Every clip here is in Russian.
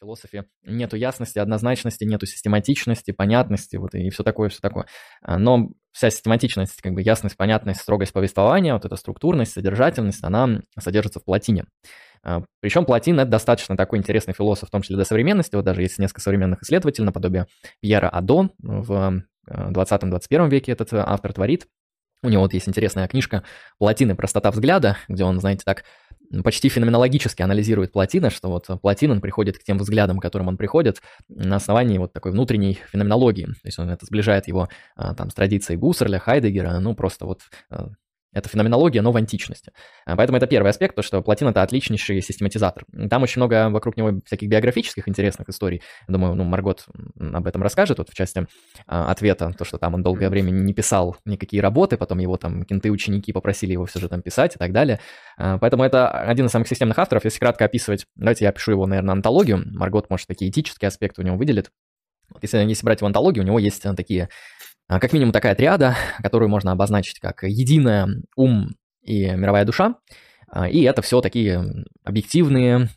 философии нету ясности, однозначности, нету систематичности, понятности, вот и все такое, все такое. А, но вся систематичность, как бы ясность, понятность, строгость повествования, вот эта структурность, содержательность, она содержится в плотине. А, Причем Платин — это достаточно такой интересный философ, в том числе до современности. Вот даже есть несколько современных исследователей, наподобие Пьера Адо в 20-21 веке этот автор творит. У него вот есть интересная книжка «Плотины. Простота взгляда», где он, знаете, так почти феноменологически анализирует плотина, что вот плотин, он приходит к тем взглядам, к которым он приходит, на основании вот такой внутренней феноменологии. То есть он это сближает его а, там с традицией Гуссерля, Хайдегера, ну просто вот а, это феноменология, но в античности. А, поэтому это первый аспект, то, что Платин — это отличнейший систематизатор. Там очень много вокруг него всяких биографических интересных историй. Думаю, ну, Маргот об этом расскажет вот в части а, ответа, то, что там он долгое время не писал никакие работы, потом его там кенты-ученики попросили его все же там писать и так далее. А, поэтому это один из самых системных авторов. Если кратко описывать, давайте я пишу его, наверное, антологию. Маргот, может, такие этические аспекты у него выделит. Если, если брать его антологию, у него есть такие а, как минимум такая триада, которую можно обозначить как единая ум и мировая душа. А, и это все такие объективные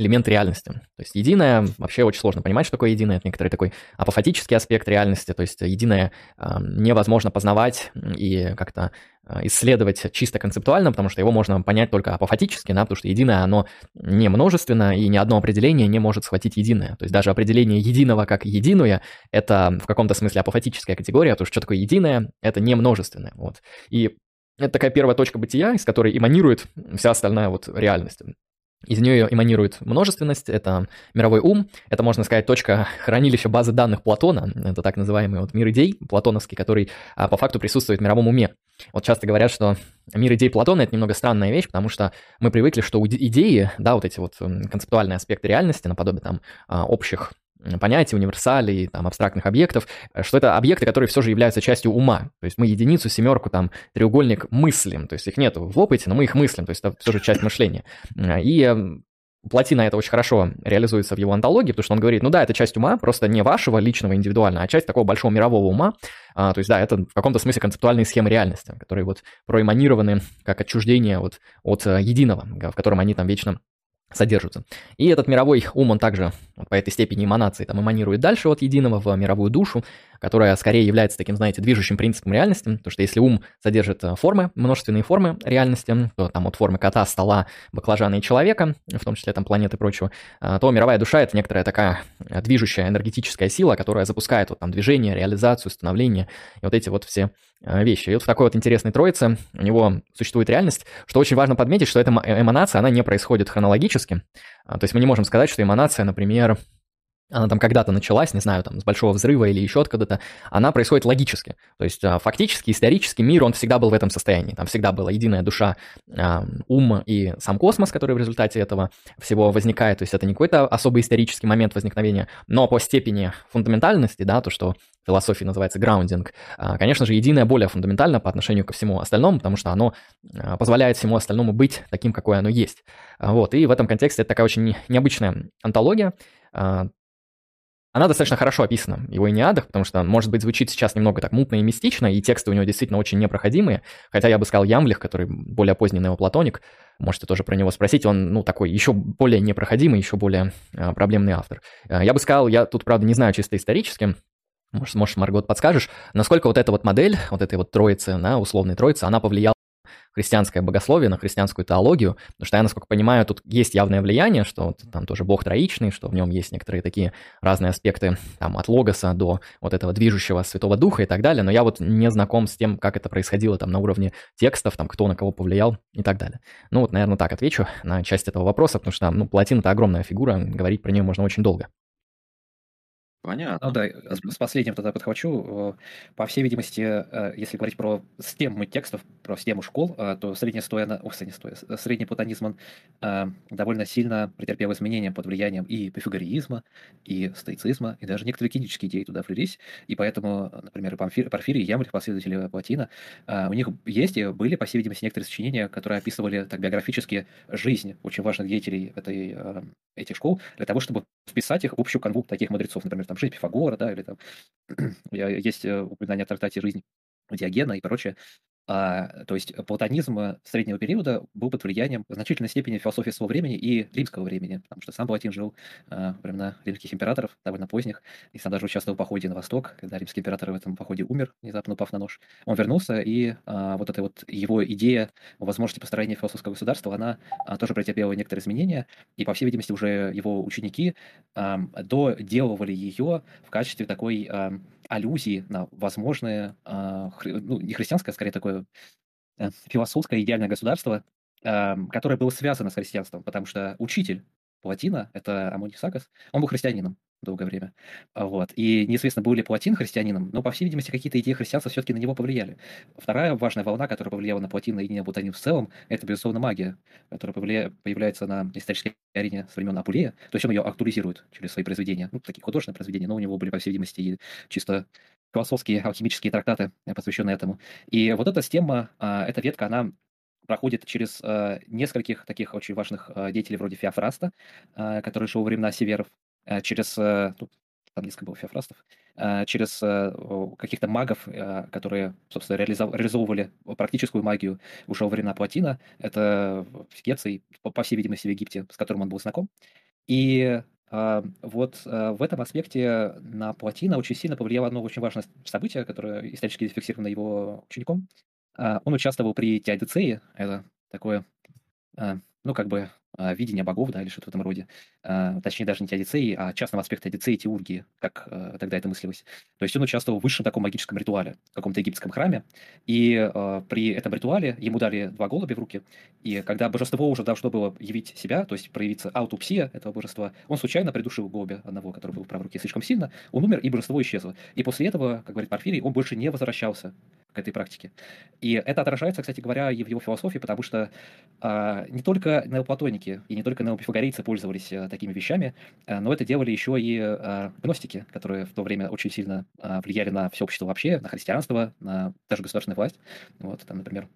элементы реальности. То есть единое, вообще очень сложно понимать, что такое единое, это некоторый такой апофатический аспект реальности, то есть единое э, невозможно познавать и как-то э, исследовать чисто концептуально, потому что его можно понять только апофатически, да, потому что единое, оно не множественно, и ни одно определение не может схватить единое. То есть даже определение единого как единое, это в каком-то смысле апофатическая категория, потому что что такое единое, это не множественное. Вот. И это такая первая точка бытия, из которой эманирует вся остальная вот реальность. Из нее эманирует множественность, это мировой ум, это, можно сказать, точка хранилища базы данных Платона, это так называемый вот мир идей платоновский, который а, по факту присутствует в мировом уме. Вот часто говорят, что мир идей Платона – это немного странная вещь, потому что мы привыкли, что идеи, да, вот эти вот концептуальные аспекты реальности, наподобие там а, общих понятий, универсалей, там, абстрактных объектов, э, что это объекты, которые все же являются частью ума. То есть мы единицу, семерку, там, треугольник мыслим, то есть их нет в опыте, но мы их мыслим, то есть это все же часть мышления. Э, и эм, Плотина это очень хорошо реализуется в его антологии, потому что он говорит, ну да, это часть ума, просто не вашего личного индивидуального, а часть такого большого мирового ума. А, то есть да, это в каком-то смысле концептуальные схемы реальности, которые вот проэманированы как отчуждение вот от э, единого, в котором они там вечно содержатся. И этот мировой ум, он также по этой степени эманации там эманирует дальше от единого в мировую душу, которая скорее является таким, знаете, движущим принципом реальности, потому что если ум содержит э, формы, множественные формы реальности, то там от формы кота, стола, баклажана и человека, в том числе там планеты и прочего, э, то мировая душа — это некоторая такая э, движущая энергетическая сила, которая запускает вот там движение, реализацию, становление и вот эти вот все вещи. И вот в такой вот интересной троице у него существует реальность, что очень важно подметить, что эта эманация, она не происходит хронологически, то есть мы не можем сказать, что эманация, например, она там когда-то началась, не знаю, там, с большого взрыва или еще откуда-то, она происходит логически. То есть а, фактически, исторически мир, он всегда был в этом состоянии. Там всегда была единая душа, ум и сам космос, который в результате этого всего возникает. То есть это не какой-то особый исторический момент возникновения, но по степени фундаментальности, да, то, что в философии называется граундинг, конечно же, единое более фундаментально по отношению ко всему остальному, потому что оно а, позволяет всему остальному быть таким, какое оно есть. Вот, и в этом контексте это такая очень необычная антология, а, она достаточно хорошо описана его Иниадах, потому что, может быть, звучит сейчас немного так мутно и мистично, и тексты у него действительно очень непроходимые, хотя я бы сказал Ямблих, который более поздний неоплатоник, можете тоже про него спросить, он, ну, такой еще более непроходимый, еще более а, проблемный автор. А, я бы сказал, я тут, правда, не знаю чисто исторически, может, может, Маргот, подскажешь, насколько вот эта вот модель, вот этой вот троицы, да, условной троицы, она повлияла христианское богословие, на христианскую теологию, потому что я, насколько понимаю, тут есть явное влияние, что там тоже бог троичный, что в нем есть некоторые такие разные аспекты, там, от логоса до вот этого движущего Святого Духа и так далее, но я вот не знаком с тем, как это происходило там на уровне текстов, там, кто на кого повлиял и так далее. Ну вот, наверное, так отвечу на часть этого вопроса, потому что, ну, Платин — это огромная фигура, говорить про нее можно очень долго. Понятно. Ну да, с последним тогда подхвачу. Э, по всей видимости, э, если говорить про систему текстов, про систему школ, э, то средний стоя, о, средний стоя, средний платонизм довольно сильно претерпел изменения под влиянием и пифагореизма, и стоицизма, и даже некоторые кинические идеи туда влились. И поэтому, например, Порфирий, и Ямлих, последователи Платина, у них есть и были, по всей видимости, некоторые сочинения, которые описывали так биографически жизнь очень важных деятелей этой, этих школ, для того, чтобы вписать их в общую канву таких мудрецов, например, там жизнь Пифагора, да, или там есть э, упоминание о трактате «Жизнь Диогена» и прочее. А, то есть платонизм среднего периода был под влиянием в значительной степени философии своего времени и римского времени, потому что сам Платин жил а, во времена римских императоров, довольно поздних, и сам даже участвовал в походе на восток, когда римский император в этом походе умер, внезапно упав на нож. Он вернулся, и а, вот эта вот его идея о возможности построения философского государства, она а, тоже претерпела некоторые изменения, и, по всей видимости, уже его ученики а, доделывали ее в качестве такой а, аллюзии на возможное, а, хри, ну, не христианское, а скорее такое э, философское идеальное государство, а, которое было связано с христианством, потому что учитель Платина, это Амоний он был христианином долгое время. А, вот. И неизвестно, был ли Платин христианином, но, по всей видимости, какие-то идеи христианства все-таки на него повлияли. Вторая важная волна, которая повлияла на Платина и на Платонизм в целом, это, безусловно, магия, которая повлия... появляется на исторической арене с времен Апулея. То есть он ее актуализирует через свои произведения, ну, такие художественные произведения, но у него были, по всей видимости, и чисто философские, алхимические трактаты, посвященные этому. И вот эта тема, а, эта ветка, она проходит через э, нескольких таких очень важных э, деятелей вроде Феофраста, э, который жил во времена Северов, Э, через, э, тут по-английски был феофрастов, э, через каких-то магов, которые, собственно, реализовывали практическую магию уже во времена Платина. Это в Геции, по всей видимости, в Египте, с которым он был знаком. И вот в этом аспекте на Платина очень сильно повлияло одно очень важное событие, которое исторически зафиксировано его учеником. Он участвовал при Теодицее, это такое ну, как бы а, видение богов, да, или что-то в этом роде. А, точнее, даже не теодицеи, а частного аспекта теодицеи и теургии, как а, тогда это мыслилось. То есть он участвовал в высшем таком магическом ритуале, в каком-то египетском храме, и при этом ритуале ему дали два голубя в руки, и когда божество уже должно было явить себя, то есть проявиться аутопсия этого божества, он случайно придушил голубя одного, который был в правой руке слишком сильно, он умер, и божество исчезло. И после этого, как говорит Порфирий, он больше не возвращался к этой практике. И это отражается, кстати говоря, и в его философии, потому что а, не только неоплатоники и не только неопифагорейцы пользовались а, такими вещами, а, но это делали еще и а, гностики, которые в то время очень сильно влияли на все общество вообще, на христианство, на даже государственную власть. Вот, там, например,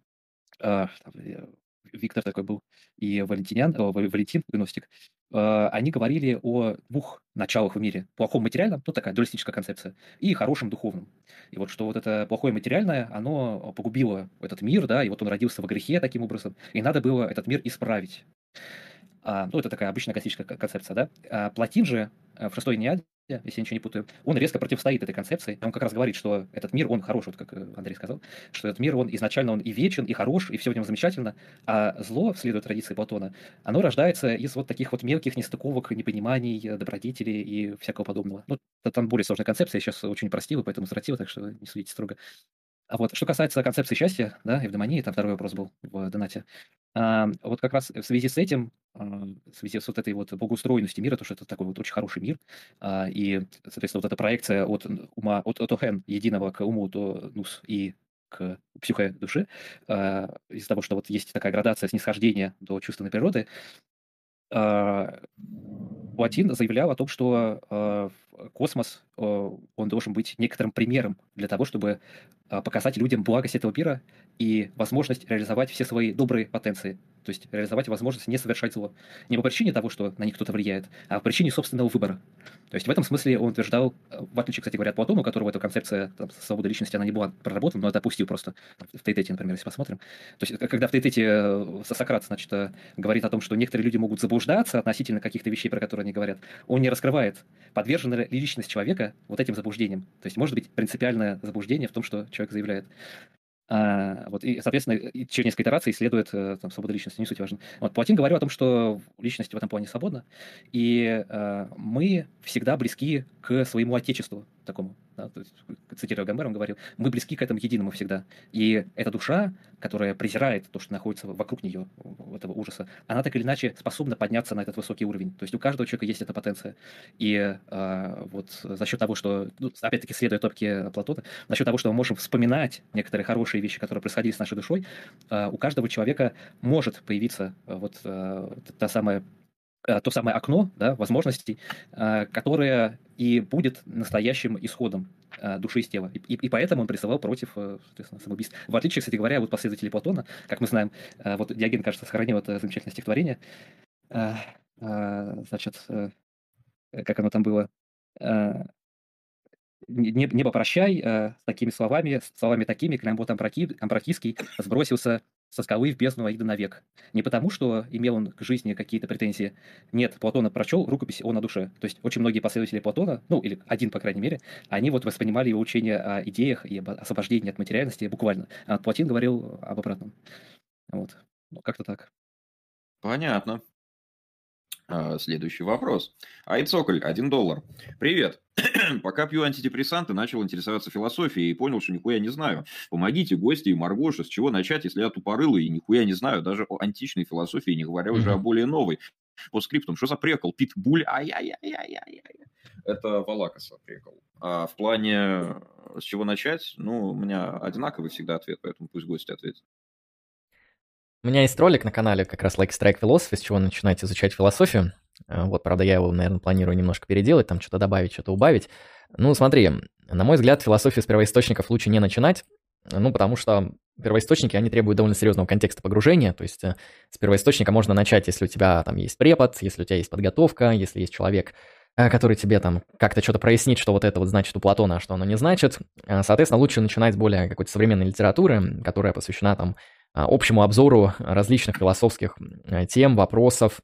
Виктор такой был, и Валентинян, о, Валентин, гностик, э, они говорили о двух началах в мире. Плохом материальном, ну такая дуалистическая концепция, и хорошем духовном. И вот что вот это плохое материальное, оно погубило этот мир, да, и вот он родился во грехе таким образом, и надо было этот мир исправить. А, ну, это такая обычная классическая концепция, да. А Платин же э, в шестой Неаде если я ничего не путаю, он резко противостоит этой концепции. Он как раз говорит, что этот мир, он хороший, вот как э, Андрей сказал, что этот мир, он изначально он и вечен, и хорош, и все в нем замечательно, а зло, следуя традиции Платона, оно рождается из вот таких вот мелких нестыковок, непониманий, добродетелей и всякого подобного. Ну, там более сложная концепция, я сейчас очень простила, поэтому сратила, так что не судите строго. А вот что касается концепции счастья, да, евдомонии, там второй вопрос был в донате. А, вот как раз в связи с этим, а, в связи с вот этой вот богоустроенностью мира, то, что это такой вот очень хороший мир, а, и, соответственно, вот эта проекция от ума, от, от охен единого к уму до нус и к психе души, а, из-за того, что вот есть такая градация снисхождения до чувственной природы, а, Платин заявлял о том, что э, космос, он должен быть некоторым примером для того, чтобы показать людям благость этого мира и возможность реализовать все свои добрые потенции. То есть реализовать возможность не совершать зло. Не по причине того, что на них кто-то влияет, а по причине собственного выбора. То есть в этом смысле он утверждал, в отличие, кстати говоря, от Платона, у которого эта концепция там, свободы личности, она не была проработана, но это опустил просто в Тейтете, например, если посмотрим. То есть когда в Тейтете Сократ, значит, говорит о том, что некоторые люди могут заблуждаться относительно каких-то вещей, про которые они говорят, он не раскрывает, подвержена ли личность человека вот этим заблуждениям. То есть может быть принципиальное заблуждение в том, что человек заявляет. А, вот, и, соответственно, через несколько итераций исследует э, там, свобода личности, не суть важно. Вот, Платин говорил о том, что личность в этом плане свободна, и э, мы всегда близки к своему отечеству такому. Да, то есть, цитируя Гомера, он говорил, мы близки к этому единому всегда. И эта душа, которая презирает то, что находится вокруг нее, этого ужаса, она так или иначе способна подняться на этот высокий уровень. То есть у каждого человека есть эта потенция. И э, вот за счет того, что, ну, опять-таки, следуя топке Платона, за счет того, что мы можем вспоминать некоторые хорошие вещи, которые происходили с нашей душой, э, у каждого человека может появиться э, вот э, та самая то самое окно да, возможностей, э, которое и будет настоящим исходом э, души из тела. И, и поэтому он призывал против соответственно, самоубийств. В отличие, кстати говоря, от последователей Платона, как мы знаем, вот Диоген, кажется, сохранил это замечательное стихотворение. Значит, как оно там было? небо прощай, э, с такими словами, словами такими, Клямбот Амбракийский сбросился со скалы в бездну Аида навек. Не потому, что имел он к жизни какие-то претензии. Нет, Платона прочел рукопись о на душе. То есть очень многие последователи Платона, ну или один, по крайней мере, они вот воспринимали его учение о идеях и об освобождении от материальности буквально. А Платин говорил об обратном. Вот. Ну, как-то так. Понятно. А, следующий вопрос. Айцоколь, 1 доллар. Привет. Пока пью антидепрессанты, начал интересоваться философией и понял, что нихуя не знаю. Помогите, гости и Маргоша, с чего начать, если я тупорылый и нихуя не знаю даже о античной философии, не говоря уже о более новой. По скриптам, что за прикол? Питбуль, ай-яй-яй-яй-яй. Это Валакаса прикол. А в плане, э, с чего начать, ну, у меня одинаковый всегда ответ, поэтому пусть гости ответят. У меня есть ролик на канале как раз Like Strike Philosophy, с чего начинать изучать философию. Э, вот, правда, я его, наверное, планирую немножко переделать, там что-то добавить, что-то убавить. Ну, смотри, на мой взгляд, философию с первоисточников лучше не начинать, ну, потому что первоисточники, они требуют довольно серьезного контекста погружения, то есть э, с первоисточника можно начать, если у тебя там есть препод, если у тебя есть подготовка, если есть человек, э, который тебе там как-то что-то прояснит, что вот это вот значит у Платона, а что оно не значит. Соответственно, лучше начинать с более какой-то современной литературы, которая посвящена там общему обзору различных философских э, тем, вопросов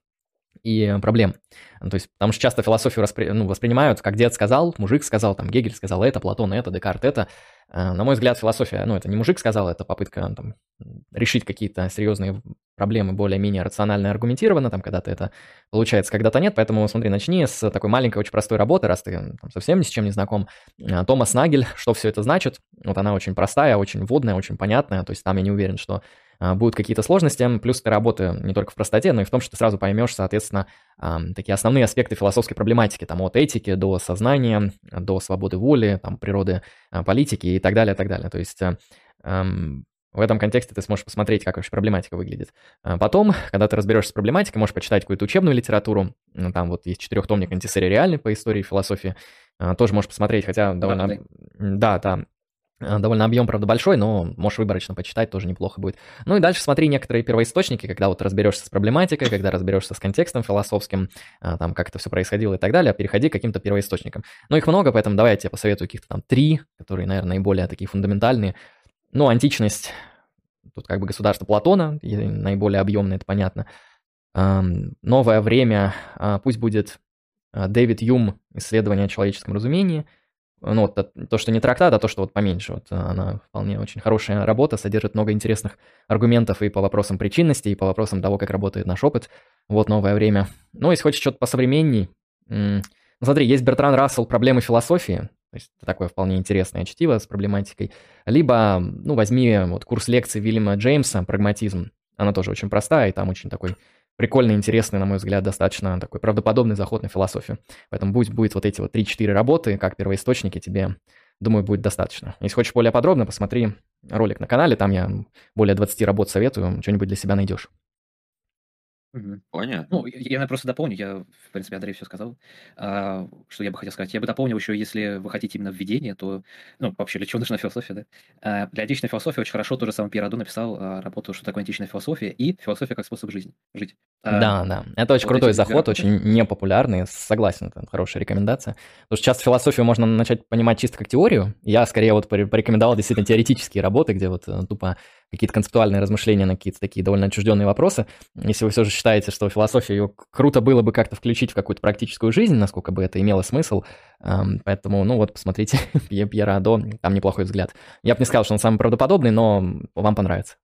и проблем. То есть, потому что часто философию воспри... ну, воспринимают, как дед сказал, мужик сказал, там, Гегель сказал это, Платон это, Декарт это. Э, на мой взгляд, философия, ну, это не мужик сказал, это попытка там, решить какие-то серьезные проблемы более-менее рационально и аргументированно, там, когда-то это получается, когда-то нет, поэтому, смотри, начни с такой маленькой, очень простой работы, раз ты там, совсем ни с чем не знаком. Э, Томас Нагель, что все это значит, вот она очень простая, очень вводная, очень понятная, то есть там я не уверен, что будут какие-то сложности, плюс ты работы не только в простоте, но и в том, что ты сразу поймешь, соответственно, такие основные аспекты философской проблематики, там от этики до сознания, до свободы воли, там природы а, политики и так далее, и так далее. То есть в этом контексте ты сможешь посмотреть, как вообще проблематика выглядит. А потом, когда ты разберешься с проблематикой, можешь почитать какую-то учебную литературу. Там вот есть четырехтомник антисериальный по истории философии. Тоже можешь посмотреть, хотя довольно... Да, да. Э, довольно объем, правда, большой, но можешь выборочно почитать, тоже неплохо будет. Ну и дальше смотри некоторые первоисточники, когда вот разберешься с проблематикой, когда разберешься с контекстом философским, э, там, как это все происходило и так далее, переходи к каким-то первоисточникам. Но их много, поэтому давай я тебе посоветую каких-то там три, которые, наверное, наиболее такие фундаментальные. Ну, античность, тут как бы государство Платона, наиболее объемное, это понятно. Новое время, а, пусть будет э, Дэвид Юм «Исследование о человеческом разумении», ну, вот то, что не трактат, а то, что вот поменьше. Вот она вполне очень хорошая работа, содержит много интересных аргументов и по вопросам причинности, и по вопросам того, как работает наш опыт. Вот новое время. Ну, если хочешь что-то посовременней, ну, смотри, есть Бертран Рассел «Проблемы философии», то есть это такое вполне интересное чтиво с проблематикой. Либо, ну, возьми вот курс лекций Вильяма Джеймса «Прагматизм». Она тоже очень простая, и там очень такой прикольный, интересный, на мой взгляд, достаточно такой правдоподобный заход на философию. Поэтому пусть будет вот эти вот 3-4 работы, как первоисточники, тебе, думаю, будет достаточно. Если хочешь более подробно, посмотри ролик на канале, там я более 20 работ советую, что-нибудь для себя найдешь. Мгм. Понятно. Ну, я, наверное, просто дополню. Я, в принципе, Андрей все сказал. А, что я бы хотел сказать? Я бы дополнил еще, если вы хотите именно введение, то, ну, вообще, для чего нужна философия, да? А, для античной философии очень хорошо тоже сам Пьер Адо написал а, работу, что такое античная философия и философия как способ жизни, жить. А, Да, да. Это очень вот крутой заход, очень непопулярный. Согласен, это хорошая рекомендация. Потому что часто философию можно начать понимать чисто как теорию. Я скорее вот порекомендовал действительно теоретические работы, где вот э, тупо какие-то концептуальные размышления на какие-то такие довольно отчужденные вопросы. Если вы все же считаете, что философию ее круто было бы как-то включить в какую-то практическую жизнь, насколько бы это имело смысл, эм, поэтому, ну вот, посмотрите Пьера Адо, там неплохой взгляд. Я бы не сказал, что он самый правдоподобный, но вам понравится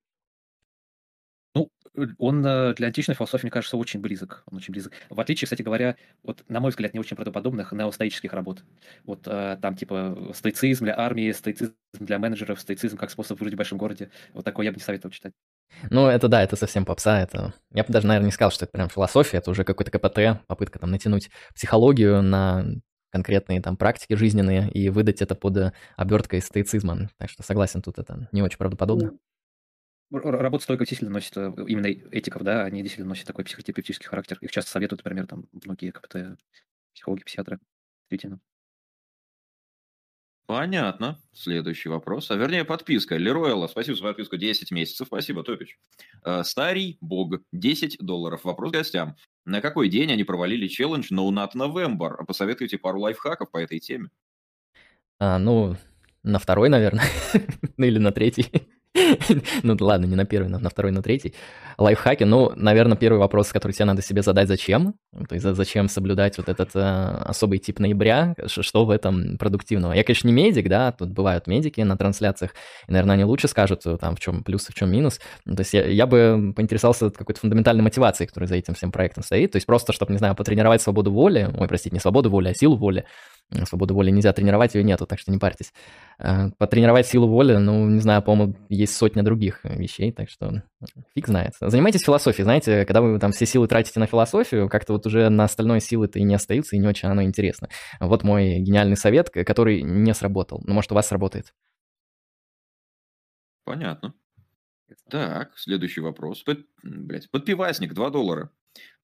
он э, для античной философии, мне кажется, очень близок. Он очень близок. В отличие, кстати говоря, вот, на мой взгляд, не очень правдоподобных неостоических работ. Вот э, там типа стоицизм для армии, стоицизм для менеджеров, стоицизм как способ выжить в большом городе. Вот такой я бы не советовал читать. Ну, это да, это совсем попса. Это... Я бы даже, наверное, не сказал, что это прям философия, это уже какой-то КПТ, попытка там натянуть психологию на конкретные там практики жизненные и выдать это под э, оберткой стоицизма. Так что согласен, тут это не очень правдоподобно. Работа стойков действительно носит, э, именно этиков, да, они действительно носят такой психотерапевтический характер. Их часто советуют, например, там многие КПТ, психологи, психиатры. Действительно. Понятно. Следующий вопрос. А вернее, подписка. Леруэлла, спасибо за подписку. 10 месяцев. Спасибо, Топич. Э, старый бог. 10 долларов. Вопрос гостям. На какой день они провалили челлендж No Not November? Посоветуйте пару лайфхаков по этой теме. А, ну, на второй, наверное. ну или на третий. ну ладно, не на первый, на второй, на третий. Лайфхаки, ну, наверное, первый вопрос, который тебе надо себе задать, зачем? То есть зачем соблюдать вот этот э, особый тип ноября? Что в этом продуктивного? Я, конечно, не медик, да, тут бывают медики на трансляциях, и, наверное, они лучше скажут, э, там, в чем плюс, в чем минус. То есть я, я бы поинтересовался какой-то фундаментальной мотивацией, которая за этим всем проектом стоит. То есть просто, чтобы, не знаю, потренировать свободу воли, ой, простите, не свободу воли, а силу воли, свободу воли нельзя тренировать, ее нету, так что не парьтесь. Э, потренировать силу воли, ну, не знаю, по-моему, есть сотня других вещей, так что фиг знает. Занимайтесь философией, знаете, когда вы там все силы тратите на философию, как-то вот уже на остальное силы-то и не остаются, и не очень оно интересно. Вот мой гениальный совет, который не сработал. Ну, может, у вас сработает. Понятно. Так, следующий вопрос. Под, блядь, подпивасник, 2 доллара.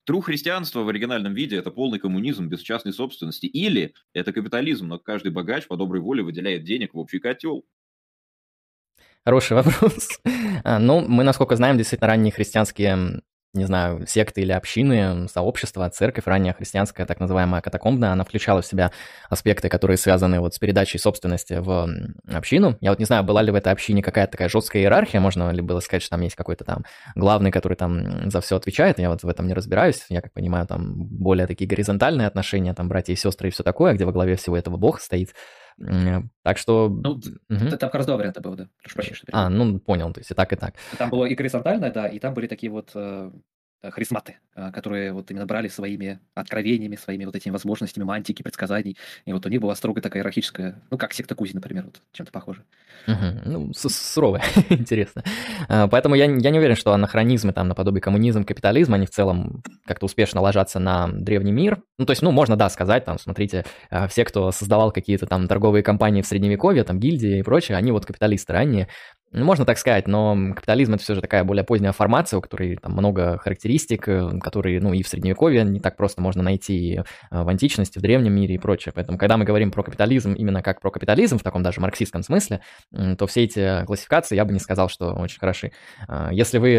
Тру христианство в оригинальном виде – это полный коммунизм без частной собственности. Или это капитализм, но каждый богач по доброй воле выделяет денег в общий котел. Хороший вопрос. А, ну, мы, насколько знаем, действительно ранние христианские не знаю, секты или общины, сообщества, церковь ранняя христианская, так называемая катакомбная, она включала в себя аспекты, которые связаны вот с передачей собственности в общину. Я вот не знаю, была ли в этой общине какая-то такая жесткая иерархия, можно ли было сказать, что там есть какой-то там главный, который там за все отвечает, я вот в этом не разбираюсь, я как понимаю, там более такие горизонтальные отношения, там братья и сестры и все такое, где во главе всего этого Бог стоит. Так что... Ну, угу. там как раз два варианта было, да. Прошу прощения, что а, ну, понял, то есть и так, и так. Там было и горизонтальное, да, и там были такие вот Э, харизматы, э, которые вот именно брали своими откровениями, своими вот этими возможностями мантики, предсказаний. И вот у них была строго такая иерархическая, ну, как секта Кузи, например, вот чем-то похоже. Угу. Ну, суровая, интересно. А, поэтому я, я не уверен, что анахронизмы там наподобие коммунизм, капитализм, они в целом как-то успешно ложатся на древний мир. Ну, то есть, ну, можно, да, сказать, там, смотрите, а, все, кто создавал какие-то там торговые компании в Средневековье, там, гильдии и прочее, они вот капиталисты ранние, можно так сказать, но капитализм это все же такая более поздняя формация, у которой там много характеристик, э, которые, ну, и в средневековье не так просто можно найти э, в античности, в древнем мире и прочее. Поэтому, когда мы говорим про капитализм именно как про капитализм, в таком даже марксистском смысле, то все эти классификации я бы не сказал, что очень хороши. А, если вы,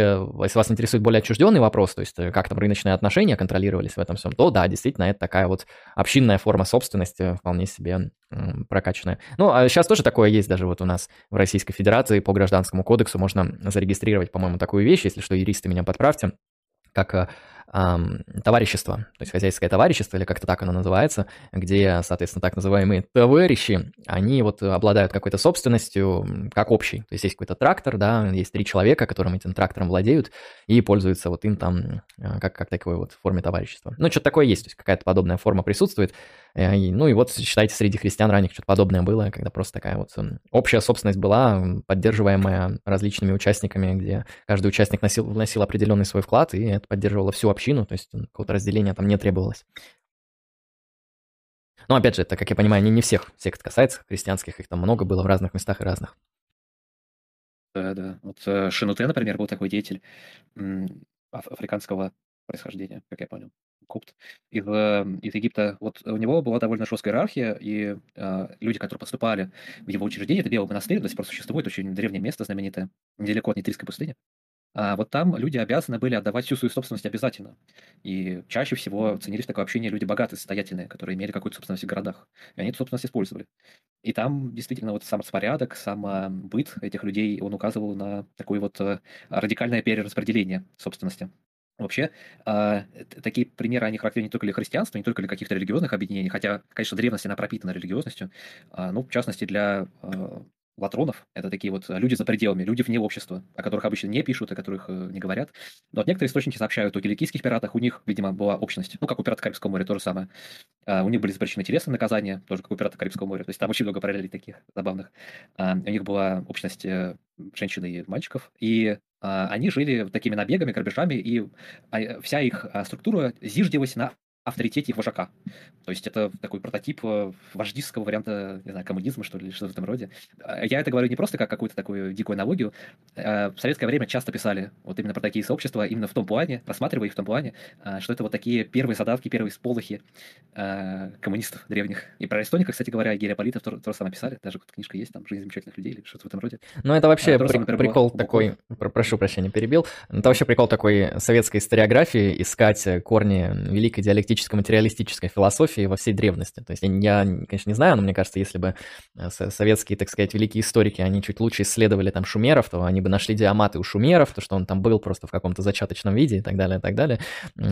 если вас интересует более отчужденный вопрос, то есть э, как там рыночные отношения контролировались в этом всем, то да, действительно, это такая вот общинная форма собственности, вполне себе прокачанная. Ну, а сейчас тоже такое есть даже вот у нас в Российской Федерации по гражданскому кодексу можно зарегистрировать, по-моему, такую вещь, если что, юристы меня подправьте, как э, товарищество, то есть хозяйское товарищество, или как-то так оно называется, где, соответственно, так называемые товарищи, они вот обладают какой-то собственностью, как общей. То есть есть какой-то трактор, да, есть три человека, которым этим трактором владеют и пользуются вот им там э, как, как такой вот форме товарищества. Ну, что-то такое есть, то есть какая-то подобная форма присутствует. Э, ну и вот, считайте, среди христиан ранних что-то подобное было, когда просто такая вот общая собственность была, поддерживаемая различными участниками, где каждый участник носил, вносил определенный свой вклад, и это поддерживало всю общину то есть какого-то разделения там не требовалось. Но опять же, это, как я понимаю, не, не всех сект касается, христианских их там много было в разных местах и разных. Да, да. Вот э, Шинуте, например, был такой деятель африканского происхождения, как я понял, купт, из, э, из Египта. Вот у него была довольно жесткая иерархия, и э, люди, которые поступали в его учреждение, это Белый монастырь, до сих пор существует, очень древнее место знаменитое, недалеко от Нитрийской пустыни. А вот там люди обязаны были отдавать всю свою собственность обязательно. И чаще всего ценились такое общение люди богатые, состоятельные, которые имели какую-то собственность в городах. И они эту собственность использовали. И там действительно вот сам распорядок, сам быт этих людей, он указывал на такое вот э, радикальное перераспределение собственности. Вообще, э, такие примеры, они характерны не только для христианства, не только для каких-то религиозных объединений, хотя, конечно, древность, она пропитана религиозностью, э, ну, в частности, для э, латронов. Это такие вот э, люди за пределами, люди вне общества, о которых обычно не пишут, о которых э, не говорят. Но вот некоторые источники сообщают о киликийских пиратах, у них, видимо, была общность. Ну, как у пиратов Карибского моря, то же самое. А, у них были запрещены телесные наказания, тоже как у пиратов Карибского моря. То есть там очень много параллелей таких забавных. А, у них была общность э, женщин и мальчиков. И а, они жили такими набегами, грабежами, и вся их структура зиждилась на авторитете их вожака. То есть это такой прототип э, вождистского варианта, не знаю, коммунизма, что ли, или что-то в этом роде. А, я это говорю не просто как какую-то такую дикую аналогию. А, в советское время часто писали вот именно про такие сообщества, именно в том плане, рассматривая их в том плане, а, что это вот такие первые задатки, первые сполохи коммунистов древних. И про Эстоника, кстати говоря, Герия Политов то, то же самое писали, даже книжка есть, там «Жизнь замечательных людей» или что-то в этом роде. Ну, это вообще при, самое, прикол было, такой, про, прошу прощения, перебил, это вообще прикол такой советской историографии, искать корни великой диалектики скептическо-материалистической философии во всей древности. То есть я, конечно, не знаю, но мне кажется, если бы э, советские, так сказать, великие историки, они чуть лучше исследовали там шумеров, то они бы нашли диаматы у шумеров, то, что он там был просто в каком-то зачаточном виде и так далее, и так далее.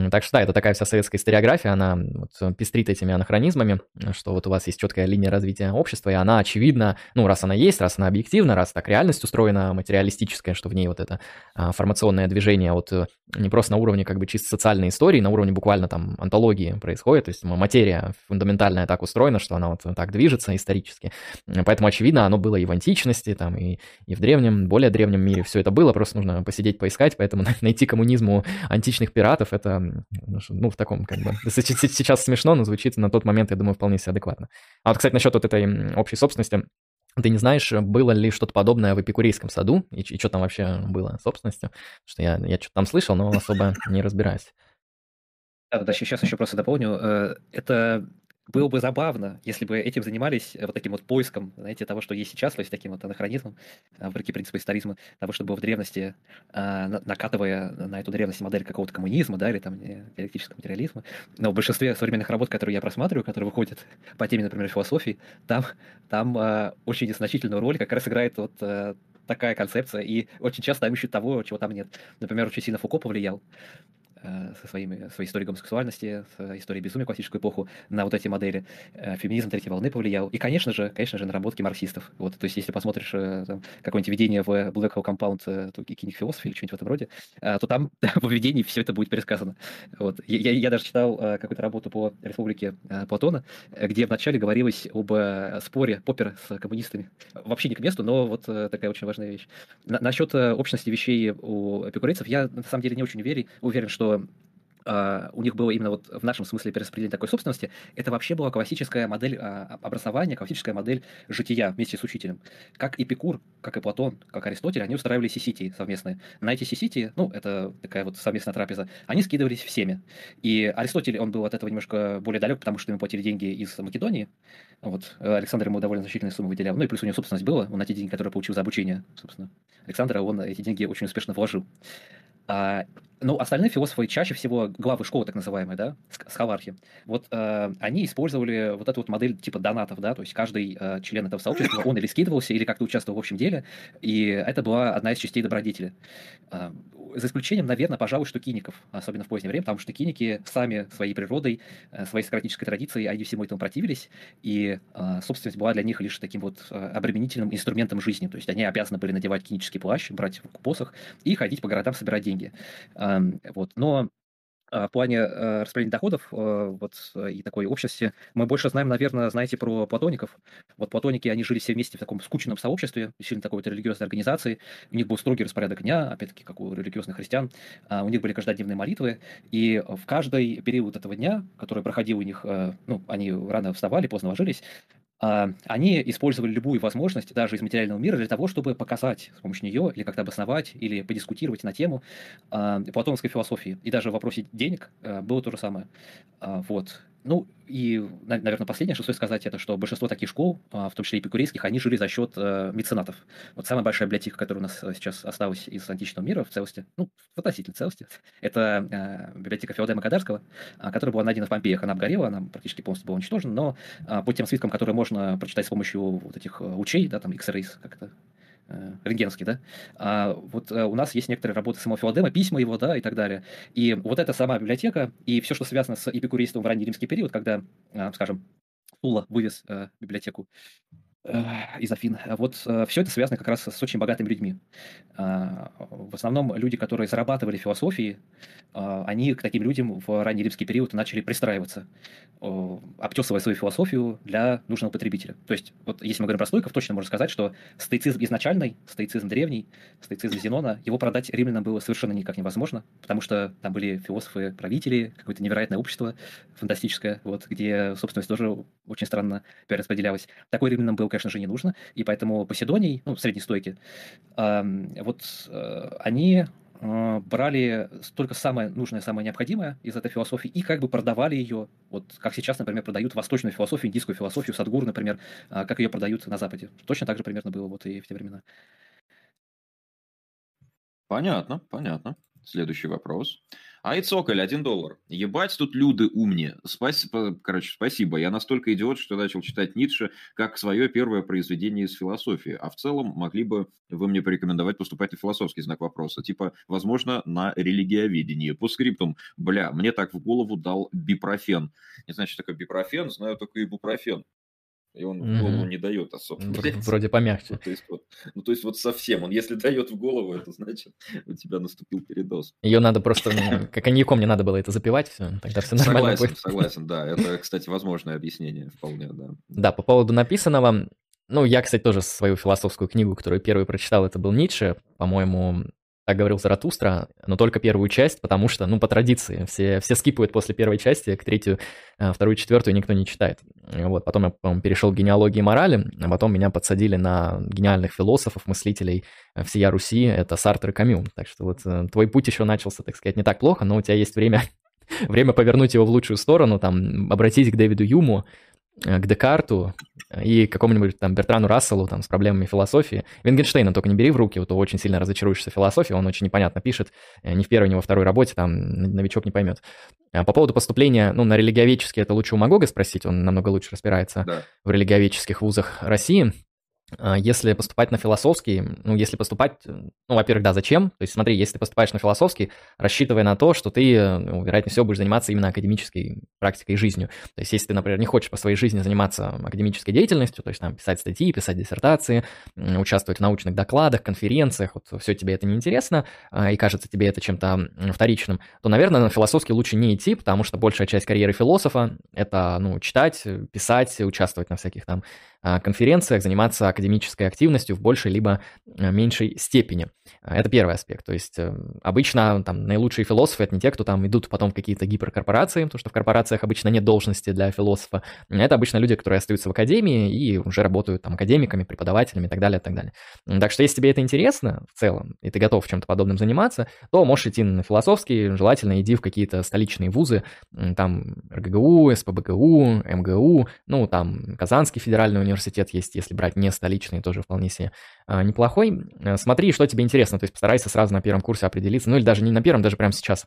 Так что да, это такая вся советская историография, она вот пестрит этими анахронизмами, что вот у вас есть четкая линия развития общества, и она очевидно, ну, раз она есть, раз она объективна, раз так реальность устроена материалистическая, что в ней вот это а, формационное движение вот э, не просто на уровне как бы чисто социальной истории, на уровне буквально там антологии происходит, то есть материя фундаментальная так устроена, что она вот так движется исторически. Поэтому, очевидно, оно было и в античности, там, и, и в древнем, более древнем мире все это было, просто нужно посидеть, поискать, поэтому найти коммунизму античных пиратов, это, ну, в таком, как бы, сейчас смешно, но звучит на тот момент, я думаю, вполне себе адекватно. А вот, кстати, насчет вот этой общей собственности, ты не знаешь, было ли что-то подобное в Эпикурейском саду, и, и что там вообще было собственностью? Что я, я что-то там слышал, но особо не разбираюсь. Да, сейчас еще просто дополню. Э, это было бы забавно, если бы этим занимались э, вот таким вот поиском, знаете, того, что есть сейчас, то есть таким вот анахронизмом, э, вопреки принципу историзма, того, что было в древности, накатывая на эту древность модель какого-то коммунизма, да, или там диалектического материализма. Но в большинстве современных работ, которые я просматриваю, которые выходят по теме, например, философии, там, там очень незначительную роль как раз играет вот такая концепция, и очень часто там ищут того, чего там нет. Например, очень сильно Фуко повлиял. Э, со своими, своей историей гомосексуальности, с историей безумия классическую эпоху на вот эти модели. Э, феминизм третьей волны повлиял. И, конечно же, конечно же, наработки марксистов. Вот, то есть, если посмотришь э, какое-нибудь введение в Black Hole Compound философии или что-нибудь в этом роде, то там в введении все это будет пересказано. Вот. Я, я даже читал какую-то работу по республике Платона, где вначале говорилось об споре Поппера с коммунистами. Вообще не к месту, но вот такая очень важная вещь. На, насчет общности вещей у эпикурейцев я на самом деле не очень уверен, уверен, что Uh, у них было именно вот в нашем смысле перераспределение такой собственности, это вообще была классическая модель uh, образования, классическая модель жития вместе с учителем. Как Эпикур, как и Платон, как Аристотель, они устраивали сиситии совместные. На эти сиситии, ну, это такая вот совместная трапеза, они скидывались всеми. И Аристотель, он был от этого немножко более далек, потому что ему платили деньги из Македонии. Вот. Александр ему довольно значительные суммы выделял. Ну и плюс у него собственность была, он те деньги, которые получил за обучение, собственно. Александра, он эти деньги очень успешно вложил. А, ну, остальные философы чаще всего главы школы, так называемые, да, схолархи, вот э, они использовали вот эту вот модель типа донатов, да, то есть каждый э, член этого сообщества, он или скидывался, или как-то участвовал в общем деле, и это была одна из частей добродетели. Э, за исключением, наверное, пожалуй, что киников, особенно в позднее время, потому что киники сами своей природой, э, своей сократической традицией, они всему этому противились, и э, собственность была для них лишь таким вот э, обременительным инструментом жизни, то есть они обязаны были надевать кинический плащ, брать в посох и ходить по городам собирать деньги. Вот. Но а, в плане э, распределения доходов э, вот, э, и такой общности мы больше знаем, наверное, знаете про платоников. Вот платоники, они жили все вместе в таком скучном сообществе, сильно такой вот религиозной организации. У них был строгий распорядок дня, опять-таки, как у религиозных христиан. А, у них были каждодневные молитвы, и в каждый период этого дня, который проходил у них, ну, они рано вставали, поздно ложились, они использовали любую возможность, даже из материального мира, для того, чтобы показать с помощью нее, или как-то обосновать, или подискутировать на тему э, платоновской философии. И даже в вопросе денег э, было то же самое. Вот. Ну, и, наверное, последнее, что стоит сказать, это что большинство таких школ, а, в том числе эпикурейских, они жили за счет э, меценатов. Вот самая большая библиотека, которая у нас э, сейчас осталась из античного мира в целости, ну, в относительной целости, это э, библиотека Феодема Кадарского, а, которая была найдена в Помпеях. Она обгорела, она практически полностью была уничтожена, но а, по тем свиткам, которые можно прочитать с помощью вот этих лучей, да, там X-rays, как это рентгеновский, да, а вот э, у нас есть некоторые работы самого Филадема, письма его, да, и так далее. И вот эта сама библиотека и все, что связано с эпикурейством в ранний римский период, когда, э, скажем, Сула вывез библиотеку из Афин. Вот все это связано как раз с очень богатыми людьми. В основном люди, которые зарабатывали философией, они к таким людям в ранний римский период начали пристраиваться, обтесывая свою философию для нужного потребителя. То есть, вот если мы говорим про стойков, точно можно сказать, что стоицизм изначальный, стоицизм древний, стоицизм Зенона, его продать римлянам было совершенно никак невозможно, потому что там были философы-правители, какое-то невероятное общество фантастическое, вот, где собственность тоже очень странно перераспределялась. Такой римлянам был конечно же, не нужно, и поэтому Поседоний, ну, средней стойки, вот э, они э, брали только самое нужное, самое необходимое из этой философии и как бы продавали ее, вот как сейчас, например, продают восточную философию, индийскую философию, Садгуру, например, э, как ее продают на Западе. Точно так же примерно было вот и в те времена. Понятно, понятно. Следующий вопрос. А и цоколь, один доллар. Ебать, тут люди умнее. Спасибо, короче, спасибо. Я настолько идиот, что начал читать Ницше как свое первое произведение из философии. А в целом могли бы вы мне порекомендовать поступать на философский знак вопроса. Типа, возможно, на религиоведение. По скриптум, бля, мне так в голову дал бипрофен. Не знаю, что такое бипрофен, знаю только ибупрофен и он в голову не дает особо. Вроде помягче. Ну то, есть, вот, ну, то есть вот совсем. Он если дает в голову, это значит, у тебя наступил передоз. Ее надо просто, ну, как коньяком не надо было это запивать, все, тогда все нормально согласен, будет. Согласен, да. Это, кстати, возможное объяснение вполне, да. Да, по поводу написанного, ну, я, кстати, тоже свою философскую книгу, которую первый прочитал, это был Ницше, по-моему, так говорил Заратустра, но только первую часть, потому что, ну, по традиции, все, все скипают после первой части, к третью, а, вторую, четвертую никто не читает. Вот, потом я, по перешел к генеалогии морали, а потом меня подсадили на гениальных философов, мыслителей э, всея Руси, это Сартр и Камю. Так что вот э, твой путь еще начался, так сказать, не так плохо, но у тебя есть время, время повернуть его в лучшую сторону, там, обратись к Дэвиду Юму, Э, к Декарту и какому-нибудь там Бертрану Расселу там с проблемами философии. Вингенштейна только не бери в руки, вот очень сильно разочаруешься в философии, он очень непонятно пишет, э, ни в первой, ни во второй работе, там новичок не поймет. А по поводу поступления, ну, на религиоведческий это лучше у Магога спросить, он намного лучше разбирается да. в религиоведческих вузах России. А, если поступать на философский, ну, если поступать, ну, во-первых, да, зачем? То есть смотри, если ты поступаешь на философский, рассчитывай на то, что ты, ну, вероятнее всего, будешь заниматься именно академической практикой и жизнью. То есть если ты, например, не хочешь по своей жизни заниматься академической деятельностью, то есть там писать статьи, писать диссертации, участвовать в научных докладах, конференциях, вот все тебе это не интересно, а, и кажется тебе это чем-то вторичным, то, наверное, на философский лучше не идти, потому что большая часть карьеры философа — это, ну, читать, писать, участвовать на всяких там конференциях, заниматься академической активностью в большей либо э, меньшей степени. А, это первый аспект. То есть э, обычно там наилучшие философы это не те, кто там идут потом в какие-то гиперкорпорации, потому что в корпорациях обычно нет должности для философа. Это обычно люди, которые остаются в академии и уже работают там академиками, преподавателями и так далее, и так далее. Так что если тебе это интересно в целом, и ты готов чем-то подобным заниматься, то можешь идти на философский, желательно иди в какие-то столичные вузы, там РГГУ, СПБГУ, МГУ, ну там Казанский федеральный университет, университет есть, если брать не столичный, тоже вполне себе а, неплохой. Э, смотри, что тебе интересно, то есть постарайся сразу на первом курсе определиться, ну или даже не на первом, даже прямо сейчас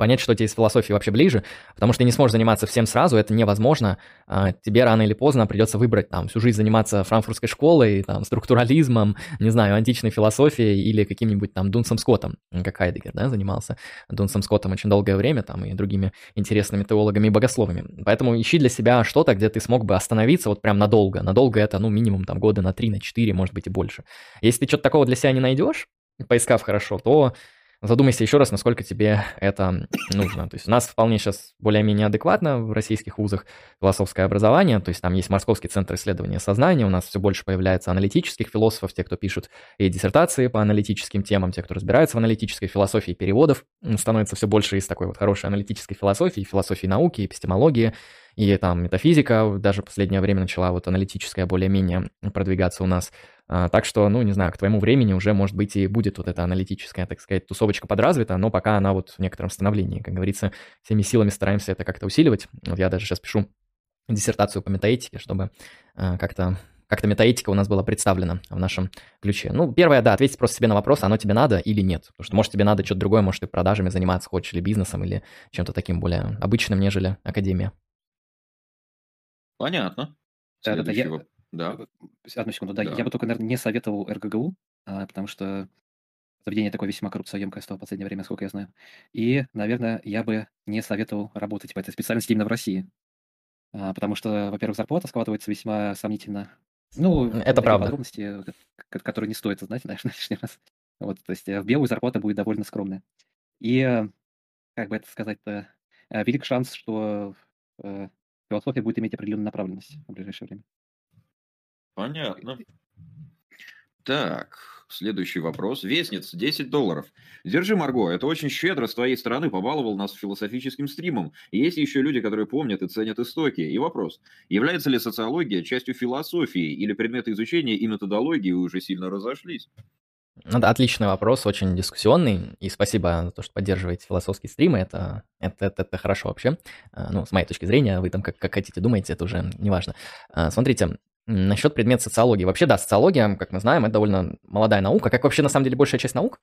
понять, что тебе из философии вообще ближе, потому что ты не сможешь заниматься всем сразу, это невозможно. А, тебе рано или поздно придется выбрать там всю жизнь заниматься франкфуртской школой, там, структурализмом, не знаю, античной философией или каким-нибудь там Дунсом Скоттом, как Хайдегер, да, занимался Дунсом Скоттом очень долгое время, там, и другими интересными теологами и богословами. Поэтому ищи для себя что-то, где ты смог бы остановиться вот прям надолго. Надолго это, ну, минимум там года на три, на четыре, может быть, и больше. Если ты что-то такого для себя не найдешь, поискав хорошо, то задумайся еще раз, насколько тебе это нужно. То есть у нас вполне сейчас более-менее адекватно в российских вузах философское образование, то есть там есть Московский центр исследования сознания, у нас все больше появляется аналитических философов, те, кто пишут и диссертации по аналитическим темам, те, кто разбирается в аналитической философии переводов, становится все больше из такой вот хорошей аналитической философии, философии науки, эпистемологии, и там метафизика даже в последнее время начала вот аналитическая более-менее продвигаться у нас. А, так что, ну, не знаю, к твоему времени уже, может быть, и будет вот эта аналитическая, так сказать, тусовочка подразвита, но пока она вот в некотором становлении. Как говорится, всеми силами стараемся это как-то усиливать. Вот я даже сейчас пишу диссертацию по метаэтике, чтобы а, как-то как-то метаэтика у нас была представлена в нашем ключе. Ну, первое, да, ответить просто себе на вопрос, оно тебе надо или нет. Потому что, может, тебе надо что-то другое, может, ты продажами заниматься хочешь, или бизнесом, или чем-то таким более обычным, нежели академия. Понятно. Да, да, да, я... да. Одну секунду, да. да. Я бы только, наверное, не советовал РГГУ, а, потому что заведение такое весьма коррупциоемкое стало в последнее время, сколько я знаю. И, наверное, я бы не советовал работать в этой специальности именно в России. А, потому что, во-первых, зарплата складывается весьма сомнительно. Ну, это правда. подробности, которые не стоит знать, знаешь, на лишний раз. Вот, то есть э, в белую зарплата будет довольно скромная. И, э, как бы это сказать-то, э, велик шанс, что философия будет иметь определенную направленность в ближайшее время. Понятно. Так, следующий вопрос. Вестниц, 10 долларов. Держи, Марго, это очень щедро с твоей стороны побаловал нас философическим стримом. есть еще люди, которые помнят и ценят истоки. И вопрос, является ли социология частью философии или предметы изучения и методологии уже сильно разошлись? Ну да, отличный вопрос, очень дискуссионный, и спасибо за то, что поддерживаете философские стримы, это, это, это, это хорошо вообще. А, ну, с моей точки зрения, вы там как, как хотите думаете, это уже не важно. А, смотрите, насчет предмета социологии. Вообще, да, социология, как мы знаем, это довольно молодая наука, как вообще на самом деле большая часть наук.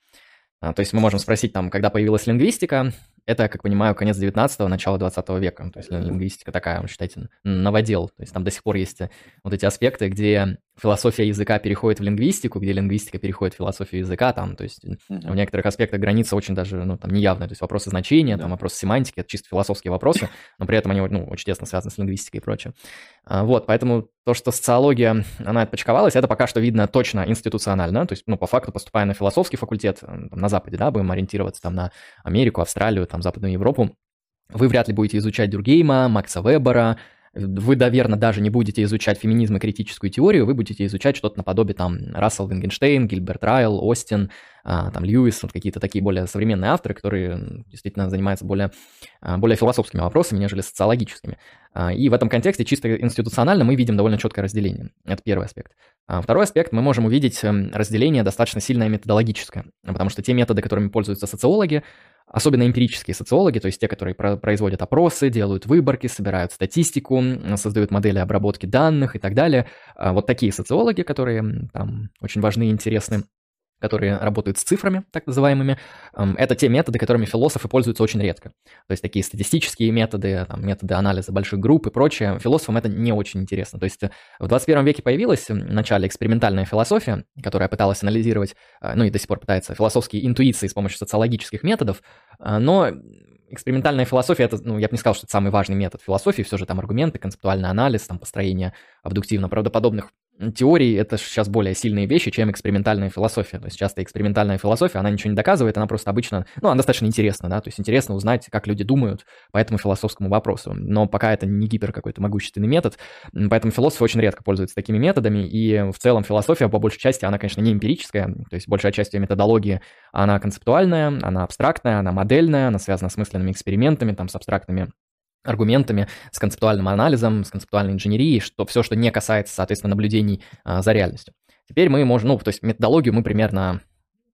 А, то есть мы можем спросить, там, когда появилась лингвистика, это, как понимаю, конец 19-го, начало 20 века. То есть лингвистика такая, считайте, новодел. То есть там до сих пор есть э, вот эти аспекты, где философия языка переходит в лингвистику, где лингвистика переходит в философию языка, там, то есть uh-huh. в некоторых аспектах граница очень даже, ну, там, неявная, то есть вопросы значения, yeah. там, вопросы семантики, это чисто философские вопросы, но при этом они, ну, очень тесно связаны с лингвистикой и прочее. А, вот, поэтому то, что социология, она отпочковалась, это пока что видно точно институционально, то есть, ну, по факту, поступая на философский факультет там, на Западе, да, будем ориентироваться там на Америку, Австралию, там, Западную Европу, вы вряд ли будете изучать Дюргейма, Макса Вебера, вы, наверное, даже не будете изучать феминизм и критическую теорию, вы будете изучать что-то наподобие там Рассел Вингенштейн, Гильберт Райл, Остин, а, там Льюис, вот какие-то такие более современные авторы, которые действительно занимаются более, а, более философскими вопросами, нежели социологическими. А, и в этом контексте чисто институционально мы видим довольно четкое разделение. Это первый аспект. Второй аспект, мы можем увидеть эм, разделение достаточно сильное методологическое, потому что те методы, которыми пользуются социологи, особенно эмпирические социологи, то есть те, которые производят опросы, делают выборки, собирают статистику, создают модели обработки данных и так далее. А вот такие социологи, которые там очень важны и интересны, которые работают с цифрами, так называемыми, это те методы, которыми философы пользуются очень редко. То есть такие статистические методы, там, методы анализа больших групп и прочее, философам это не очень интересно. То есть в 21 веке появилась в начале экспериментальная философия, которая пыталась анализировать, а, ну и до сих пор пытается, философские интуиции с помощью социологических методов, а, но экспериментальная философия, это, ну, я бы не сказал, что это самый важный метод философии, все же там аргументы, концептуальный анализ, там построение абдуктивно-правдоподобных теории это сейчас более сильные вещи, чем экспериментальная философия. То есть часто экспериментальная философия, она ничего не доказывает, она просто обычно, ну, она достаточно интересна, да, то есть интересно узнать, как люди думают по этому философскому вопросу. Но пока это не гипер какой-то могущественный метод, поэтому философы очень редко пользуются такими методами, и в целом философия по большей части, она, конечно, не эмпирическая, то есть большая часть ее методологии, она концептуальная, она абстрактная, она модельная, она связана с мысленными экспериментами, там, с абстрактными аргументами, с концептуальным анализом, с концептуальной инженерией, что все, что не касается, соответственно, наблюдений а, за реальностью. Теперь мы можем, ну, то есть методологию мы примерно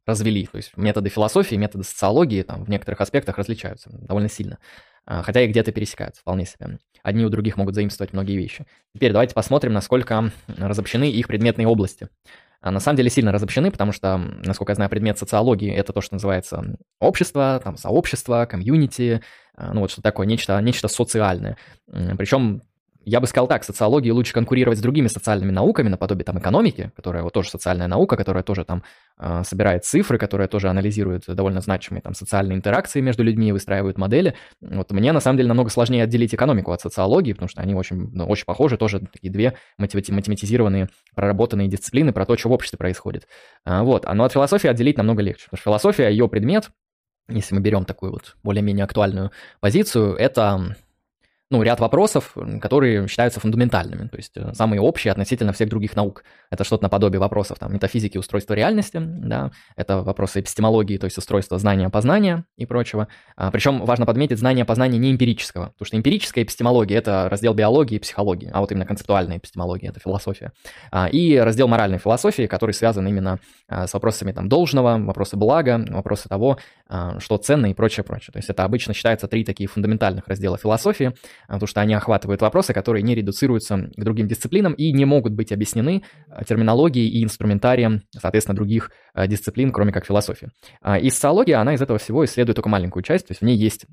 развели, то есть методы философии, методы социологии там в некоторых аспектах различаются довольно сильно, а, хотя и где-то пересекаются вполне себе. Одни у других могут заимствовать многие вещи. Теперь давайте посмотрим, насколько разобщены их предметные области. А на самом деле сильно разобщены, потому что, насколько я знаю, предмет социологии — это то, что называется общество, там, сообщество, комьюнити, ну вот что такое, нечто, нечто социальное. Причем я бы сказал так, социологии лучше конкурировать с другими социальными науками, наподобие там экономики, которая вот тоже социальная наука, которая тоже там э, собирает цифры, которая тоже анализирует довольно значимые там социальные интеракции между людьми, выстраивает модели. Вот мне на самом деле намного сложнее отделить экономику от социологии, потому что они очень, ну, очень похожи, тоже такие две математизированные, проработанные дисциплины про то, что в обществе происходит. А, вот, но от философии отделить намного легче, потому что философия, ее предмет, если мы берем такую вот более-менее актуальную позицию, это ну, ряд вопросов, которые считаются фундаментальными, то есть э, самые общие относительно всех других наук. Это что-то наподобие вопросов там, метафизики, устройства реальности, да, это вопросы эпистемологии, то есть устройства знания, познания и прочего. А, причем важно подметить знание познания не эмпирического, потому что эмпирическая эпистемология – это раздел биологии и психологии, а вот именно концептуальная эпистемология – это философия. А, и раздел моральной философии, который связан именно а, с вопросами там, должного, вопросы блага, вопросы того, что ценно и прочее, прочее. То есть это обычно считается три такие фундаментальных раздела философии, а, потому что они охватывают вопросы, которые не редуцируются к другим дисциплинам и не могут быть объяснены а, терминологией и инструментарием, соответственно, других а, дисциплин, кроме как философии. И социология, она из этого всего исследует только маленькую часть, то есть в ней есть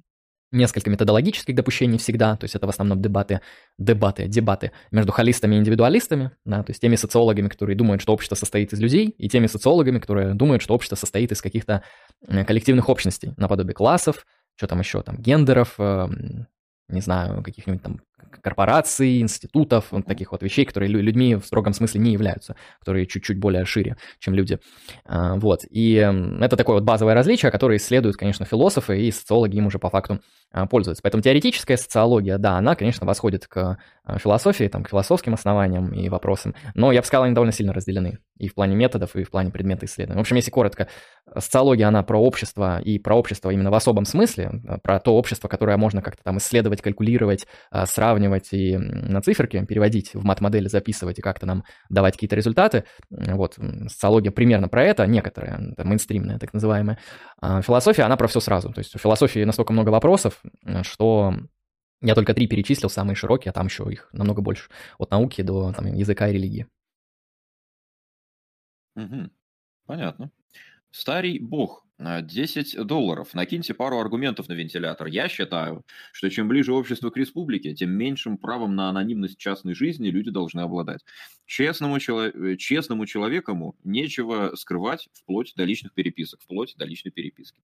несколько методологических допущений всегда, то есть это в основном дебаты, дебаты, дебаты между холистами и индивидуалистами, да, то есть теми социологами, которые думают, что общество состоит из людей, и теми социологами, которые думают, что общество состоит из каких-то коллективных общностей, наподобие классов, что там еще, там, гендеров, эм, не знаю, каких-нибудь там корпораций, институтов, вот таких вот вещей, которые людьми в строгом смысле не являются, которые чуть-чуть более шире, чем люди. А, вот. И это такое вот базовое различие, которое исследуют, конечно, философы и социологи им уже по факту а, пользуются. Поэтому теоретическая социология, да, она, конечно, восходит к а, философии, там, к философским основаниям и вопросам, но я бы сказал, они довольно сильно разделены и в плане методов, и в плане предмета исследования. В общем, если коротко, социология, она про общество, и про общество именно в особом смысле, про то общество, которое можно как-то там исследовать, калькулировать, сравнивать и на циферки переводить, в мат-модели записывать и как-то нам давать какие-то результаты. Вот, социология примерно про это, некоторая, это мейнстримная так называемая. А философия, она про все сразу. То есть у философии настолько много вопросов, что я только три перечислил, самые широкие, а там еще их намного больше. От науки до там, языка и религии. Угу. Понятно. Старый бог 10 долларов. Накиньте пару аргументов на вентилятор. Я считаю, что чем ближе общество к республике, тем меньшим правом на анонимность частной жизни люди должны обладать. Честному, чело... Честному человеку нечего скрывать вплоть до личных переписок, вплоть до личной переписки.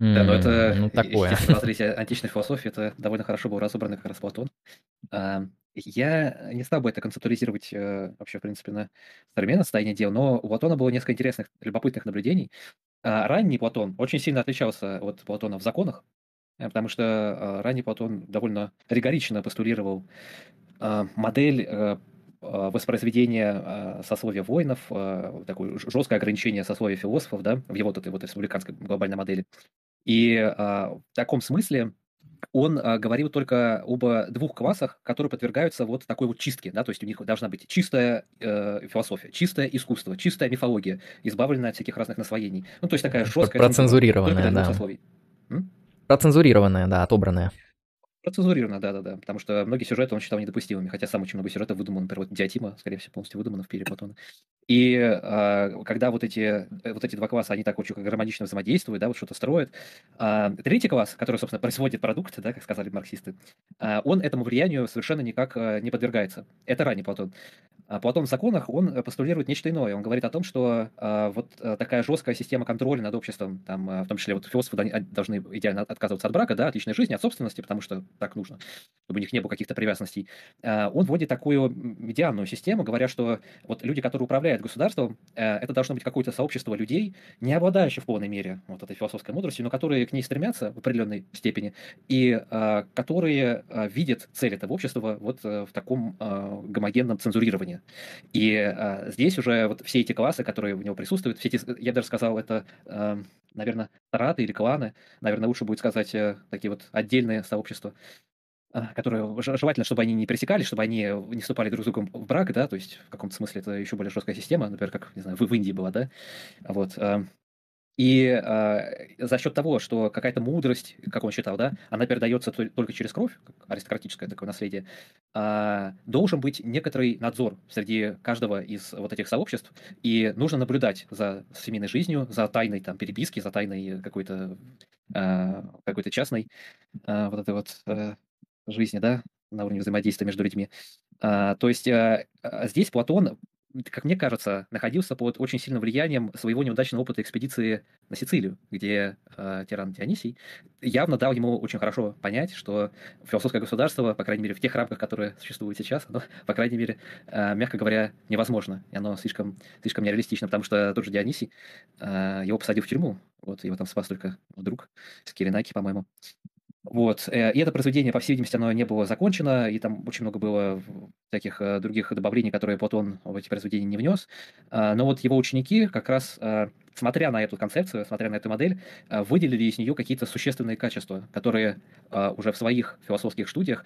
Да, но это, ну, такое. если смотреть античной философии, это довольно хорошо был разобрано как раз Платон. А, я не стал бы это концептуализировать э, вообще, в принципе, на современное состояние дел, но у Платона было несколько интересных, любопытных наблюдений. А, ранний Платон очень сильно отличался от Платона в законах, э, потому что а, ранний Платон довольно ригорично постулировал модель э, воспроизведения сословия воинов, такое жесткое ограничение сословия философов, да, в его вот этой вот республиканской глобальной модели. И а, в таком смысле он а, говорил только об двух классах, которые подвергаются вот такой вот чистке, да, то есть у них должна быть чистая э, философия, чистое искусство, чистая мифология, избавленная от всяких разных насвоений. Ну, то есть такая жесткая... Процензурированная, да. Процензурированная, да, отобранная. Процензурировано, да-да-да, потому что многие сюжеты он считал недопустимыми, хотя сам очень много сюжетов выдуман, например, вот Диатима, скорее всего, полностью выдумано в пире Платона. И а, когда вот эти, э, вот эти два класса, они так очень гармонично взаимодействуют, да, вот что-то строят, а, третий класс, который, собственно, производит продукты, да, как сказали марксисты, а, он этому влиянию совершенно никак не подвергается. Это ранний Платон. А Платон в законах, он э, постулирует нечто иное. Он говорит о том, что а, вот а, такая жесткая система контроля над обществом, там, а, в том числе вот философы должны идеально отказываться от брака, да, от личной жизни, от собственности, потому что так нужно, чтобы у них не было каких-то привязанностей. А, он вводит такую медианную систему, говоря, что вот люди, которые управляют государством, а, это должно быть какое-то сообщество людей, не обладающих в полной мере вот этой философской мудростью, но которые к ней стремятся в определенной степени и а, которые а, видят цель этого общества вот а, в таком а, гомогенном цензурировании и а, здесь уже вот все эти классы, которые в него присутствуют, все эти, я даже сказал, это, а, наверное, тараты или кланы, наверное, лучше будет сказать а, такие вот отдельные сообщества, а, которые желательно, чтобы они не пересекались, чтобы они не вступали друг с другом в брак, да, то есть в каком-то смысле это еще более жесткая система, например, как, не знаю, в, в Индии была, да, вот, а, и э, за счет того, что какая-то мудрость, как он считал, да, она передается только через кровь, аристократическое такое наследие, э, должен быть некоторый надзор среди каждого из вот этих сообществ, и нужно наблюдать за семейной жизнью, за тайной там переписки, за тайной какой-то э, какой-то частной э, вот этой вот э, жизни, да, на уровне взаимодействия между людьми. А, то есть а, здесь Платон как мне кажется, находился под очень сильным влиянием своего неудачного опыта экспедиции на Сицилию, где э, тиран Дионисий явно дал ему очень хорошо понять, что философское государство, по крайней мере, в тех рамках, которые существуют сейчас, оно, по крайней мере, э, мягко говоря, невозможно. И оно слишком, слишком нереалистично, потому что тот же Дионисий, э, его посадил в тюрьму, вот его там спас только друг с Киринаки, по-моему. Вот. Э, и это произведение, по всей видимости, оно не было закончено, и там очень много было всяких э, других добавлений, которые Платон в эти произведения не внес. А, но вот его ученики как раз э, смотря на эту концепцию, смотря на эту модель, э, выделили из нее какие-то существенные качества, которые э, уже в своих философских студиях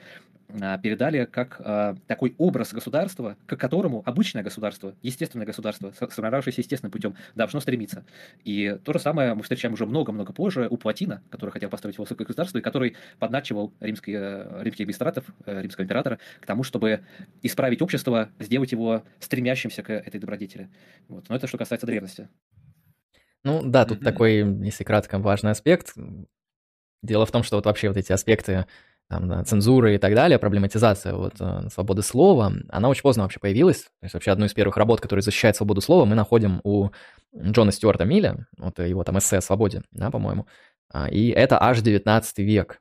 э, передали как такой образ государства, к которому обычное государство, естественное государство, сформировавшееся естественным путем, должно стремиться. И то же самое мы встречаем уже много-много позже у Платина, который хотел построить философское государство, и который подначивал римский, римских администратов, римского императора к тому, чтобы исправить общество, сделать его стремящимся к этой добродетели. Вот. Но это что касается древности. Ну да, тут mm-hmm. такой, если кратко, важный аспект. Дело в том, что вот вообще вот эти аспекты там, да, цензуры и так далее, проблематизация вот, э, свободы слова, она очень поздно вообще появилась. То есть вообще одну из первых работ, которая защищает свободу слова, мы находим у Джона Стюарта Милля, вот его там эссе о свободе, да, по-моему. А, и это аж 19 век.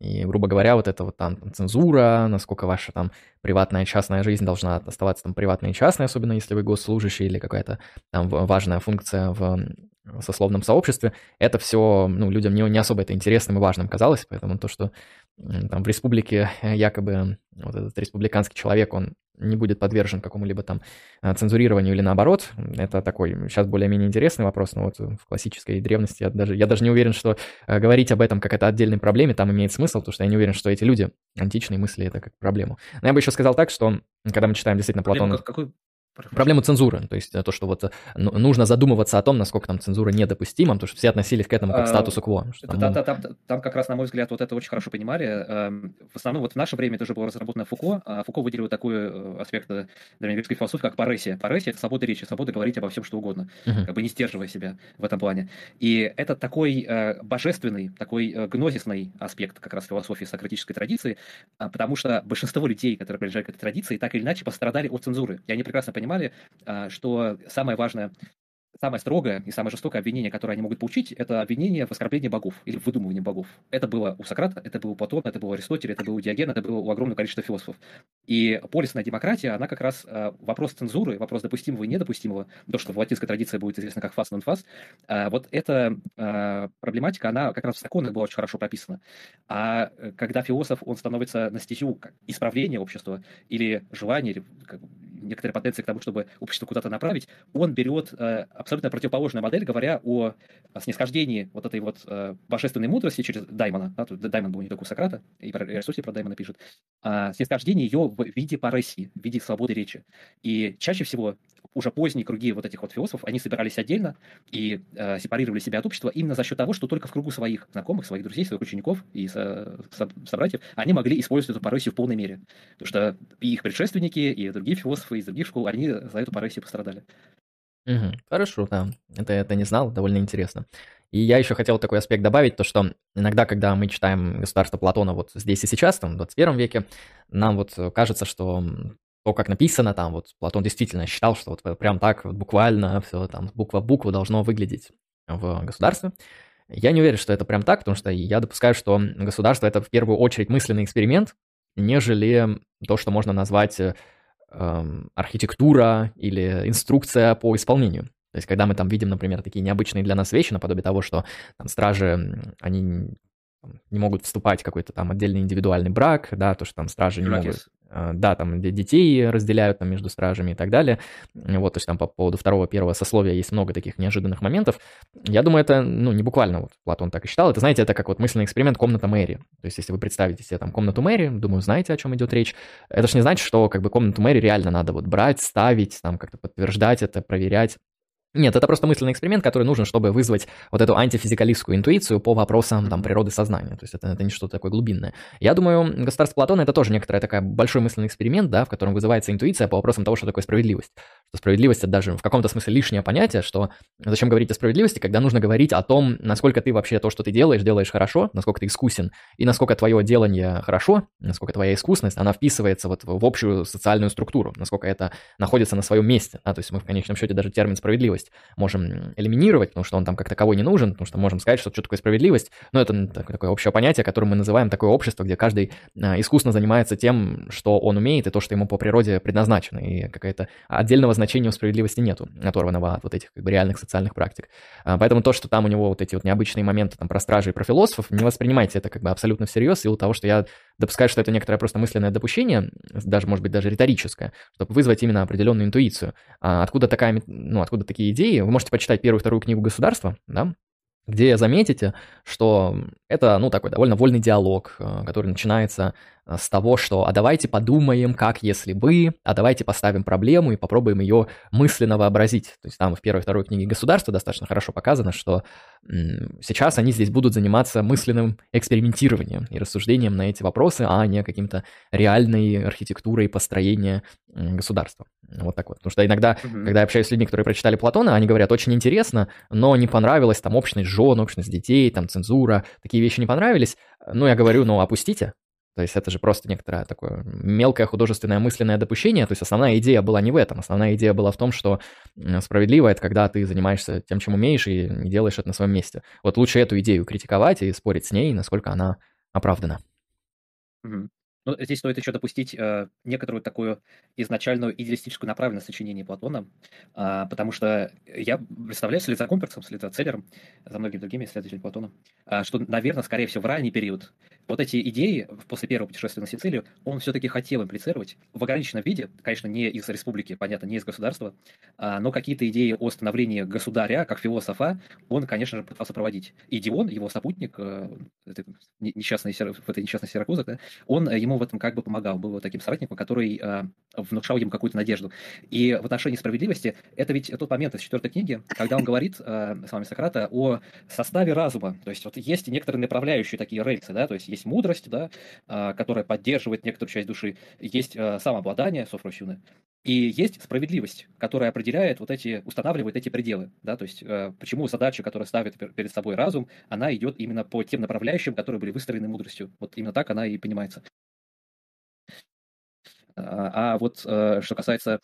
И, грубо говоря, вот это вот там, там цензура, насколько ваша там приватная частная жизнь должна оставаться там приватной и частной, особенно если вы госслужащий или какая-то там важная функция в сословном сообществе, это все ну, людям не, не особо это интересным и важным казалось, поэтому то, что там в республике якобы вот этот республиканский человек, он не будет подвержен какому-либо там а, цензурированию или наоборот, это такой сейчас более-менее интересный вопрос, но вот в классической древности я даже, я даже не уверен, что а, говорить об этом как это отдельной проблеме там имеет смысл, потому что я не уверен, что эти люди античные мысли это как проблему. Но я бы еще сказал так, что когда мы читаем действительно Платона... Какой, Проблему цензуры, то есть э, то, что вот э, ну, нужно задумываться о том, насколько там цензура недопустима, потому что все относились к этому как к а, статусу кво. Там, там, там, там, там как раз, на мой взгляд, вот это очень хорошо понимали. Эм, в основном вот в наше время тоже было разработано Фуко. А Фуко выделил такой э, аспект древнегреческой философии, как паресия. Паресия – это свобода речи, свобода говорить обо всем, что угодно, uh-huh. как бы не стерживая себя в этом плане. И это такой божественный, такой гнозисный аспект как раз философии сократической традиции, а, потому что большинство людей, которые принадлежат к этой традиции, так или иначе пострадали от цензуры. И они прекрасно понимали, что самое важное самое строгое и самое жестокое обвинение, которое они могут получить, это обвинение в оскорблении богов или в выдумывании богов. Это было у Сократа, это было у Платона, это было у Аристотеля, это было у Диогена, это было у огромного количества философов. И полисная демократия, она как раз э, вопрос цензуры, вопрос допустимого и недопустимого, то, что в латинской традиции будет известно как фас нон фас, вот эта проблематика, она как раз в законах была очень хорошо прописана. А э, когда философ, он становится на стезю исправления общества или желания, или некоторые потенции к тому, чтобы общество куда-то направить, он берет э, абсолютно противоположную модель, говоря о, снисхождении вот этой вот э, божественной мудрости через Даймона. Да, тут Даймон был не только у Сократа, и про Аристотель про Даймона пишет. А, снисхождение ее в виде паресии, в виде свободы речи. И чаще всего уже поздние круги вот этих вот философов, они собирались отдельно и э, сепарировали себя от общества именно за счет того, что только в кругу своих знакомых, своих друзей, своих учеников и со, со, собратьев они могли использовать эту паресию в полной мере. Потому что и их предшественники, и другие философы из других школ, они за эту паресию пострадали. Угу, хорошо, да. Это, это не знал, довольно интересно. И я еще хотел такой аспект добавить, то что иногда, когда мы читаем «Государство Платона» вот здесь и сейчас, там, в 21 веке, нам вот кажется, что то, как написано там, вот Платон действительно считал, что вот прям так вот буквально все там буква в букву должно выглядеть в государстве. Я не уверен, что это прям так, потому что я допускаю, что государство это в первую очередь мысленный эксперимент, нежели то, что можно назвать э, архитектура или инструкция по исполнению. То есть, когда мы там видим, например, такие необычные для нас вещи, наподобие того, что там стражи, они не могут вступать в какой-то там отдельный индивидуальный брак, да, то, что там стражи не могут... А, да, там детей разделяют там, между стражами и так далее. Вот, то есть там по поводу второго, первого сословия есть много таких неожиданных моментов. Я думаю, это, ну, не буквально вот Платон так и считал. Это, знаете, это как вот мысленный эксперимент комната Мэри. То есть если вы представите себе там комнату Мэри, думаю, знаете, о чем идет речь. Это же не значит, что как бы комнату Мэри реально надо вот брать, ставить, там как-то подтверждать это, проверять. Нет, это просто мысленный эксперимент, который нужен, чтобы вызвать вот эту антифизикалистскую интуицию по вопросам там, природы сознания. То есть это, это не что-то такое глубинное. Я думаю, государство Платона это тоже некоторый такой большой мысленный эксперимент, да, в котором вызывается интуиция по вопросам того, что такое справедливость. Что справедливость это даже в каком-то смысле лишнее понятие, что зачем говорить о справедливости, когда нужно говорить о том, насколько ты вообще то, что ты делаешь, делаешь хорошо, насколько ты искусен, и насколько твое делание хорошо, насколько твоя искусность, она вписывается вот в общую социальную структуру, насколько это находится на своем месте. Да? То есть мы в конечном счете даже термин справедливость можем элиминировать, потому что он там как таковой не нужен, потому что можем сказать, что что такое справедливость, но это такое общее понятие, которое мы называем такое общество, где каждый а, искусно занимается тем, что он умеет, и то, что ему по природе предназначено, и какое-то отдельного значения у справедливости нету, оторванного от вот этих как бы реальных социальных практик. А, поэтому то, что там у него вот эти вот необычные моменты там про стражи и про философов, не воспринимайте это как бы абсолютно всерьез, в силу того, что я допускаю, что это некоторое просто мысленное допущение, даже, может быть, даже риторическое, чтобы вызвать именно определенную интуицию. А откуда такая, ну, откуда такие идеи? Вы можете почитать первую вторую книгу государства, да, где заметите, что это, ну, такой довольно вольный диалог, э, который начинается с того, что «а давайте подумаем, как если бы», «а давайте поставим проблему и попробуем ее мысленно вообразить». То есть там в первой и второй книге государства достаточно хорошо показано, что сейчас они здесь будут заниматься мысленным экспериментированием и рассуждением на эти вопросы, а не каким-то реальной архитектурой построения государства. Вот так вот. Потому что иногда, угу. когда я общаюсь с людьми, которые прочитали Платона, они говорят, очень интересно, но не понравилась там общность жен, общность детей, там цензура, такие вещи не понравились. Ну, я говорю, ну, опустите. То есть это же просто некоторое такое мелкое художественное мысленное допущение. То есть основная идея была не в этом. Основная идея была в том, что справедливо это когда ты занимаешься тем, чем умеешь, и делаешь это на своем месте. Вот лучше эту идею критиковать и спорить с ней, насколько она оправдана. Угу. Ну, здесь стоит еще допустить э, некоторую такую изначальную идеалистическую направленность сочинения Платона, э, потому что я представляю вслед за Комперсом, вслед за Целлером, за многими другими исследователями Платона, э, что, наверное, скорее всего, в ранний период вот эти идеи после первого путешествия на Сицилию он все-таки хотел имплицировать в ограниченном виде, конечно, не из республики, понятно, не из государства, э, но какие-то идеи о становлении государя, как философа, он, конечно же, пытался проводить. И Дион, его сопутник, э, несчастный, в этой несчастной Сиракузах, да, он ему ему в этом как бы помогал, был вот таким соратником, который э, внушал ему какую-то надежду. И в отношении справедливости, это ведь тот момент из четвертой книги, когда он говорит э, с вами Сократа о составе разума. То есть вот есть некоторые направляющие такие рельсы, да, то есть есть мудрость, да, э, которая поддерживает некоторую часть души, есть э, самообладание, софрощуны, и есть справедливость, которая определяет вот эти, устанавливает эти пределы, да, то есть э, почему задача, которая ставит перед собой разум, она идет именно по тем направляющим, которые были выстроены мудростью. Вот именно так она и понимается. А, а вот э, что касается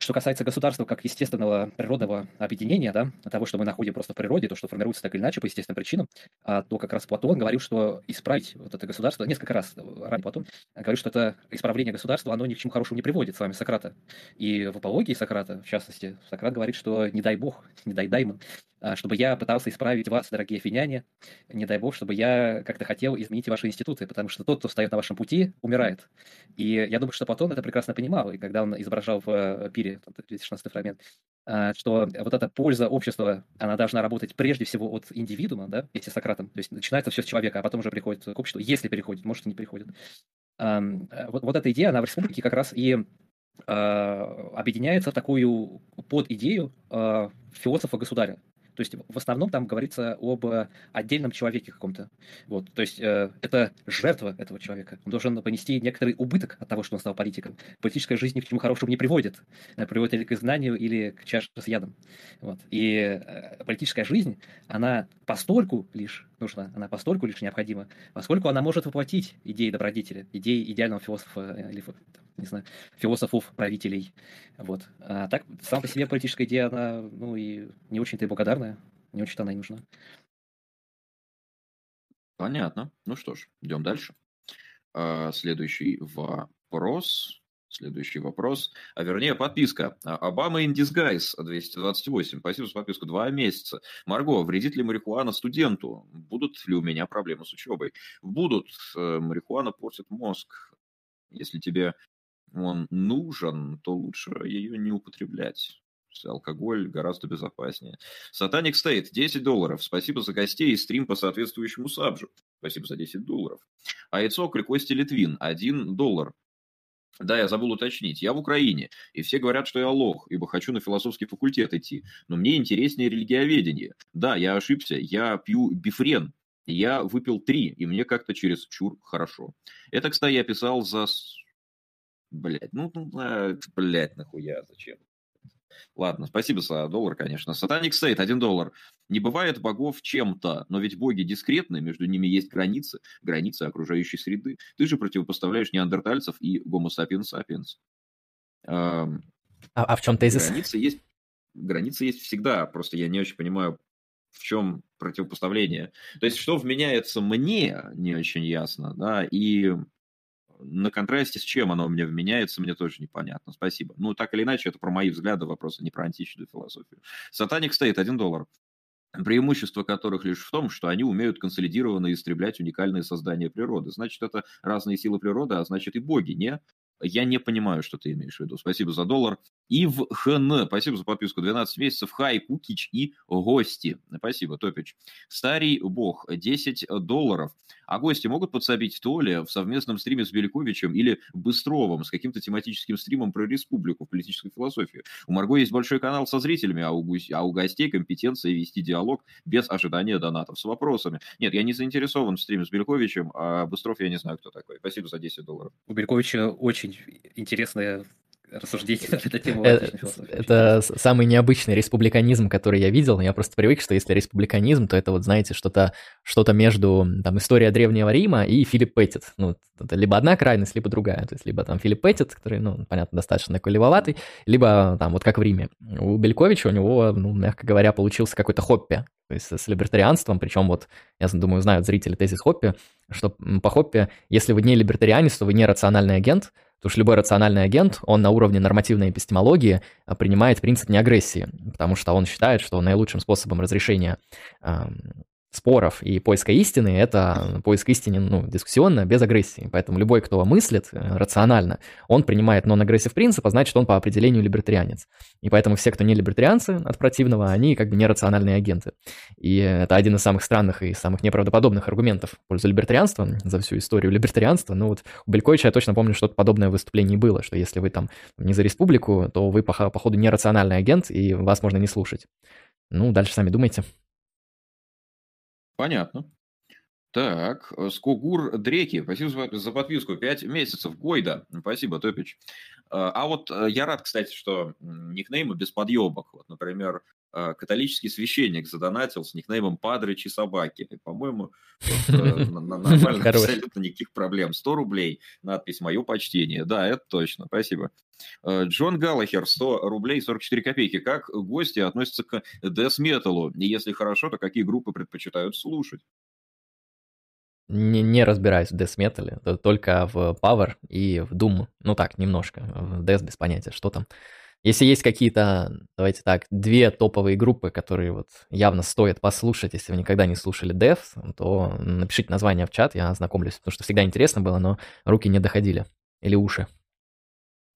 что касается государства как естественного природного объединения, да, того, что мы находим просто в природе, то, что формируется так или иначе по естественным причинам, а, то как раз Платон говорил, что исправить вот это государство, несколько раз ранее Платон говорил, что это исправление государства, оно ни к чему хорошему не приводит, с вами Сократа. И в апологии Сократа, в частности, Сократ говорит, что не дай бог, не дай даймон, а, чтобы я пытался исправить вас, дорогие финяне, не дай бог, чтобы я как-то хотел изменить ваши институты, потому что тот, кто встает на вашем пути, умирает. И я думаю, что Платон это прекрасно понимал, и когда он изображал в э, пире, 216 фрагмент, а, что вот эта польза общества, она должна работать прежде всего от индивидуума, да, если Сократом, то есть начинается все с человека, а потом уже приходит к обществу, если переходит, может, и не переходит. Вот, вот эта идея, она в республике как раз и а, объединяется в такую под идею философа-государя. То есть в основном там говорится об э, отдельном человеке каком-то. Вот, то есть э, это жертва этого человека. Он должен понести некоторый убыток от того, что он стал политиком. Политическая жизнь ни к чему хорошему не приводит. Она приводит или к изгнанию, или к чаше с ядом. Вот. И э, политическая жизнь, она постольку лишь нужна, она постольку лишь необходима, поскольку она может воплотить идеи добродетеля, идеи идеального философа э, или не знаю, философов, правителей. Вот. А так, сам по себе политическая идея, она, ну, и не очень-то и благодарная, не очень-то она и нужна. Понятно. Ну что ж, идем дальше. А, следующий вопрос. Следующий вопрос, а вернее подписка. Обама in disguise 228. Спасибо за подписку. Два месяца. Марго, вредит ли марихуана студенту? Будут ли у меня проблемы с учебой? Будут. Э, марихуана портит мозг. Если тебе он нужен, то лучше ее не употреблять. Алкоголь гораздо безопаснее. Satanic State, 10 долларов. Спасибо за гостей и стрим по соответствующему сабжу. Спасибо за 10 долларов. Айцокль Кости Литвин, 1 доллар. Да, я забыл уточнить. Я в Украине, и все говорят, что я лох, ибо хочу на философский факультет идти. Но мне интереснее религиоведение. Да, я ошибся, я пью бифрен. Я выпил три, и мне как-то через чур хорошо. Это, кстати, я писал за Блять, ну, ну блять, нахуя, зачем? Ладно, спасибо за доллар, конечно. Сатаник Сейт, один доллар. Не бывает богов чем-то, но ведь боги дискретны, между ними есть границы, границы окружающей среды. Ты же противопоставляешь неандертальцев и гомо сапиенс сапиенс. А, а в чем тезис? Границы есть, границы есть всегда, просто я не очень понимаю, в чем противопоставление. То есть, что вменяется мне, не очень ясно, да, и на контрасте с чем оно мне вменяется, мне тоже непонятно. Спасибо. Ну, так или иначе, это про мои взгляды вопросы, не про античную философию. Сатаник стоит 1 доллар преимущество которых лишь в том, что они умеют консолидированно истреблять уникальные создания природы. Значит, это разные силы природы, а значит и боги, не? Я не понимаю, что ты имеешь в виду. Спасибо за доллар. И в ХН, спасибо за подписку, 12 месяцев. Хай, Кукич и гости. Спасибо, Топич. Старый бог, 10 долларов. А гости могут подсобить в Толе в совместном стриме с Беляковичем или Быстровым с каким-то тематическим стримом про республику в политической философии. У Марго есть большой канал со зрителями, а у, а у гостей компетенция вести диалог без ожидания донатов с вопросами. Нет, я не заинтересован в стриме с Бельковичем, а Быстров я не знаю, кто такой. Спасибо за 10 долларов. У Бельковича очень интересная рассуждение на эту тему. Это, это самый необычный республиканизм, который я видел. Я просто привык, что если республиканизм, то это вот, знаете, что-то что между там, история Древнего Рима и Филипп Петтит. Ну, это либо одна крайность, либо другая. То есть либо там Филипп Петтит, который, ну, понятно, достаточно такой левоватый, либо там вот как в Риме. У Бельковича у него, ну, мягко говоря, получился какой-то хоппи. То есть с либертарианством, причем вот, я думаю, знают зрители тезис Хоппи, что по Хоппи, если вы не либертарианец, то вы не рациональный агент, Потому что любой рациональный агент, он на уровне нормативной эпистемологии а, принимает принцип неагрессии, потому что он считает, что наилучшим способом разрешения споров и поиска истины – это поиск истины ну, дискуссионно, без агрессии. Поэтому любой, кто мыслит э, рационально, он принимает non-агрессив принцип, а значит, он по определению либертарианец. И поэтому все, кто не либертарианцы от противного, они как бы нерациональные агенты. И это один из самых странных и самых неправдоподобных аргументов в пользу либертарианства за всю историю либертарианства. Ну вот у Бельковича я точно помню, что-то подобное в выступлении было, что если вы там не за республику, то вы, по, походу, нерациональный агент, и вас можно не слушать. Ну, дальше сами думайте. Понятно. Так, э, Скугур Дреки, спасибо за подписку. Пять месяцев. Гойда. Спасибо, Топич. А, а вот э, я рад, кстати, что никнеймы без подъебок. Вот, например, э, католический священник задонатил с никнеймом Падрычи собаки. По-моему, нормально, абсолютно никаких проблем. 100 рублей, надпись «Мое почтение». Да, это точно, спасибо. Джон Галлахер, 100 рублей 44 копейки. Как гости относятся к дес-металу? И если хорошо, то какие группы предпочитают слушать? не, не разбираюсь в Metal, только в Power и в Doom. Ну так, немножко. В Death без понятия, что там. Если есть какие-то, давайте так, две топовые группы, которые вот явно стоит послушать, если вы никогда не слушали Death, то напишите название в чат, я ознакомлюсь, потому что всегда интересно было, но руки не доходили. Или уши.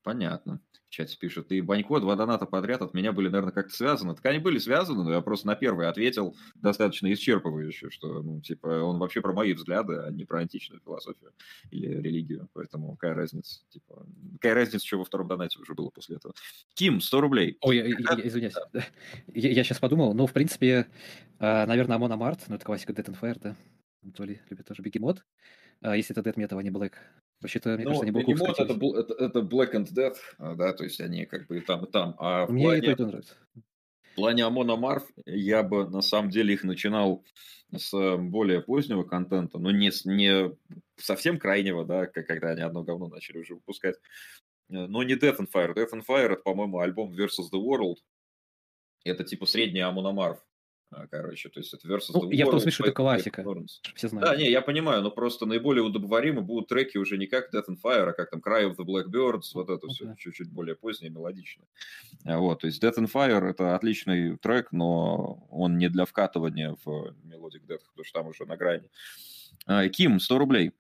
Понятно чате пишут, и Банько, два доната подряд от меня были, наверное, как-то связаны. Так они были связаны, но я просто на первый ответил достаточно исчерпывающе, что, ну, типа, он вообще про мои взгляды, а не про античную философию или религию. Поэтому какая разница? Типа, какая разница, что во втором донате уже было после этого? Ким, 100 рублей. Ой, я, я, извиняюсь. Я, я сейчас подумал, ну, в принципе, а, наверное, Амон Амарт, ну, это классика Dead and Fire, да? То ли любит тоже Бегемот. А если это Dead Metal, а не Black. Вообще-то, мне ну, кажется, они Behemoth это, это, это Black and Death, а, да, то есть они как бы и там, и там. А мне плане, это нравится. В плане Амона Марф я бы на самом деле их начинал с более позднего контента, но не, не совсем крайнего, да, когда они одно говно начали уже выпускать. Э, но не Death and Fire. Death and Fire это, по-моему, альбом Versus the World. Это типа средний Амон Амарф. А, короче, то есть это Versus ну, Я в том смысле, что это классика. Все знают. Да, не, я понимаю, но просто наиболее удобоваримы будут треки уже не как Death and Fire, а как там Cry of the Blackbirds, вот это okay. все чуть-чуть более позднее, мелодичное. А, вот, то есть Death and Fire это отличный трек, но он не для вкатывания в Melodic Death, потому что там уже на грани. А, Ким, 100 рублей.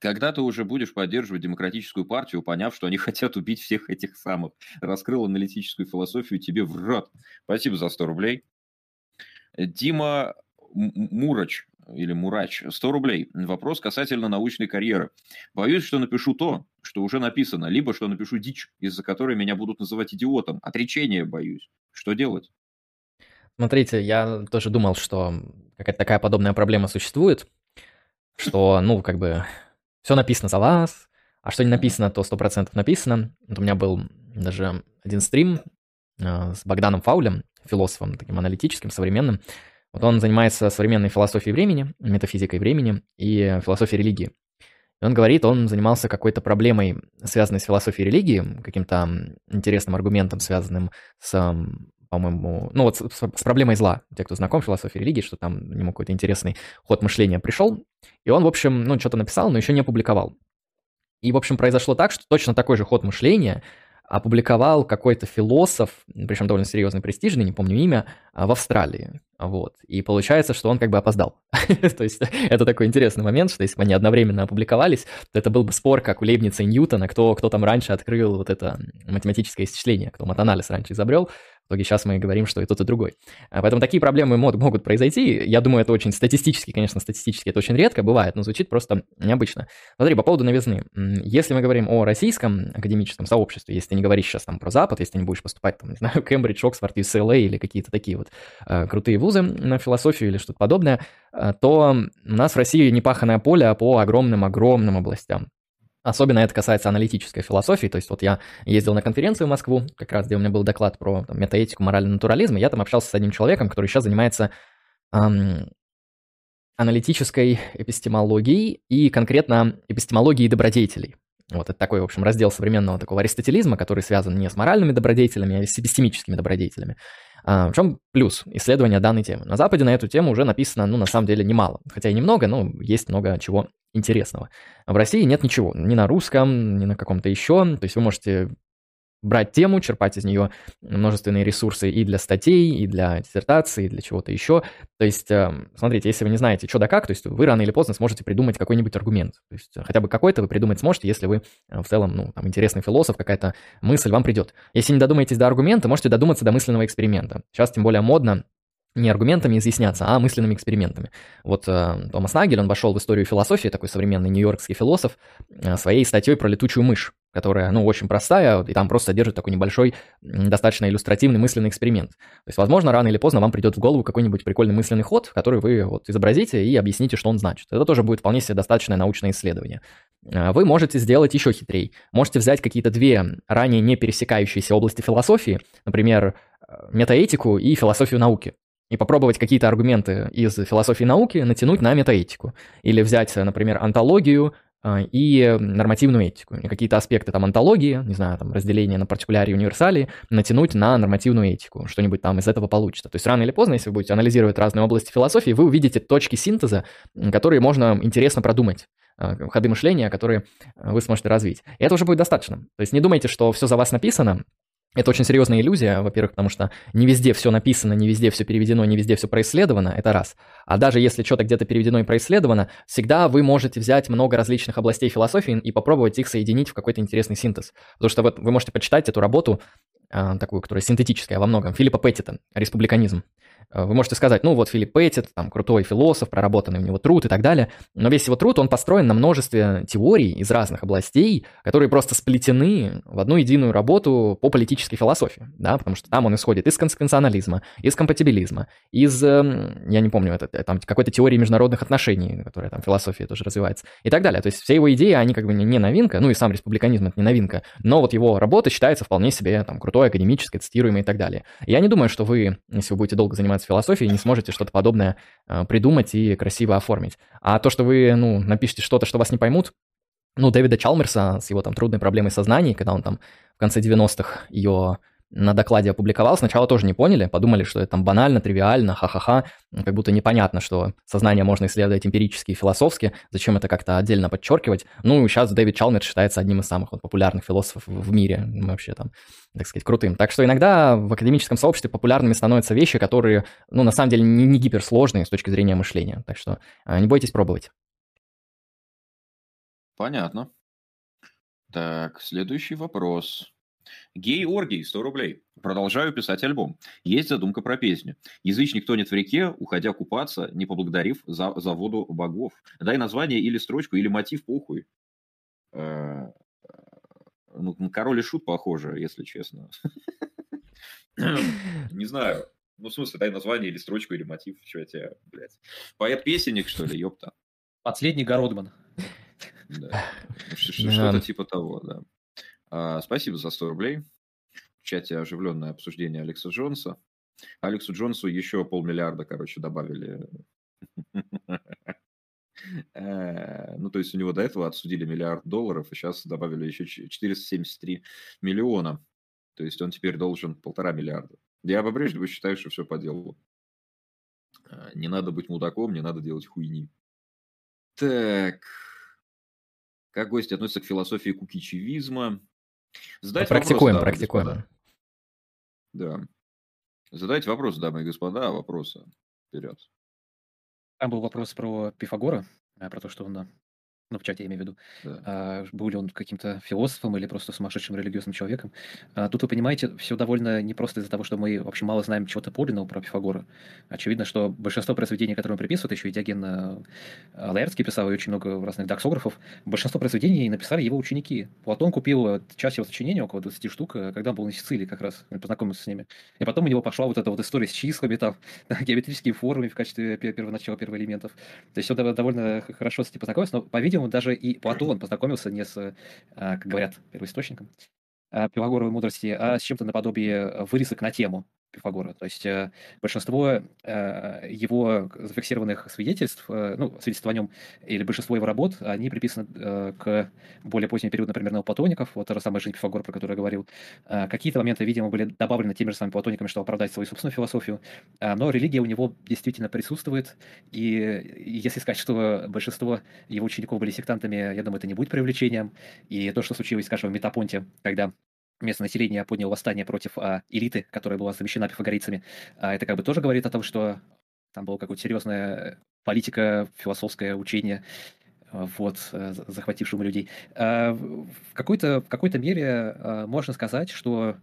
Когда ты уже будешь поддерживать демократическую партию, поняв, что они хотят убить всех этих самых? Раскрыл аналитическую философию тебе в рот. Спасибо за 100 рублей. Дима Мурач или Мурач, 100 рублей. Вопрос касательно научной карьеры. Боюсь, что напишу то, что уже написано, либо что напишу дичь, из-за которой меня будут называть идиотом. Отречение боюсь. Что делать? Смотрите, я тоже думал, что какая-то такая подобная проблема существует, что, ну, как бы, все написано за вас, а что не написано, то 100% написано. Вот у меня был даже один стрим э, с Богданом Фаулем, философом таким аналитическим, современным. Вот он занимается современной философией времени, метафизикой времени и философией религии. И он говорит, он занимался какой-то проблемой, связанной с философией религии, каким-то интересным аргументом, связанным с, по-моему, ну вот с, с проблемой зла. Те, кто знаком с философией религии, что там ему какой-то интересный ход мышления пришел. И он, в общем, ну, что-то написал, но еще не опубликовал. И, в общем, произошло так, что точно такой же ход мышления опубликовал какой-то философ, причем довольно серьезный, престижный, не помню имя, а, в Австралии. Вот. И получается, что он как бы опоздал. то есть это такой интересный момент, что если бы они одновременно опубликовались, то это был бы спор, как у Лейбница и Ньютона, кто, кто там раньше открыл вот это математическое исчисление, кто матанализ раньше изобрел. В итоге сейчас мы говорим, что и тот, и другой. А поэтому такие проблемы могут произойти. Я думаю, это очень статистически, конечно, статистически это очень редко бывает, но звучит просто необычно. Смотри, по поводу новизны. Если мы говорим о российском академическом сообществе, если ты не говоришь сейчас там про Запад, если ты не будешь поступать, там, не знаю, Кембридж, Оксфорд, UCLA или какие-то такие вот э, крутые вузы на философию или что-то подобное, э, то у нас в России непаханное поле по огромным-огромным областям. Особенно это касается аналитической философии. То есть вот я ездил на конференцию в Москву, как раз где у меня был доклад про там, метаэтику, моральный натурализм, и я там общался с одним человеком, который сейчас занимается эм, аналитической эпистемологией и конкретно эпистемологией добродетелей. Вот это такой, в общем, раздел современного такого аристотелизма, который связан не с моральными добродетелями, а с эпистемическими добродетелями. А, в чем плюс исследования данной темы? На Западе на эту тему уже написано, ну, на самом деле, немало. Хотя и немного, но есть много чего интересного. В России нет ничего. Ни на русском, ни на каком-то еще. То есть вы можете брать тему, черпать из нее множественные ресурсы и для статей, и для диссертации, и для чего-то еще. То есть, эм, смотрите, если вы не знаете, что да как, то есть вы рано или поздно сможете придумать какой-нибудь аргумент. То есть хотя бы какой-то вы придумать сможете, если вы э, в целом, ну, там, интересный философ, какая-то мысль вам придет. Если не додумаетесь до аргумента, можете додуматься до мысленного эксперимента. Сейчас тем более модно не аргументами изъясняться, а мысленными экспериментами. Вот э, Томас Нагель, он вошел в историю философии, такой современный нью-йоркский философ, э, своей статьей про летучую мышь, которая, ну, очень простая, и там просто содержит такой небольшой, достаточно иллюстративный мысленный эксперимент. То есть, возможно, рано или поздно вам придет в голову какой-нибудь прикольный мысленный ход, который вы вот изобразите и объясните, что он значит. Это тоже будет вполне себе достаточное научное исследование. Э, вы можете сделать еще хитрее. Можете взять какие-то две ранее не пересекающиеся области философии, например, э, метаэтику и философию науки и попробовать какие-то аргументы из философии науки натянуть на метаэтику. Или взять, например, антологию а, и нормативную этику. Какие-то аспекты там антологии, не знаю, там разделение на партикулярии и универсалии, натянуть на нормативную этику. Что-нибудь там из этого получится. То есть рано или поздно, если вы будете анализировать разные области философии, вы увидите точки синтеза, которые можно интересно продумать а, ходы мышления, которые вы сможете развить. И это уже будет достаточно. То есть не думайте, что все за вас написано, это очень серьезная иллюзия, во-первых, потому что не везде все написано, не везде все переведено, не везде все происследовано, это раз. А даже если что-то где-то переведено и происследовано, всегда вы можете взять много различных областей философии и попробовать их соединить в какой-то интересный синтез. Потому что вот вы можете почитать эту работу, а, такую, которая синтетическая во многом, Филиппа Петтита «Республиканизм». Э, вы можете сказать, ну вот Филипп Петтит, там крутой философ, проработанный у него труд и так далее, но весь его труд, он построен на множестве теорий из разных областей, которые просто сплетены в одну единую работу по политической философии, да, потому что там он исходит из конституционализма, из компатибилизма, из, эм, я не помню, это, там какой-то теории международных отношений, которая там философия тоже развивается, и так далее. То есть все его идеи, они как бы не новинка, ну и сам республиканизм это не новинка, но вот его работа считается вполне себе там крутой, академической, цитируемой и так далее. я не думаю, что вы, если вы будете долго заниматься заниматься философией, не сможете что-то подобное э, придумать и красиво оформить. А то, что вы, ну, напишите что-то, что вас не поймут, ну, Дэвида Чалмерса с его там трудной проблемой сознания, когда он там в конце 90-х ее на докладе опубликовал, сначала тоже не поняли, подумали, что это там банально, тривиально, ха-ха-ха, как будто непонятно, что сознание можно исследовать эмпирически и философски, зачем это как-то отдельно подчеркивать. Ну, сейчас Дэвид Чалмер считается одним из самых вот, популярных философов в мире, вообще там, так сказать, крутым. Так что иногда в академическом сообществе популярными становятся вещи, которые, ну, на самом деле не, не гиперсложные с точки зрения мышления. Так что а, не бойтесь пробовать. Понятно. Так, следующий вопрос. Гей-оргий, 100 рублей. Продолжаю писать альбом. Есть задумка про песню. Язычник тонет в реке, уходя купаться, не поблагодарив за, за воду богов. Дай название или строчку, или мотив, похуй. Э, ну, на король и шут похоже, если честно. Не знаю. Ну, в смысле, дай название или строчку, или мотив. Что я тебе, блядь. Поэт-песенник, что ли, ёпта. Последний Городман. Да. Что-то типа того, да. А, спасибо за 100 рублей. В чате оживленное обсуждение Алекса Джонса. Алексу Джонсу еще полмиллиарда, короче, добавили. Э, ну, то есть у него до этого отсудили миллиард долларов, и сейчас добавили еще 473 миллиона. То есть он теперь должен полтора миллиарда. Я по-прежнему считаю, что все по делу. Э, не надо быть мудаком, не надо делать хуйни. Так. Как гости относятся к философии кукичевизма? Задать практикуем, вопрос, практикуем. Господа. Да. Задайте вопрос, дамы и господа, а вопросы вперед. Там был вопрос про Пифагора, а, про то, что он ну, в чате я имею в виду, да. а, был ли он каким-то философом или просто сумасшедшим религиозным человеком. А, тут вы понимаете, все довольно непросто из-за того, что мы вообще мало знаем чего-то подлинного про Пифагора. Очевидно, что большинство произведений, которые он приписывает, еще и Диоген а, Лаэртский писал, и очень много разных доксографов, большинство произведений написали его ученики. Платон купил часть его сочинений, около 20 штук, э, когда он был на Сицилии как раз, познакомился с ними. И потом у него пошла вот эта вот история с числами, там, геометрические формы в качестве первоначала первоэлементов. То есть он довольно хорошо с этим познакомился, но, по-видимому, по-моему, даже и Платон познакомился не с, а, как говорят, первоисточником а, Пифагоровой мудрости, а с чем-то наподобие вырисок на тему Пифагора. То есть э, большинство э, его зафиксированных свидетельств, э, ну, свидетельств о нем, или большинство его работ, они приписаны к более позднему периоду, например, неоплатоников, вот та же самая жизнь Пифагора, про которую я говорил. Какие-то моменты, видимо, были добавлены теми же самыми платониками, чтобы оправдать свою собственную философию, но религия у него действительно присутствует, и если сказать, что большинство его учеников были сектантами, я думаю, это не будет привлечением, и то, что случилось, скажем, в Метапонте, когда местное население подняло восстание против а, элиты, которая была замещена пифагорейцами, а, это как бы тоже говорит о том, что там была какая-то серьезная политика, философское учение, а, вот, э, захватившему людей. А, в какой-то, в какой-то мере а, можно сказать, что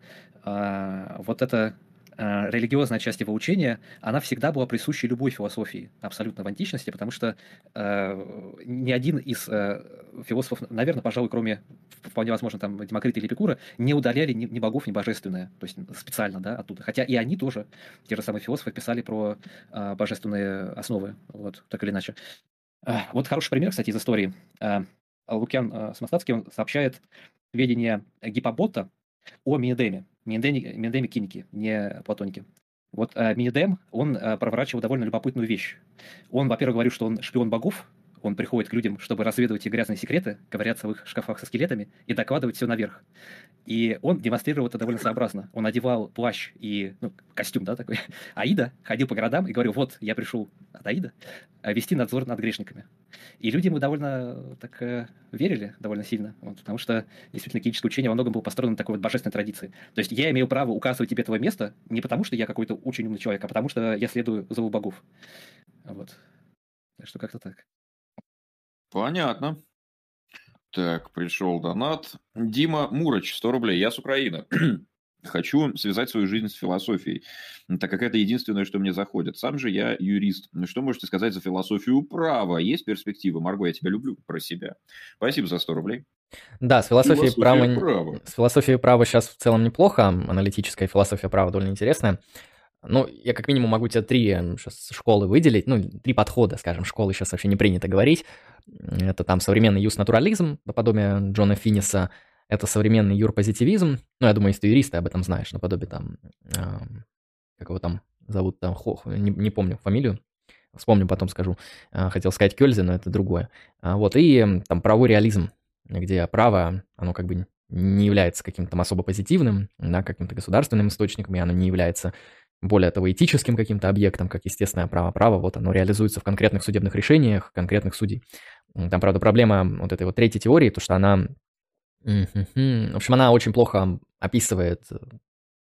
вот это Э, религиозная часть его учения, она всегда была присуща любой философии, абсолютно в античности, потому что э, ни один из э, философов, наверное, пожалуй, кроме, вполне возможно, там, Демокрита или Эпикура, не удаляли ни, ни богов, ни божественное, то есть специально, да, оттуда. Хотя и они тоже, те же самые философы, писали про э, божественные основы, вот, так или иначе. Э, вот хороший пример, кстати, из истории. Э, Лукьян э, Самостатский он сообщает сведения Гиппобота о Минидеме. Минидеме киники, не платоники. Вот э, Минидем, он э, проворачивал довольно любопытную вещь. Он, во-первых, говорил, что он шпион богов, он приходит к людям, чтобы разведывать их грязные секреты, ковыряться в их шкафах со скелетами и докладывать все наверх. И он демонстрировал это довольно сообразно. Он одевал плащ и ну, костюм, да, такой, Аида, ходил по городам и говорил, вот, я пришел от Аида э, вести надзор над грешниками. И люди ему довольно так э, верили, довольно сильно, вот, потому что действительно киническое учение во многом было построено на такой вот божественной традиции. То есть я имею право указывать тебе твое место не потому, что я какой-то очень умный человек, а потому что я следую зову богов. Вот. Так что как-то так. Понятно. Так, пришел донат. Дима Муроч, 100 рублей. Я с Украины. Хочу связать свою жизнь с философией, так как это единственное, что мне заходит. Сам же я юрист. Ну, что можете сказать за философию права? Есть перспективы? Марго, я тебя люблю про себя. Спасибо за 100 рублей. Да, с философией права, права. С философией права сейчас в целом неплохо. Аналитическая философия права довольно интересная. Ну, я как минимум могу тебе три сейчас школы выделить, ну, три подхода, скажем, школы сейчас вообще не принято говорить. Это там современный юс-натурализм, наподобие Джона Финниса, это современный юрпозитивизм, ну, я думаю, если ты юрист, ты об этом знаешь, наподобие там, э, как его там зовут, там, Хох, не, не помню фамилию, вспомню, потом скажу. Э, хотел сказать Кёльзе, но это другое. А, вот, и там правовой реализм, где право, оно как бы не является каким-то особо позитивным, да, каким-то государственным источником, и оно не является более того, этическим каким-то объектом, как естественное право. Право, вот оно реализуется в конкретных судебных решениях конкретных судей. Там, правда, проблема вот этой вот третьей теории, то, что она... В общем, она очень плохо описывает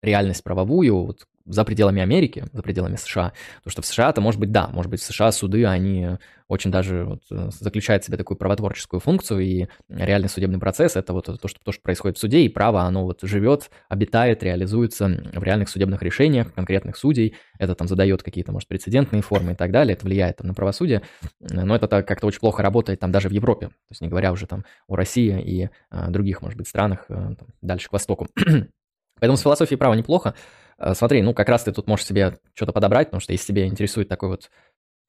реальность правовую, вот за пределами Америки, за пределами США. Потому что в США это может быть, да, может быть, в США суды, они очень даже вот, э, заключают в себе такую правотворческую функцию, и реальный судебный процесс — это вот то что, то, что происходит в суде, и право, оно вот живет, обитает, реализуется в реальных судебных решениях конкретных судей, это там задает какие-то, может, прецедентные формы и так далее, это влияет там, на правосудие, но это как-то очень плохо работает там даже в Европе, то есть не говоря уже там о России и а, других, может быть, странах а, там, дальше к востоку. Поэтому с философией права неплохо. Э, смотри, ну как раз ты тут можешь себе что-то подобрать, потому что если тебя интересует такой вот,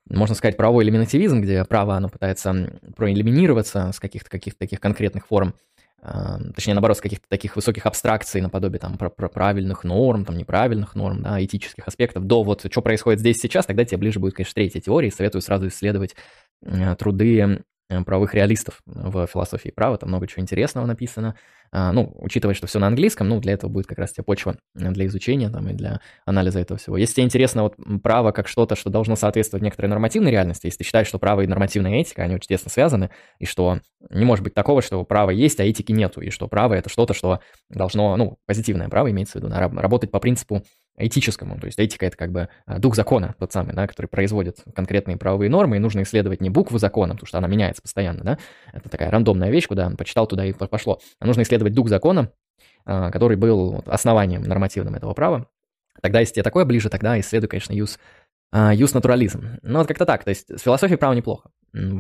можно сказать, правовой элиминативизм, где право, оно пытается проэлиминироваться с каких-то каких таких конкретных форм, э, точнее, наоборот, с каких-то таких высоких абстракций наподобие там про, правильных норм, там неправильных норм, да, этических аспектов, до вот что происходит здесь сейчас, тогда тебе ближе будет, конечно, третья теория, советую сразу исследовать труды правовых реалистов в философии права, там много чего интересного написано, а, ну, учитывая, что все на английском, ну, для этого будет как раз тебе почва для изучения там, и для анализа этого всего. Если тебе интересно вот право как что-то, что должно соответствовать некоторой нормативной реальности, если ты считаешь, что право и нормативная этика, они очень тесно связаны, и что не может быть такого, что право есть, а этики нету, и что право — это что-то, что должно, ну, позитивное право имеется в виду, работать по принципу этическому. То есть этика — это как бы а, дух закона тот самый, да, который производит конкретные правовые нормы, и нужно исследовать не букву закона, потому что она меняется постоянно, да, это такая рандомная вещь, куда он почитал, туда и пошло. А нужно исследовать дух закона, а, который был основанием нормативным этого права. Тогда, если тебе такое ближе, тогда исследуй, конечно, use Юс натурализм. Ну, вот как-то так. То есть с философией права неплохо.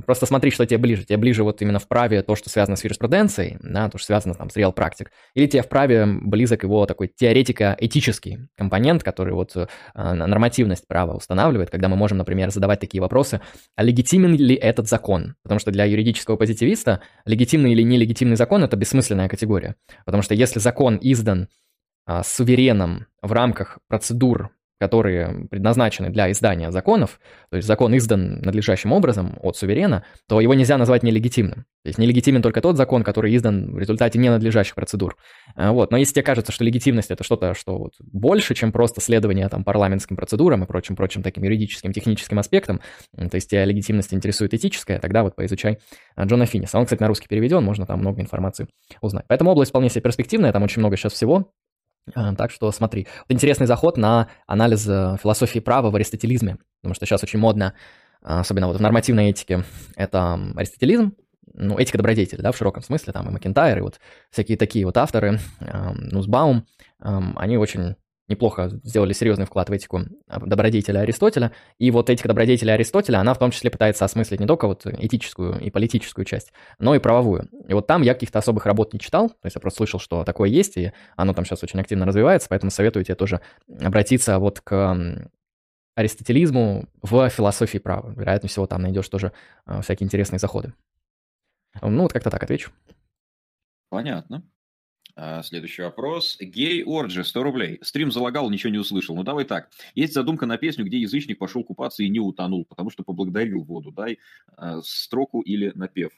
Просто смотри, что тебе ближе. Тебе ближе вот именно в праве то, что связано с юриспруденцией, да, то, что связано там с реал практик. Или тебе в праве близок его такой теоретико-этический компонент, который вот э, нормативность права устанавливает, когда мы можем, например, задавать такие вопросы, а легитимен ли этот закон? Потому что для юридического позитивиста легитимный или нелегитимный закон – это бессмысленная категория. Потому что если закон издан а, сувереном в рамках процедур которые предназначены для издания законов, то есть закон издан надлежащим образом от суверена, то его нельзя назвать нелегитимным. То есть нелегитимен только тот закон, который издан в результате ненадлежащих процедур. А, вот. Но если тебе кажется, что легитимность это что-то, что вот больше, чем просто следование там, парламентским процедурам и прочим, прочим таким юридическим, техническим аспектам, то есть тебя легитимность интересует этическая, тогда вот поизучай а, Джона Финниса. Он, кстати, на русский переведен, можно там много информации узнать. Поэтому область вполне себе перспективная, там очень много сейчас всего. А, так что смотри. Вот интересный заход на анализ э, философии права в аристотелизме, потому что сейчас очень модно, особенно вот в нормативной этике, это аристотелизм, ну, этика добродетели, да, в широком смысле, там и Макентайр, и вот всякие такие вот авторы, эм, Нусбаум, они очень неплохо сделали серьезный вклад в этику добродетеля Аристотеля. И вот этика добродетеля Аристотеля, она в том числе пытается осмыслить не только вот этическую и политическую часть, но и правовую. И вот там я каких-то особых работ не читал, то есть я просто слышал, что такое есть, и оно там сейчас очень активно развивается, поэтому советую тебе тоже обратиться вот к аристотелизму в философии права. Вероятнее всего, там найдешь тоже э, всякие интересные заходы. Ну, вот как-то так отвечу. Понятно. А, следующий вопрос. Гей Орджи, 100 рублей. Стрим залагал, ничего не услышал. Ну, давай так. Есть задумка на песню, где язычник пошел купаться и не утонул, потому что поблагодарил воду. Дай э, строку или напев.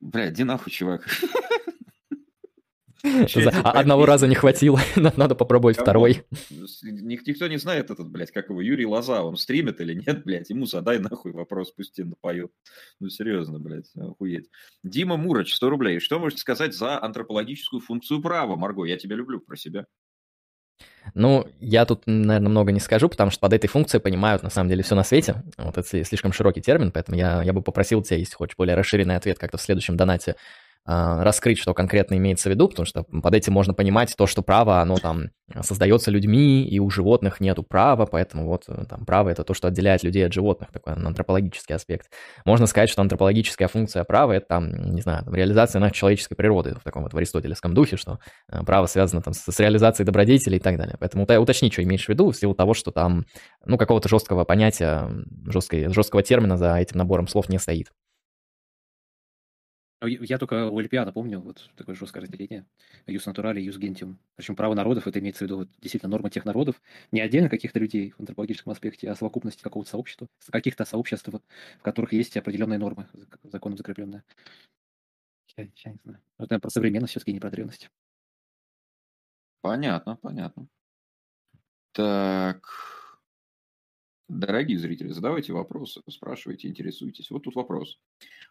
Бля, иди нахуй, чувак. Одного раза не хватило, надо попробовать второй. Никто не знает этот, блядь, как его, Юрий Лоза, он стримит или нет, блядь, ему задай нахуй вопрос, пусть тебе напоет. Ну, серьезно, блядь, охуеть. Дима Муроч, 100 рублей. Что можете сказать за антропологическую функцию права, Марго? Я тебя люблю про себя. Ну, я тут, наверное, много не скажу, потому что под этой функцией понимают, на самом деле, все на свете. Вот это слишком широкий термин, поэтому я, я бы попросил тебя, если хочешь более расширенный ответ как-то в следующем донате раскрыть, что конкретно имеется в виду, потому что под этим можно понимать то, что право, оно там создается людьми, и у животных нету права, поэтому вот э, там право это то, что отделяет людей от животных, такой антропологический аспект. Можно сказать, что антропологическая функция права это там, не знаю, там, реализация нашей человеческой природы в таком вот в аристотелевском духе, что э, право связано там с, с реализацией добродетелей и так далее. Поэтому уточни, что имеешь в виду, в силу того, что там, ну, какого-то жесткого понятия, жесткой, жесткого термина за этим набором слов не стоит. Ну, я только у Олимпиада помню вот такое жесткое разделение. Юс натурали, юс гентиум. Причем право народов, это имеется в виду вот, действительно норма тех народов, не отдельно каких-то людей в антропологическом аспекте, а совокупности какого-то сообщества, каких-то сообществ, в которых есть определенные нормы, законом закрепленные. Я, я не знаю. Это про современность все-таки, не про древность. Понятно, понятно. Так. Дорогие зрители, задавайте вопросы, спрашивайте, интересуйтесь. Вот тут вопрос.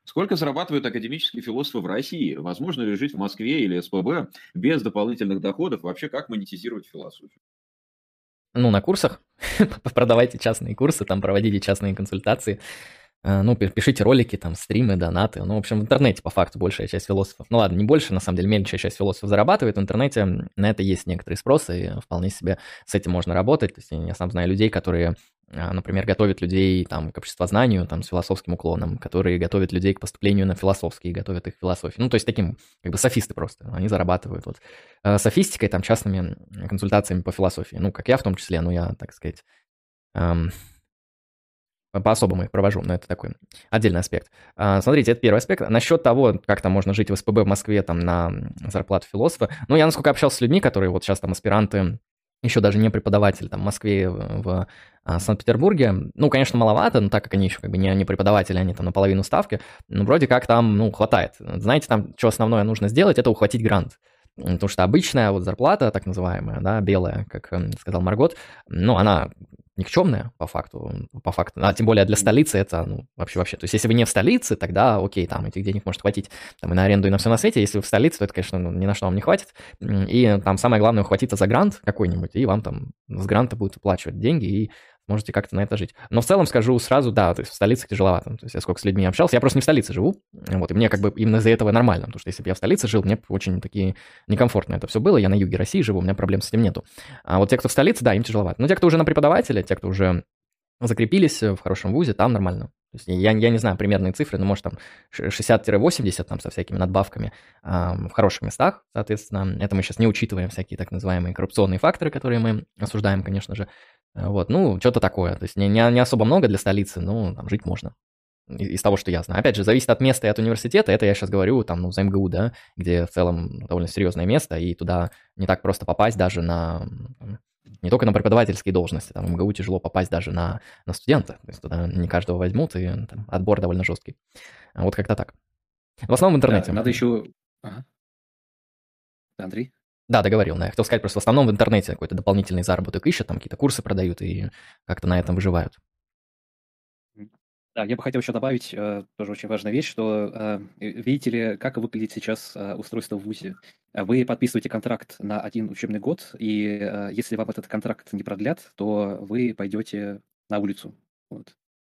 Сколько зарабатывают академические философы в России? Возможно ли жить в Москве или СПБ без дополнительных доходов? Вообще, как монетизировать философию? Ну, на курсах. Продавайте частные курсы, там проводите частные консультации. Э, ну, пишите ролики, там, стримы, донаты. Ну, в общем, в интернете, по факту, большая часть философов, ну ладно, не больше, на самом деле, меньшая часть философов зарабатывает. В интернете на это есть некоторые спросы, и вполне себе с этим можно работать. То есть я сам знаю людей, которые например, готовят людей там, к обществознанию там, с философским уклоном, которые готовят людей к поступлению на философские, готовят их к философии. Ну, то есть таким, как бы софисты просто, они зарабатывают вот а, софистикой, там, частными консультациями по философии. Ну, как я в том числе, ну, я, так сказать, эм, по-особому их провожу, но это такой отдельный аспект. А, смотрите, это первый аспект. Насчет того, как там можно жить в СПБ в Москве там на зарплату философа, ну, я насколько общался с людьми, которые вот сейчас там аспиранты еще даже не преподаватель там, в Москве, в, в а, Санкт-Петербурге. Ну, конечно, маловато, но так как они еще как бы не, не преподаватели, они там наполовину ставки, ну, вроде как там, ну, хватает. Знаете, там, что основное нужно сделать, это ухватить грант. Потому что обычная вот зарплата, так называемая, да, белая, как эм, сказал Маргот, ну, она никчемная по факту, по факту, а тем более для столицы это, ну, вообще вообще, то есть если вы не в столице, тогда окей, там этих денег может хватить там и на аренду, и на все на свете, если вы в столице, то это, конечно, ну, ни на что вам не хватит, и там самое главное ухватиться за грант какой-нибудь, и вам там с гранта будут выплачивать деньги, и можете как-то на это жить. Но в целом скажу сразу, да, то есть в столице тяжеловато. То есть я сколько с людьми общался, я просто не в столице живу, вот, и мне как бы именно из-за этого нормально, потому что если бы я в столице жил, мне очень такие некомфортно это все было, я на юге России живу, у меня проблем с этим нету. А вот те, кто в столице, да, им тяжеловато. Но те, кто уже на преподавателя, те, кто уже закрепились в хорошем вузе, там нормально. То есть я, я не знаю примерные цифры, но может там 60-80 там со всякими надбавками э, в хороших местах, соответственно. Это мы сейчас не учитываем всякие так называемые коррупционные факторы, которые мы осуждаем, конечно же. Вот, ну, что-то такое. То есть не, не, не особо много для столицы, но там жить можно. из того, что я знаю. Опять же, зависит от места и от университета. Это я сейчас говорю там, ну, за МГУ, да, где в целом довольно серьезное место, и туда не так просто попасть даже на не только на преподавательские должности, там в МГУ тяжело попасть даже на, на студента, то есть туда не каждого возьмут, и там, отбор довольно жесткий. Вот как-то так. В основном в интернете. Да, надо еще... Ага. Андрей? Да, договорил, да. Я хотел сказать, просто в основном в интернете какой-то дополнительный заработок ищут, там какие-то курсы продают и как-то на этом выживают. Да, я бы хотел еще добавить, э, тоже очень важная вещь, что э, видите ли, как выглядит сейчас э, устройство в ВУЗе. Вы подписываете контракт на один учебный год, и если вам этот контракт не продлят, то вы пойдете на улицу. Вот.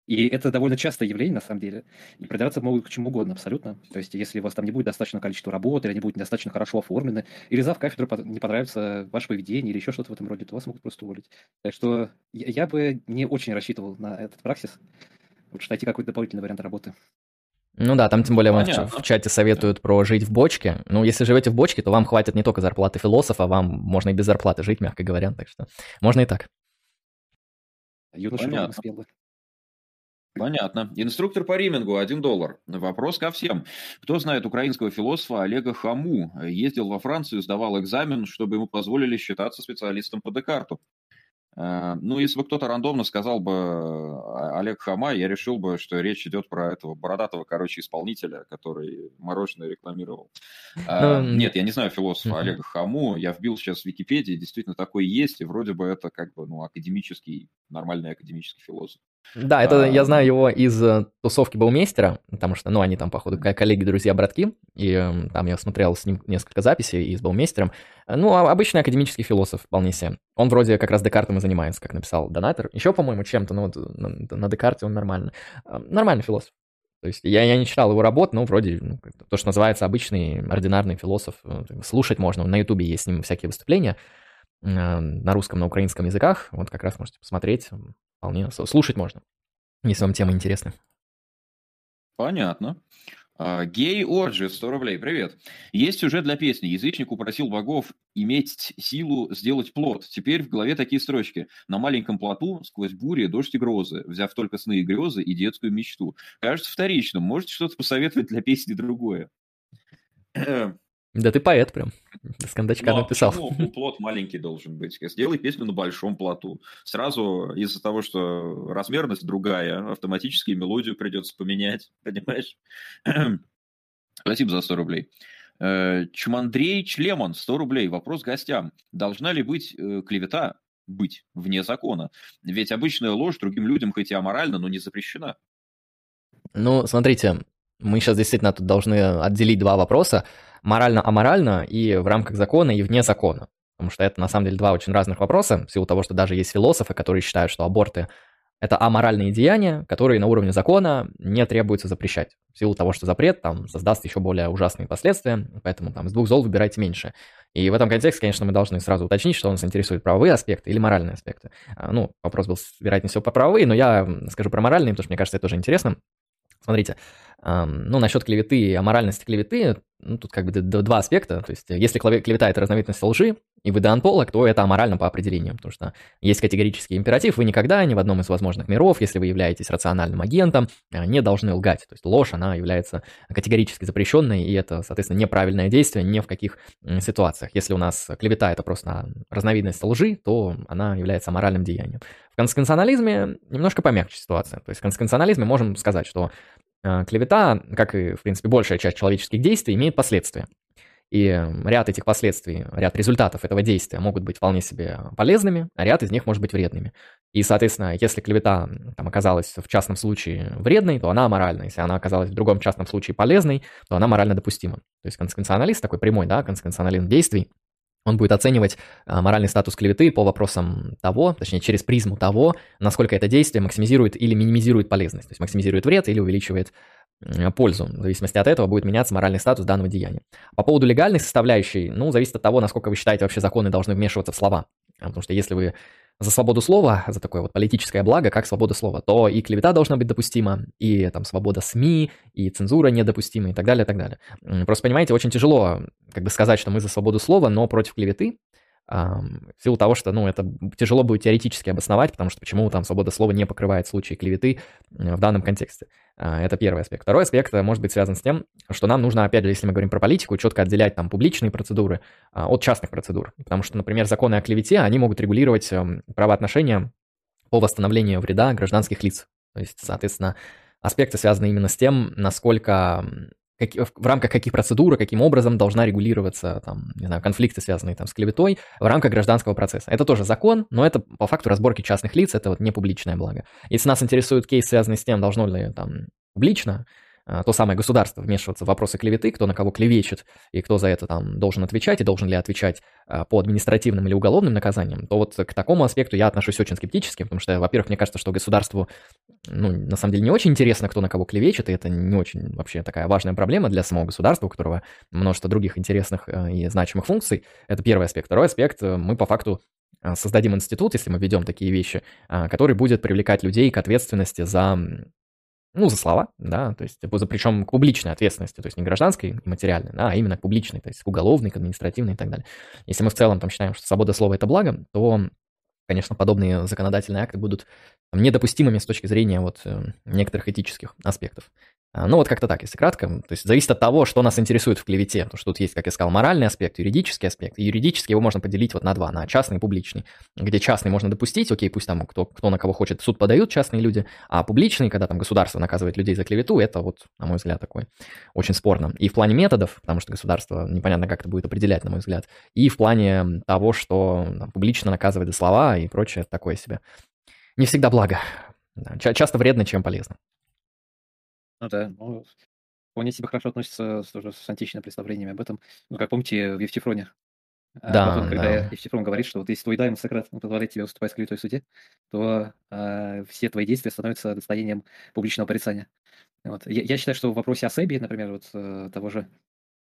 И это довольно частое явление, на самом деле. И продаваться могут к чему угодно, абсолютно. То есть, если у вас там не будет достаточно количества работы, или они будут недостаточно хорошо оформлены, или зав кафедру не понравится ваше поведение, или еще что-то в этом роде, то вас могут просто уволить. Так что я бы не очень рассчитывал на этот праксис. Лучше найти какой-то дополнительный вариант работы. Ну да, там тем более вам в, в чате советуют про жить в бочке. Ну, если живете в бочке, то вам хватит не только зарплаты философа, вам можно и без зарплаты жить, мягко говоря. Так что можно и так. Юноша Понятно. Понятно. Инструктор по римингу, 1 доллар. Вопрос ко всем. Кто знает украинского философа Олега Хаму? Ездил во Францию, сдавал экзамен, чтобы ему позволили считаться специалистом по Декарту. Э, ну, если бы кто-то рандомно сказал бы э, Олег Хама, я решил бы, что речь идет про этого бородатого, короче, исполнителя, который мороженое рекламировал. Ну, нет, я не знаю философа Олега Хаму, я вбил сейчас в Википедии, действительно такой есть, и вроде бы это как бы, ну, академический, нормальный академический философ. Да, это а, я знаю его из тусовки Баумейстера, потому что, ну, они там, походу, коллеги, друзья, братки, и там я смотрел с ним несколько записей и с Баумейстером. Ну, а обычный академический философ вполне себе. Он вроде как раз Декартом и занимается, как написал Донатор. Еще, по-моему, чем-то, ну, вот на, Декарте он нормально. Нормальный философ. То есть я, я не читал его работ, но вроде ну, то, что называется обычный ординарный философ. Э, слушать можно. На Ютубе есть с ним всякие выступления на русском, на украинском языках. Вот как раз можете посмотреть. Вполне слушать можно, если вам тема интересна. Понятно. А, гей Орджи, 100 рублей, привет. Есть сюжет для песни. Язычник упросил богов иметь силу сделать плод. Теперь в голове такие строчки. На маленьком плоту, сквозь бури, дождь и грозы, взяв только сны и грезы и детскую мечту. Кажется вторичным. Можете что-то посоветовать для песни другое? Да ты поэт прям. С кондачка ну, написал. Почему плот маленький должен быть? Сделай песню на большом плоту. Сразу из-за того, что размерность другая, автоматически мелодию придется поменять. Понимаешь? Спасибо за 100 рублей. Э, Чумандрей Члемон, 100 рублей. Вопрос гостям. Должна ли быть э, клевета быть вне закона? Ведь обычная ложь другим людям хоть и аморальна, но не запрещена. Ну, смотрите, мы сейчас действительно тут должны отделить два вопроса морально-аморально и в рамках закона, и вне закона. Потому что это на самом деле два очень разных вопроса, в силу того, что даже есть философы, которые считают, что аборты это аморальные деяния, которые на уровне закона не требуется запрещать. В силу того, что запрет там создаст еще более ужасные последствия, поэтому там с двух зол выбирайте меньше. И в этом контексте, конечно, мы должны сразу уточнить, что нас интересует правовые аспекты или моральные аспекты. А, ну, вопрос был, вероятнее всего, по правовые, но я скажу про моральные, потому что мне кажется, это тоже интересно. Смотрите, ну, насчет клеветы и аморальности клеветы, ну, тут как бы два аспекта. То есть, если клевета – это разновидность лжи, и вы деонтолог, то это аморально по определению, потому что есть категорический императив, вы никогда ни в одном из возможных миров, если вы являетесь рациональным агентом, э, не должны лгать. То есть ложь, она является категорически запрещенной, и это, соответственно, неправильное действие ни в каких ситуациях. Если у нас клевета – это просто разновидность лжи, то она является аморальным деянием. В конституционализме немножко помягче ситуация. То есть в конституционализме можем сказать, что Э, клевета, как и, в принципе, большая часть человеческих действий, имеет последствия. И ряд этих последствий, ряд результатов этого действия могут быть вполне себе полезными, а ряд из них может быть вредными. И, соответственно, если клевета там, оказалась в частном случае вредной, то она аморальна. Если она оказалась в другом частном случае полезной, то она морально допустима. То есть консеквенционалист такой прямой, да, консеквенционализм действий, он будет оценивать а, моральный статус клеветы по вопросам того, точнее, через призму того, насколько это действие максимизирует или минимизирует полезность, то есть максимизирует вред или увеличивает пользу. В зависимости от этого будет меняться моральный статус данного деяния. По поводу легальной составляющей, ну, зависит от того, насколько вы считаете вообще законы должны вмешиваться в слова. Потому что если вы за свободу слова, за такое вот политическое благо, как свобода слова, то и клевета должна быть допустима, и там свобода СМИ, и цензура недопустима, и так далее, и так далее. Просто, понимаете, очень тяжело как бы сказать, что мы за свободу слова, но против клеветы, в силу того, что, ну, это тяжело будет теоретически обосновать, потому что почему там свобода слова не покрывает случаи клеветы в данном контексте. А, это первый аспект. Второй аспект э, может быть связан с тем, что нам нужно, опять же, если мы говорим про политику, четко отделять там публичные процедуры а, от частных процедур. Потому что, например, законы о клевете, они могут регулировать эм, правоотношения по восстановлению вреда гражданских лиц. То есть, соответственно, аспекты связаны именно с тем, насколько как, в рамках каких процедур, каким образом должна регулироваться там, не знаю, конфликты, связанные там, с клеветой, в рамках гражданского процесса. Это тоже закон, но это по факту разборки частных лиц, это вот не публичное благо. Если нас интересует кейс, связанный с тем, должно ли там публично то самое государство вмешиваться в вопросы клеветы, кто на кого клевечет и кто за это там должен отвечать и должен ли отвечать а, по административным или уголовным наказаниям, то вот к такому аспекту я отношусь очень скептически, потому что, во-первых, мне кажется, что государству, ну, на самом деле не очень интересно, кто на кого клевечет, и это не очень вообще такая важная проблема для самого государства, у которого множество других интересных а, и значимых функций. Это первый аспект. Второй аспект, мы по факту создадим институт, если мы ведем такие вещи, который будет привлекать людей к ответственности за ну, за слова, да, то есть, причем к публичной ответственности, то есть не гражданской и материальной, да, а именно к публичной, то есть к уголовной, к административной и так далее. Если мы в целом там считаем, что свобода слова – это благо, то, конечно, подобные законодательные акты будут недопустимыми с точки зрения вот э, некоторых этических аспектов. А, ну вот как-то так, если кратко. То есть зависит от того, что нас интересует в клевете. Потому что тут есть, как я сказал, моральный аспект, юридический аспект. И юридически его можно поделить вот на два, на частный и публичный. Где частный можно допустить, окей, пусть там кто, кто на кого хочет суд подают частные люди, а публичный, когда там государство наказывает людей за клевету, это вот, на мой взгляд, такой очень спорно. И в плане методов, потому что государство непонятно, как это будет определять, на мой взгляд, и в плане того, что там, публично наказывает за слова и прочее, такое себе. Не всегда благо. Часто вредно, чем полезно. Ну да, ну, вполне себе хорошо относится с, тоже с античными представлениями об этом. Ну, как помните, в Евтифроне. а, Да, когда да. Евтифрон говорит, что вот если твой дайм Сократ позволяет тебе выступать в клеветой суде, то а, все твои действия становятся достоянием публичного порицания. Вот. Я, я считаю, что в вопросе о Себе, например, вот э, того же,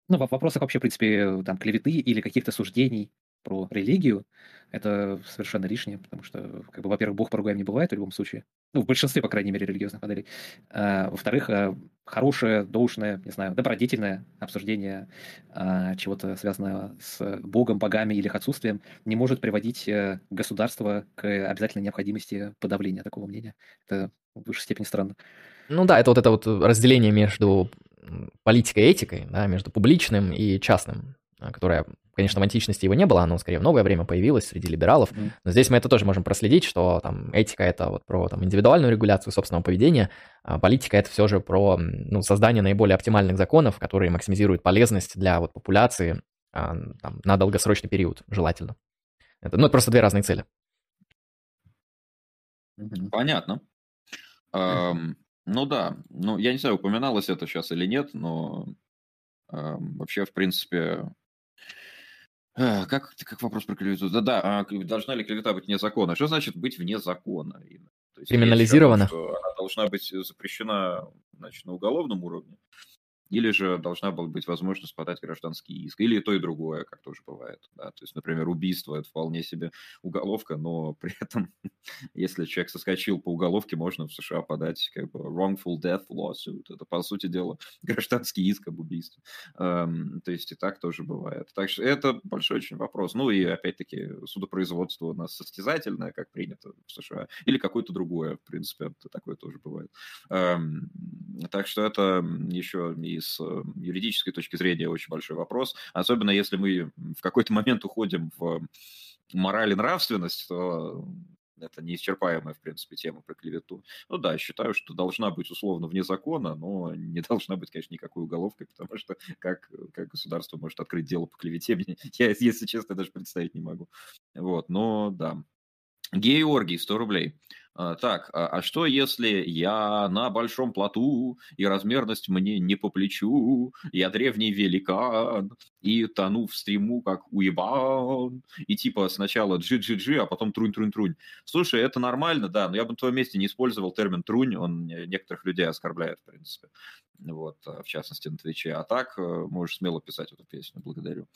ну, в вопросах вообще, в принципе, там, клеветы или каких-то суждений про религию, это совершенно лишнее, потому что, как бы, во-первых, Бог поругаем не бывает в любом случае. Ну, в большинстве, по крайней мере, религиозных моделей. А, во-вторых, а, хорошее, должное, не знаю, добродетельное обсуждение а, чего-то связанного с Богом, богами или их отсутствием не может приводить а, государство к обязательной необходимости подавления такого мнения. Это в высшей степени странно. Ну да, это вот это вот разделение между политикой и этикой, да, между публичным и частным, которое Конечно, в античности его не было, оно скорее в новое время появилось среди либералов. Но здесь мы это тоже можем проследить, что там этика это вот про там, индивидуальную регуляцию собственного поведения, а политика это все же про ну, создание наиболее оптимальных законов, которые максимизируют полезность для вот, популяции а, там, на долгосрочный период, желательно. Это, ну, это просто две разные цели. Понятно. Эм, ну да, ну я не знаю, упоминалось это сейчас или нет, но эм, вообще, в принципе, а, как, как вопрос про клевету? Да-да, а должна ли клевета быть вне закона? Что значит быть вне закона? Криминализирована? Она должна быть запрещена значит, на уголовном уровне или же должна была быть возможность подать гражданский иск, или то и другое, как тоже бывает. Да? То есть, например, убийство – это вполне себе уголовка, но при этом, если человек соскочил по уголовке, можно в США подать как бы wrongful death lawsuit. Это, по сути дела, гражданский иск об убийстве. Эм, то есть и так тоже бывает. Так что это большой очень вопрос. Ну и, опять-таки, судопроизводство у нас состязательное, как принято в США, или какое-то другое, в принципе, такое тоже бывает. Эм, так что это еще и с э, юридической точки зрения очень большой вопрос. Особенно если мы в какой-то момент уходим в мораль и нравственность, то это неисчерпаемая, в принципе, тема про клевету. Ну да, считаю, что должна быть условно вне закона, но не должна быть, конечно, никакой уголовкой, потому что как, как государство может открыть дело по клевете, я, если честно, даже представить не могу. Вот, но да. Георгий, 100 рублей. А, так, а, а что если я на большом плоту, и размерность мне не по плечу, я древний великан, и тону в стриму, как уебан, и типа сначала джи-джи-джи, а потом трунь-трунь-трунь. Слушай, это нормально, да, но я бы на твоем месте не использовал термин трунь, он некоторых людей оскорбляет, в принципе вот, а, в частности, на Твиче. А так э, можешь смело писать эту песню, благодарю.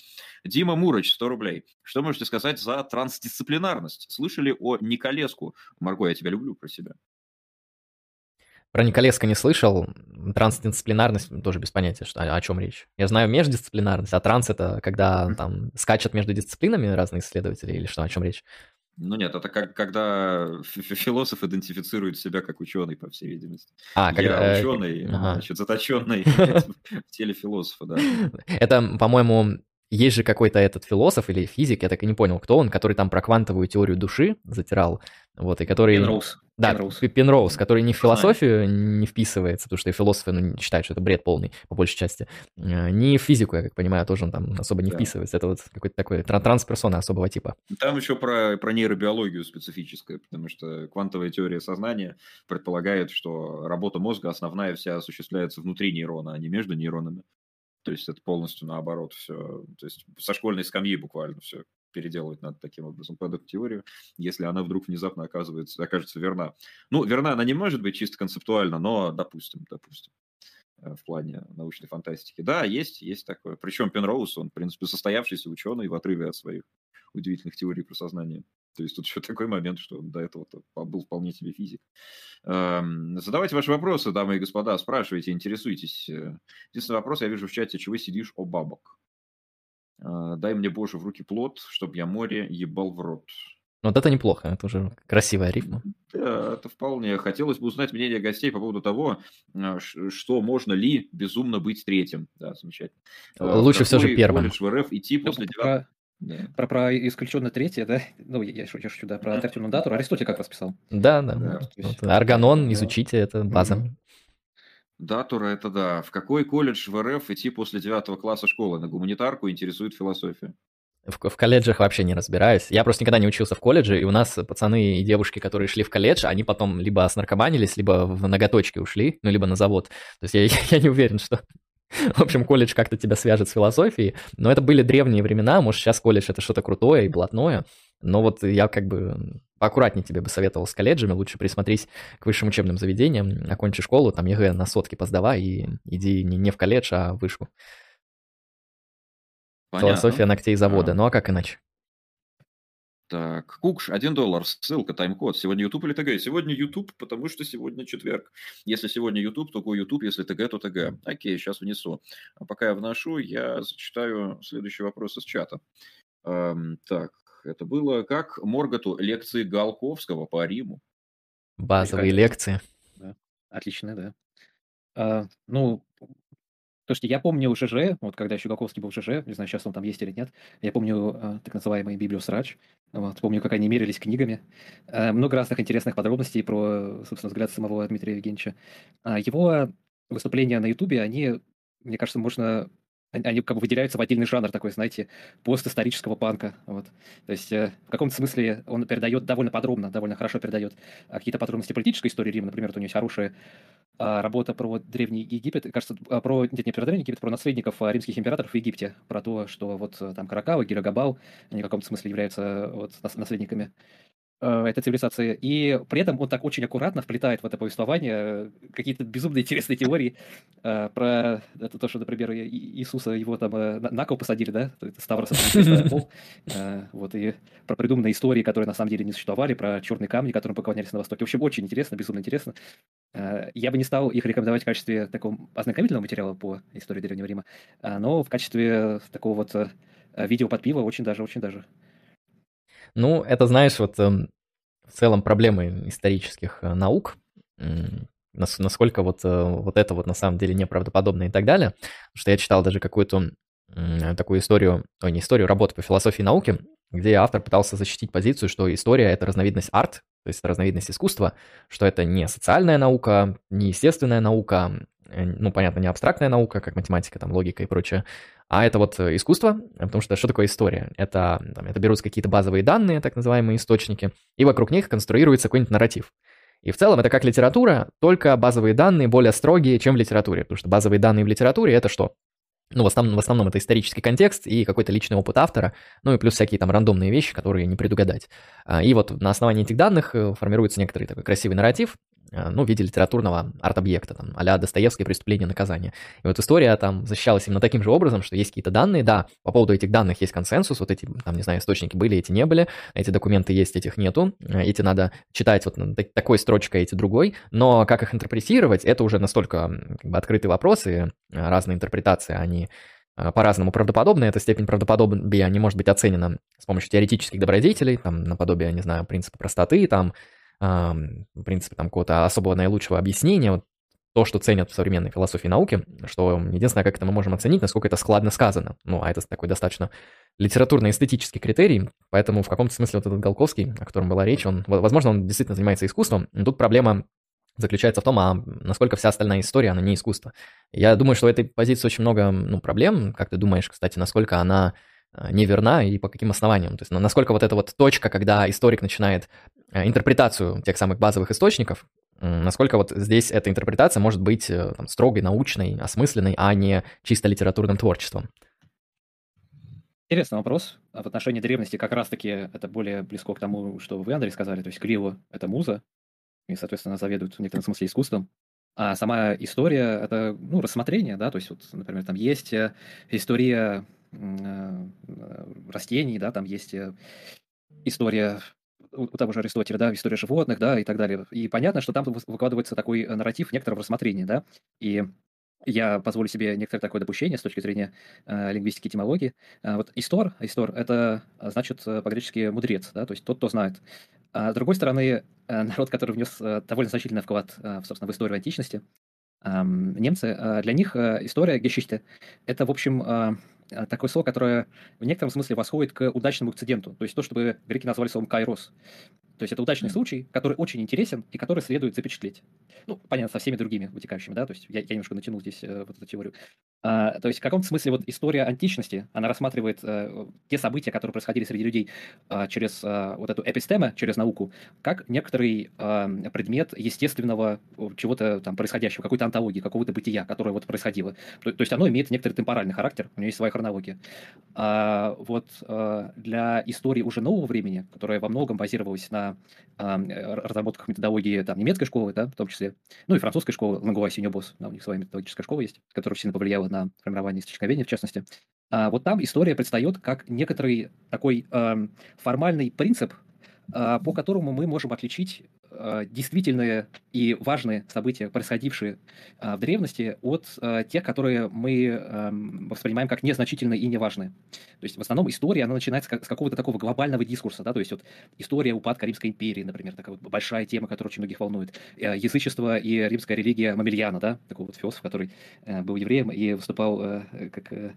Дима Муроч, 100 рублей. Что можете сказать за трансдисциплинарность? Слышали о Николеску? Марго, я тебя люблю про себя. Про Николеско не слышал. Трансдисциплинарность тоже без понятия, что, о, о чем речь. Я знаю междисциплинарность, а транс это когда там скачут между дисциплинами разные исследователи или что, о чем речь? Ну нет, это как когда философ идентифицирует себя как ученый, по всей видимости. А, Я когда... ученый, Ага. значит, заточенный в теле философа, да. Это, по-моему, есть же какой-то этот философ или физик, я так и не понял, кто он, который там про квантовую теорию души затирал, вот, и который... Пенроуз. Да, Пенроуз. Который не в философию не вписывается, потому что и философы ну, считают, что это бред полный, по большей части. Э, Не в физику, я как понимаю, тоже он там особо не Да. вписывается. Это вот какой-то такой тран- трансперсона особого типа. Там еще про, про нейробиологию специфическое, потому что квантовая теория сознания предполагает, что работа мозга основная вся осуществляется внутри нейрона, а не между нейронами. То есть это полностью наоборот все. То есть со школьной скамьи буквально все переделывать надо таким образом под эту теорию, если она вдруг внезапно оказывается, окажется верна. Ну, верна она не может быть чисто концептуально, но допустим, допустим э, в плане научной фантастики. Да, есть, есть такое. Причем Пенроуз, он, в принципе, состоявшийся ученый в отрыве от своих удивительных теорий про сознание. То есть тут еще такой момент, что он до этого был вполне себе физик. Эм, задавайте ваши вопросы, дамы и господа, спрашивайте, интересуйтесь. Э, единственный вопрос, я вижу в чате, чего сидишь о бабок? Э, дай мне, Боже, в руки плод, чтобы я море ебал в рот. Ну, вот это неплохо, это уже красивая рифма. Да, это вполне. Хотелось бы узнать мнение гостей по поводу того, э, что можно ли безумно быть третьим. Да, замечательно. Лучше Какой все же первым. в РФ идти ну, после 9... Yeah. Про, про исключенно третье, да? Ну, я шучу, я шучу да, про альтернативную дату. Аристотель как раз писал. Да, да. да. Вот, вот. Да. изучите, это база. Mm-hmm. Датура это да. В какой колледж в РФ идти после девятого класса школы? На гуманитарку интересует философия. В, в колледжах вообще не разбираюсь. Я просто никогда не учился в колледже, и у нас пацаны и девушки, которые шли в колледж, они потом либо снаркоманились, либо в ноготочки ушли, ну, либо на завод. То есть я, я не уверен, что В общем, колледж как-то тебя свяжет с философией, но это были древние времена, может, сейчас колледж это что-то крутое и блатное, но вот я как бы поаккуратнее тебе бы советовал с колледжами, лучше присмотрись к высшим учебным заведениям, окончи школу, там ЕГЭ на сотки поздавай и иди не, не в колледж, а в вышку. Понятно. Философия ногтей завода, А. ну а как иначе? Так, Кукш, 1 доллар, ссылка, тайм-код. Сегодня YouTube или ТГ? Сегодня YouTube, потому что сегодня четверг. Если сегодня YouTube, то go YouTube, если ТГ, то ТГ. Окей, сейчас внесу. А пока я вношу, я зачитаю следующий вопрос из чата. Эм, так, это было как Морготу лекции Галковского по Риму. Базовые Великолепно. лекции. Отлично, да. А, ну, слушайте, я помню ЖЖ, вот когда еще Гаковский был в ЖЖ, не знаю, сейчас он там есть или нет, я помню а, так называемый библиосрач, вот, помню, как они мерились книгами. А, много разных интересных подробностей про, собственно, взгляд самого Дмитрия Евгеньевича. А, его выступления на Ютубе, они, мне кажется, можно... Они как бы выделяются в отдельный жанр такой, знаете, постисторического панка. Вот. То есть э, в каком-то смысле он передает довольно подробно, довольно хорошо передает а, какие-то подробности политической истории Рима. Например, вот у него есть хорошая а, работа про Древний Египет, кажется, а, про, нет, не про Древний Египет, про наследников римских императоров в Египте, про то, что вот а, там Каракава, Гирогабал, они в каком-то смысле являются вот нас- наследниками э, этой цивилизации. И при этом он так очень аккуратно вплетает в это повествование э, какие-то безумно интересные теории э, про это, то, что, например, Иисуса его там э, на, кол посадили, да, Ставроса. Э, вот, и про придуманные истории, которые на самом деле не существовали, про черные камни, которым поклонялись на Востоке. В общем, очень интересно, безумно интересно. Я бы не стал их рекомендовать в качестве такого ознакомительного материала по истории Древнего Рима, но в качестве такого вот видео под пиво очень даже, очень даже. Ну, это, знаешь, вот эм, в целом проблемы исторических э, наук, насколько вот, э, вот это вот на самом деле неправдоподобно и так далее. Потому что я читал даже какую-то м, такую историю, ой, не историю, работу по философии науки, где автор пытался защитить позицию, что история — это разновидность арт, то есть разновидность искусства, что это не социальная наука, не естественная наука, э, ну, понятно, не абстрактная наука, как математика, там, логика и прочее, а это вот э, искусство, потому что что такое история? Это, там, это берутся какие-то базовые данные, так называемые источники, и вокруг них конструируется какой-нибудь нарратив. И в целом это как литература, только базовые данные более строгие, чем в литературе, потому что базовые данные в литературе — это что? Ну, в основном, в основном это исторический контекст и какой-то личный опыт автора, ну и плюс всякие там рандомные вещи, которые не предугадать. А, И вот на основании этих данных э, формируется некоторый такой красивый нарратив, э, ну, в виде литературного арт-объекта, там, а-ля Достоевское «Преступление и наказание». И вот история там защищалась именно таким же образом, что есть какие-то данные, да, по поводу этих данных есть консенсус, вот эти, там, не знаю, источники были, эти не были, эти документы есть, этих нету, э, эти надо читать вот такой строчкой, эти другой, но как их интерпретировать, это уже настолько как бы, открытый вопрос, и разные интерпретации, они по-разному правдоподобны, эта степень правдоподобия не может быть оценена с помощью теоретических добродетелей, там, наподобие, не знаю, принципа простоты, там, в принципе, там, какого-то особого наилучшего объяснения, вот то, что ценят в современной философии науки, что единственное, как это мы можем оценить, насколько это складно сказано. Ну, а это такой достаточно литературно-эстетический критерий, поэтому в каком-то смысле вот этот Голковский, о котором была речь, он, возможно, он действительно занимается искусством, но тут проблема заключается в том, а насколько вся остальная история, она не искусство. Я думаю, что в этой позиции очень много ну, проблем. Как ты думаешь, кстати, насколько она неверна и по каким основаниям. То есть насколько вот эта вот точка, когда историк начинает а, интерпретацию тех самых базовых источников, насколько вот здесь эта интерпретация может быть э, там, строгой, научной, осмысленной, а не чисто литературным творчеством. Интересный вопрос. В отношении древности как раз-таки это более близко к тому, что вы, Андрей, сказали. То есть Криво — это муза, и, соответственно, заведует в некотором смысле искусством. А сама история — это, ну, рассмотрение, да, то есть, вот, например, там есть э, история Э, растений, да, там есть э, история у того же Аристотеля, да, история животных, да, и так далее. И понятно, что там выкладывается такой э, нарратив некоторого рассмотрения, да, и я позволю себе некоторое такое допущение с точки зрения э, лингвистики этимологии. Э, вот истор, истор – это значит по-гречески мудрец, да, то есть тот, кто знает. А с другой стороны, э, народ, который внес э, довольно значительный вклад, э, собственно, в историю античности, э, немцы, э, для них э, история, гешихте, это, в общем, э, такое слово, которое в некотором смысле восходит к удачному инциденту. То есть то, чтобы греки назвали словом «кайрос». То есть это удачный случай, который очень интересен и который следует запечатлеть. Ну, понятно, со всеми другими вытекающими, да, то есть я, я немножко натянул здесь э, вот эту теорию. А, то есть в каком-то смысле вот история античности, она рассматривает э, те события, которые происходили среди людей э, через э, вот эту эпистему, через науку, как некоторый предмет естественного чего-то там происходящего, какой-то антологии, какого-то бытия, которое вот происходило. То, то есть оно имеет некоторый темпоральный характер, у него есть своя хронология. А, вот для истории уже нового времени, которая во многом базировалась на разработках методологии там, немецкой школы, да, в том числе, ну и французской школы, Лангуа Синьобос, у них своя методологическая школа есть, которая сильно повлияла на формирование источниковедения, в частности. А вот там история предстает как некоторый такой э, формальный принцип, э, по которому мы можем отличить действительные и важные события, происходившие э, в древности, от э, тех, которые мы эм, воспринимаем как незначительные и неважные. То есть в основном история, она начинается с какого-то такого глобального дискурса, да, то есть вот история упадка Римской империи, например, такая вот большая тема, которая очень многих волнует. Язычество и римская религия Мамильяна, да, такой вот философ, который был евреем и выступал как Э,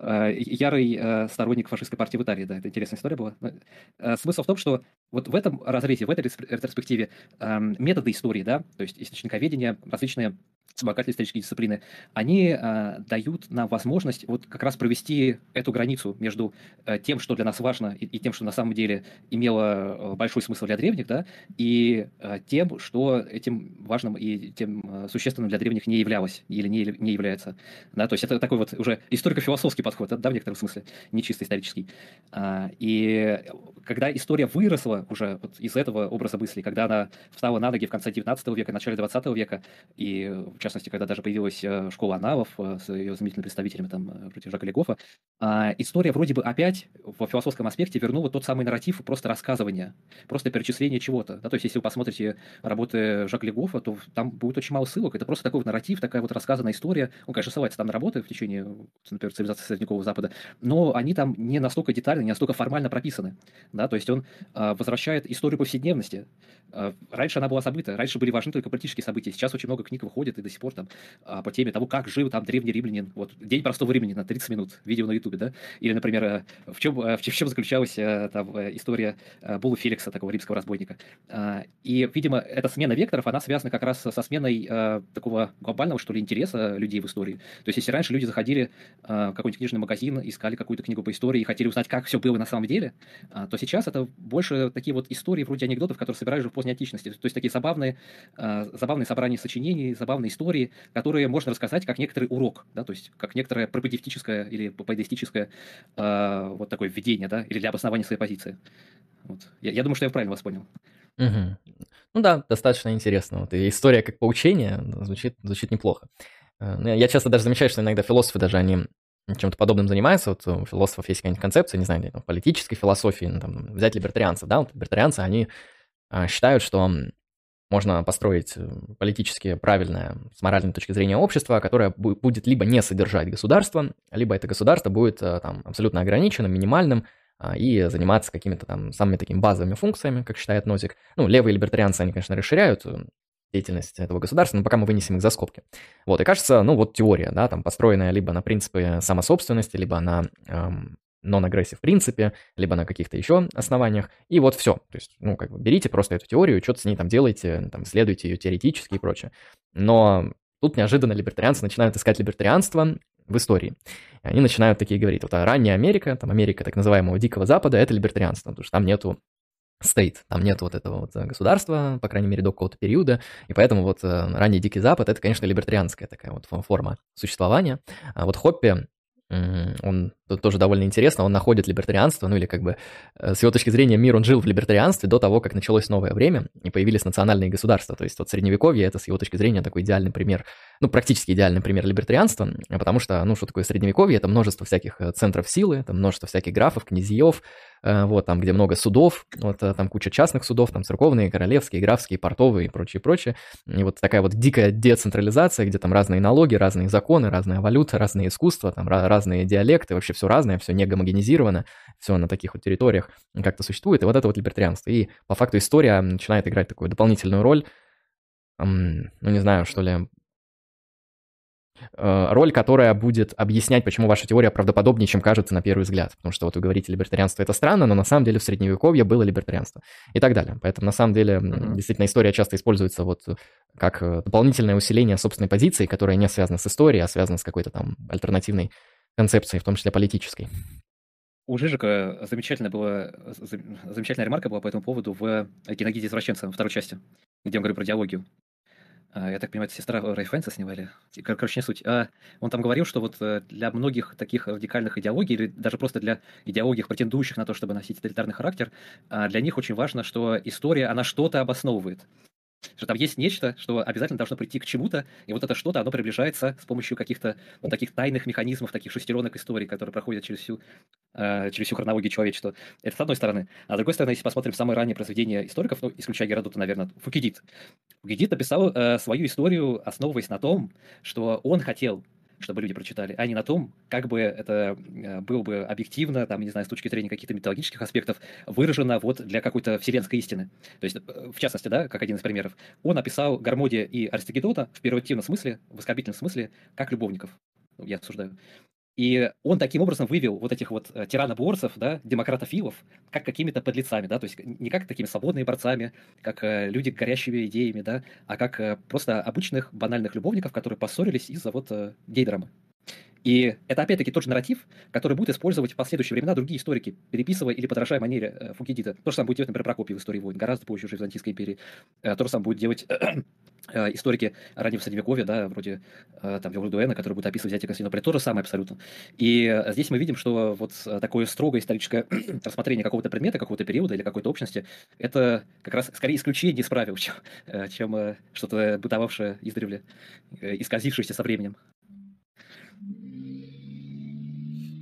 ярый э, сторонник фашистской партии в Италии, да, это интересная история была. Э, смысл в том, что вот в этом разрезе, в этой ретроспективе эм, методы истории, да, то есть источниковедение, различные вспомогательные исторические дисциплины, они э, дают нам возможность вот как раз провести эту границу между э, тем, что для нас важно, и, и тем, что на самом деле имело большой смысл для древних, да, и э, тем, что этим важным и тем э, существенным для древних не являлось или не, не является. Да, то есть это такой вот уже историко-философский подход, да, в некотором смысле, не чисто исторический. А, и когда история выросла уже вот из этого образа мысли, когда она встала на ноги в конце 19 века, начале 20 века, и в частности, когда даже появилась э, школа Анавов э, с ее заметными представителями, там, э, вроде Жака Легофа, а, история вроде бы опять в философском аспекте вернула тот самый нарратив просто рассказывания, просто перечисления чего-то. Да? То есть, если вы посмотрите работы Жака Легофа, то там будет очень мало ссылок. Это просто такой нарратив, такая вот рассказанная история. Он, конечно, ссылается там на работы в течение, например, цивилизации Средневекового Запада, но они там не настолько детально, не настолько формально прописаны. Да? То есть, он а, возвращает историю повседневности. А, раньше она была забыта, раньше были важны только политические события. Сейчас очень много книг выходит и до сих пор там а, по теме того, как жил там древний римлянин. Вот день простого времени на 30 минут, видео на ютубе, да? Или, например, э, в чем, э, в чем заключалась э, там история Булы Феликса, такого римского разбойника. И, видимо, эта смена векторов, она связана как раз со сменой такого глобального, что ли, интереса людей в истории. То есть, если раньше люди заходили в какой-нибудь книжный магазин, искали какую-то книгу по истории и хотели узнать, как все было на самом деле, то сейчас это больше такие вот истории вроде анекдотов, которые собирают уже в поздней античности. То есть такие забавные, забавные собрания сочинений, забавные истории, которые можно рассказать как некоторый урок, да, то есть как некоторое пропедевтическое или поэдистическое э, вот такое введение, да, или для обоснования своей позиции. Вот. Я, я думаю, что я правильно вас понял. Угу. Ну да, достаточно интересно. Вот и история как поучение звучит, звучит неплохо. Э, ну, я часто даже замечаю, что иногда философы даже они чем-то подобным занимаются. Вот у философов есть какая-нибудь концепция, не знаю, там, политической философии, ну, там, взять либертарианцев, да, вот либертарианцы, они а, считают, что можно построить э, политически правильное с моральной точки зрения общество, которое будет либо не содержать государство, либо это государство будет э, там абсолютно ограниченным, минимальным, а, и заниматься какими-то там самыми такими базовыми функциями, как считает Нозик. Ну, левые либертарианцы, они, конечно, расширяют э, деятельность этого государства, но пока мы вынесем их за скобки. Вот, и кажется, ну вот теория, да, там построенная либо на принципе самособственности, либо на эм, non-aggressive принципе, либо на каких-то еще основаниях, и вот все. То есть, ну, как бы берите просто эту теорию, что-то с ней там делайте, там, исследуйте ее теоретически и прочее. Но тут неожиданно либертарианцы начинают искать либертарианство в истории. И они начинают такие говорить, вот а ранняя Америка, там Америка так называемого Дикого Запада, это либертарианство, потому что там нету стейт, там нет вот этого вот государства, по крайней мере, до какого-то периода, и поэтому вот э, ранний Дикий Запад — это, конечно, либертарианская такая вот форма существования. А вот Хоппи он тоже довольно интересно, он находит либертарианство, ну или как бы э, с его точки зрения мир, он жил в либертарианстве до того, как началось новое время и появились национальные государства. То есть вот средневековье это с его точки зрения такой идеальный пример, ну практически идеальный пример либертарианства, потому что, ну что такое средневековье, это множество всяких э, центров силы, это множество всяких графов, князьев, вот, там, где много судов, вот, э, там куча частных судов, там церковные, королевские, графские, портовые и прочее, прочее. И вот такая вот дикая децентрализация, где там разные налоги, разные законы, разная валюта, разные искусства, там разные диалекты, вообще все разное, все не гомогенизировано, все на таких вот территориях как-то существует, и вот это вот либертарианство. И по факту история начинает играть такую дополнительную роль, ну, не знаю, что ли, Э, роль, которая будет объяснять, почему ваша теория правдоподобнее, чем кажется на первый взгляд. Потому что вот вы говорите, либертарианство это странно, но на самом деле в средневековье было либертарианство и так далее. Поэтому на самом деле mm-hmm. действительно история часто используется вот как э, дополнительное усиление собственной позиции, которая не связана с историей, а связана с какой-то там альтернативной концепцией, в том числе политической. У Жижика замечательная была, замечательная ремарка была по этому поводу в «Геногиде извращенца» второй части, где он говорит про диалогию. А, я так понимаю, это сестра Рэй Фэнса снимали. Короче, не суть. А, он там говорил, что вот э, для многих таких радикальных идеологий, или даже просто для идеологий, претендующих на то, чтобы носить тоталитарный характер, а, для них очень важно, что история, она что-то обосновывает. Что там есть нечто, что обязательно должно прийти к чему-то, и вот это что-то, оно приближается с помощью каких-то вот таких тайных механизмов, таких шестеренок истории, которые проходят через всю, э, через всю хронологию человечества. Это с одной стороны. А с другой стороны, если посмотрим самые ранние произведения историков, ну, исключая Геродота, наверное, Фукидид. Фукидид написал э, свою историю, основываясь на том, что он хотел чтобы люди прочитали, а не на том, как бы это э, было бы объективно, там, не знаю, с точки зрения каких-то митологических аспектов, выражено вот для какой-то вселенской истины. То есть, э, в частности, да, как один из примеров, он описал Гармодия и Аристогедота в первотивном смысле, в оскорбительном смысле, как любовников. Я обсуждаю. И он таким образом вывел вот этих вот э, тираноборцев, да, демократофилов, как какими-то подлецами, да, то есть не как такими свободными борцами, как э, люди горящими идеями, да, а как э, просто обычных банальных любовников, которые поссорились из-за вот э, гей-драмы. И это опять-таки тот же нарратив, который будут использовать в последующие времена другие историки, переписывая или подражая манере э, Фукидида. То же самое будет делать, например, Прокопий в «Истории войн», гораздо позже уже в Византийской империи. Э, то же самое будет делать историки раннего Средневековья, да, вроде э, там Вилдуэна, который будет описывать взятие Константинополя, то же самое абсолютно. И э, здесь мы видим, что вот такое строгое историческое рассмотрение какого-то предмета, какого-то периода или какой-то общности, это как раз скорее исключение из правил, чем, э, чем э, что-то бытовавшее издревле, э, исказившееся со временем.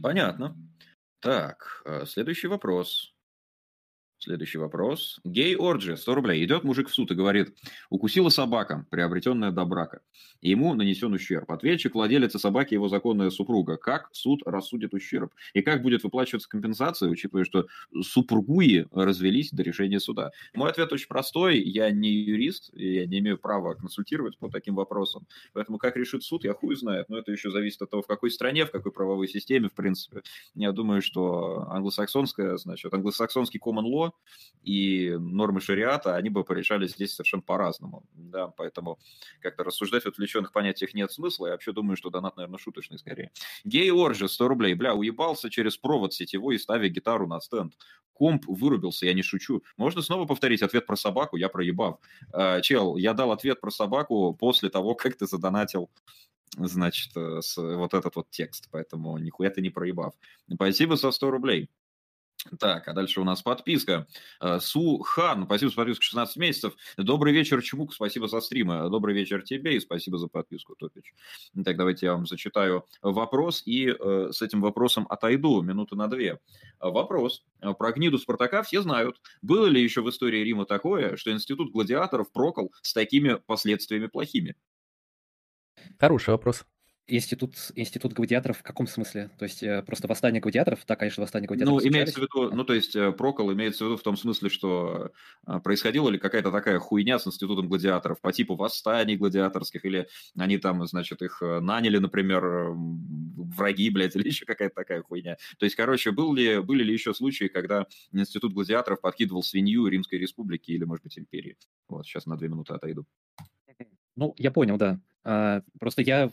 Понятно. Так, э, следующий вопрос. Следующий вопрос. Гей Орджи, 100 рублей. Идет мужик в суд и говорит, укусила собака, приобретенная до брака. Ему нанесен ущерб. Ответчик, владелец собаки, его законная супруга. Как суд рассудит ущерб? И как будет выплачиваться компенсация, учитывая, что супругуи развелись до решения суда? Мой ответ очень простой. Я не юрист, и я не имею права консультировать по таким вопросам. Поэтому как решит суд, я хуй знает. Но это еще зависит от того, в какой стране, в какой правовой системе, в принципе. Я думаю, что англосаксонская, значит, англосаксонский common law и нормы шариата, они бы порешали здесь совершенно по-разному. Да, поэтому как-то рассуждать в отвлеченных понятиях нет смысла. Я вообще думаю, что донат, наверное, шуточный скорее. Гей Орджи, 100 рублей. Бля, уебался через провод сетевой ставя гитару на стенд. Комп вырубился, я не шучу. Можно снова повторить ответ про собаку? Я проебав. Э, чел, я дал ответ про собаку после того, как ты задонатил значит, э, с, вот этот вот текст, поэтому нихуя ты не проебав. Спасибо за 100 рублей. Так, а дальше у нас подписка. Э, Сухан, спасибо за подписку 16 месяцев. Добрый вечер, Чмук, спасибо за стримы. Добрый вечер тебе и спасибо за подписку, Топич. Так, давайте я вам зачитаю вопрос и э, с этим вопросом отойду минуты на две. Вопрос. Про гниду Спартака все знают. Было ли еще в истории Рима такое, что институт гладиаторов прокол с такими последствиями плохими? Хороший вопрос. Институт, институт гладиаторов в каком смысле? То есть э, просто восстание гладиаторов? Да, конечно, восстание гладиаторов. Ну, имеется в виду, ну, то есть э, Прокол имеется в виду в том смысле, что э, происходила ли какая-то такая хуйня с институтом гладиаторов по типу восстаний гладиаторских, или они там, значит, их наняли, например, враги, блядь, или еще какая-то такая хуйня. То есть, короче, был ли, были ли еще случаи, когда институт гладиаторов подкидывал свинью Римской Республики или, может быть, империи? Вот, сейчас на две минуты отойду. Ну, я понял, да. А, просто я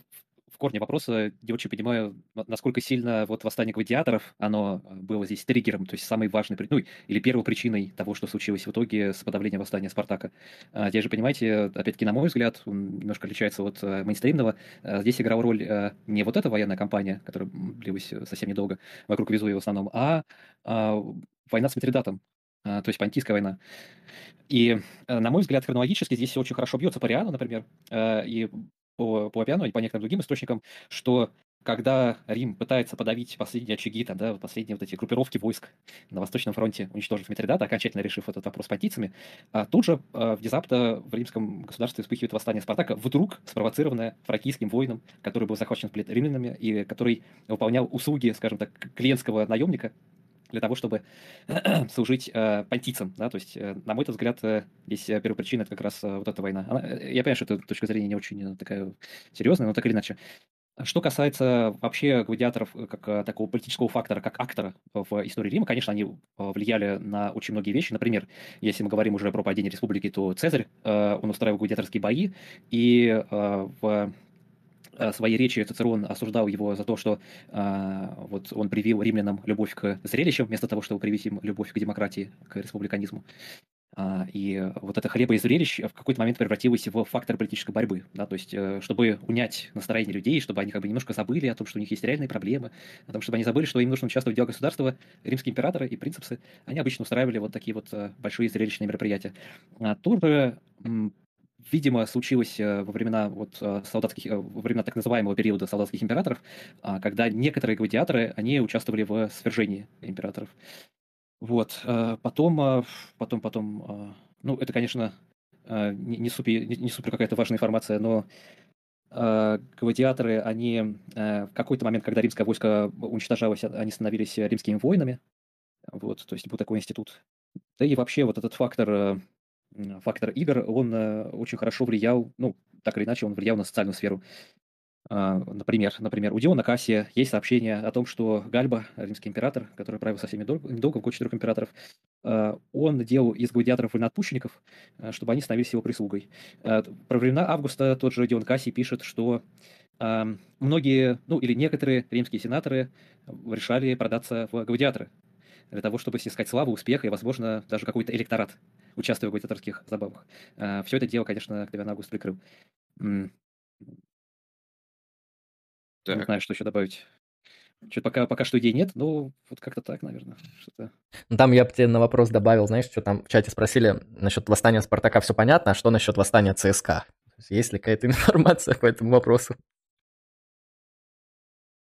в корне вопроса не очень понимаю, насколько сильно вот восстание гладиаторов, оно э, было здесь триггером, то есть самой важной, ну, или первой причиной того, что случилось в итоге с подавлением восстания Спартака. А, здесь же, понимаете, опять-таки, на мой взгляд, он немножко отличается от э, мейнстримного. А, здесь играла роль э, не вот эта военная кампания, которая длилась совсем недолго, вокруг Везувия в основном, а, а война с Митридатом, то есть Понтийская война. И, на мой взгляд, хронологически здесь все очень хорошо бьется по Риану, например, и по, по Апиану и по некоторым другим источникам, что когда Рим пытается подавить последние очаги, там, да, последние вот эти группировки войск на Восточном фронте, уничтожив Митридата, окончательно решив этот вопрос понтийцами, а тут же а, внезапно в римском государстве вспыхивает восстание Спартака, вдруг спровоцированное фракийским воином, который был захвачен в плен римлянами и который выполнял услуги, скажем так, клиентского наемника, для того, чтобы служить э, понтийцам, да, то есть, э, на мой взгляд, э, здесь э, первая это как раз э, вот эта война. Она, э, я понимаю, что эта точка зрения не очень э, такая серьезная, но так или иначе. Что касается вообще гладиаторов как такого политического фактора, как актора в истории Рима, конечно, они влияли на очень многие вещи. Например, если мы говорим уже про падение республики, то Цезарь, он устраивал гладиаторские бои, и в Э, своей речи Цицерон осуждал его за то, что э, вот он привил римлянам любовь к зрелищам, вместо того, чтобы привить им любовь к демократии, к республиканизму. А, и вот это хлеба и зрелищ в какой-то момент превратилось в фактор политической борьбы. Да? То есть, э, чтобы унять настроение людей, чтобы они как бы немножко забыли о том, что у них есть реальные проблемы, о том, чтобы они забыли, что им нужно участвовать в делах государства, римские императоры и принципсы, они обычно устраивали вот такие вот большие зрелищные мероприятия. А тут же видимо, случилось э, во времена вот э, солдатских, э, во времена так называемого периода солдатских императоров, а, когда некоторые гладиаторы, они участвовали в свержении императоров. Вот. Потом, потом, потом, ну, это, конечно, не, не супер, не супер какая-то важная информация, но гладиаторы, они в какой-то момент, когда римское войско уничтожалось, они становились римскими воинами. Вот, то есть был такой институт. Да и вообще вот этот фактор фактор игр, он э, очень хорошо влиял, ну, так или иначе, он влиял на социальную сферу. А, например, например, у Диона Кассия есть сообщение о том, что Гальба, римский император, который правил совсем недолго, в год четырех императоров, а, он делал из гладиаторов вольноотпущенников, э, чтобы они становились его прислугой. Э, про времена Августа тот же Дион Кассий пишет, что многие, ну или некоторые римские сенаторы решали продаться в гладиаторы для того, чтобы снискать славу, успех и, возможно, даже какой-то электорат участвуя в гладиаторских забавах. А, Все это дело, конечно, Октавиан Август прикрыл. Не знаю, что еще добавить. Что пока, пока что идей нет, но вот как-то так, наверное. Что-то... Ну, там я бы тебе на вопрос добавил, знаешь, что там в чате спросили насчет восстания Спартака, все понятно, а что насчет восстания ЦСКА? Есть ли какая-то информация по этому вопросу?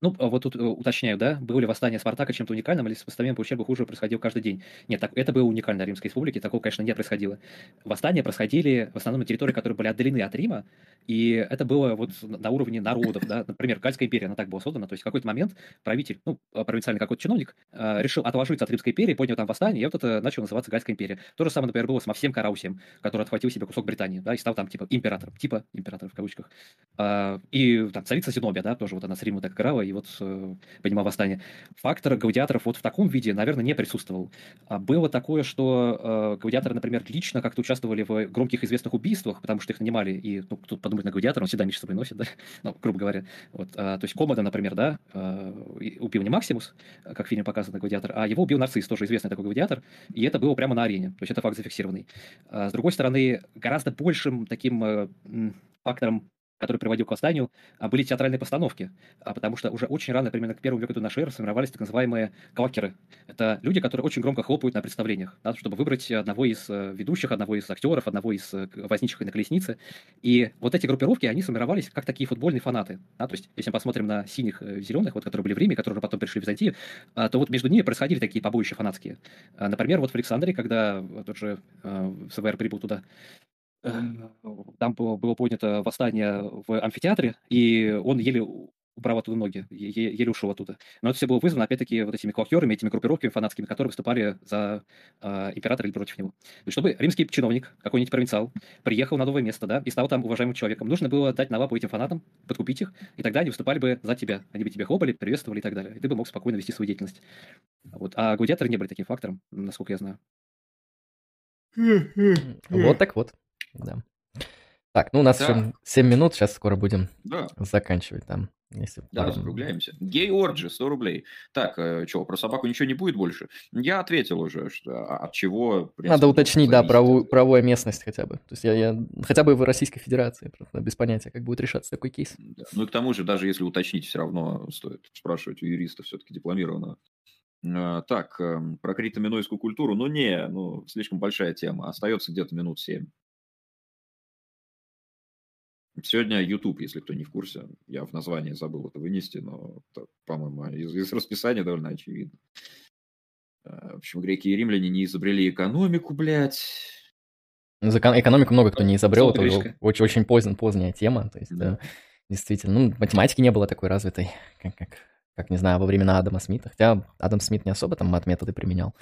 Ну, а вот тут э, уточняю, да, было ли восстание Спартака чем-то уникальным, или сопоставимым по ущербу хуже происходило каждый день? Нет, так, это было уникально Римской республике, такого, конечно, не происходило. Восстания происходили в основном на территории, которые были отдалены от Рима, и это было вот на уровне народов, да, например, Гальская империя, она так была создана, то есть в какой-то момент правитель, ну, а, провинциальный какой-то чиновник, э, решил отложиться от Римской империи, поднял там восстание, и вот это начало называться Гальская империя. То же самое, например, было с Максим Караусием, который отхватил себе кусок Британии, да, и стал там типа императором, типа император в кавычках. И там царица Зенобия, да, тоже вот она с Рима так играла, и вот э, понимал восстание. Фактор гладиаторов вот в таком виде, наверное, не присутствовал. А было такое, что э, гладиаторы, например, лично как-то участвовали в громких известных убийствах, потому что их нанимали, и ну, тут подумать на гладиатора, он всегда меч с собой носит, да, ну, грубо говоря. Вот, а, то есть Комода, например, да, э, убил не Максимус, как в фильме показано гладиатор, а его убил Нарцисс, тоже известный такой гладиатор, и это было прямо на арене, то есть это факт зафиксированный. А, с другой стороны, гораздо большим таким фактором который приводил к восстанию, а, были театральные постановки, а, потому что уже очень рано, примерно к первому веку до нашей эры, сформировались так называемые квакеры. Это люди, которые очень громко хлопают на представлениях, да, чтобы выбрать одного из э, ведущих, одного из актеров, одного из э, возничек на колеснице. И вот эти группировки, они сформировались как такие футбольные фанаты. Да? То есть, если мы посмотрим на синих, э, зеленых, вот, которые были в Риме, которые уже потом пришли в Византию, то вот между ними происходили такие побоища фанатские. Например, вот в Александрии, когда тот же СВР прибыл туда, там было, поднято восстание в амфитеатре, и он еле убрал оттуда ноги, еле ушел оттуда. Но это все было вызвано, опять-таки, вот этими клокерами, этими группировками фанатскими, которые выступали за э, императора или против него. То есть, чтобы римский чиновник, какой-нибудь провинциал, приехал на новое место, да, и стал там уважаемым человеком, нужно было дать на лапу этим фанатам, подкупить их, и тогда они выступали бы за тебя. Они бы тебя хлопали, приветствовали и так далее. И ты бы мог спокойно вести свою деятельность. Вот. А гладиаторы не были таким фактором, насколько я знаю. Вот так вот. Да. Так, ну у нас да. еще 7 минут, сейчас скоро будем да. заканчивать там. Если да, пару... закругляемся. Гей Орджи, 100 рублей. Так, э, что, про собаку ничего не будет больше? Я ответил уже, что а, от чего... Принципе, Надо уточнить, да, правую, правовую местность хотя бы. То есть я, я хотя бы в Российской Федерации, просто без понятия, как будет решаться такой кейс. Да. Ну и к тому же, даже если уточнить, все равно стоит спрашивать у юриста все-таки дипломированного. А, так, эм, про критоминойскую культуру, ну не, ну слишком большая тема, остается где-то минут семь. Сегодня YouTube, если кто не в курсе, я в названии забыл это вынести, но, по-моему, из, из расписания довольно очевидно. А, в общем, греки и римляне не изобрели экономику, блядь. Экономику много кто не изобрел, это очень, очень поздняя, поздняя тема. То есть, да. действительно, ну, математики не было такой развитой, как, как, как, не знаю, во времена Адама Смита. Хотя Адам Смит не особо там мат-методы применял.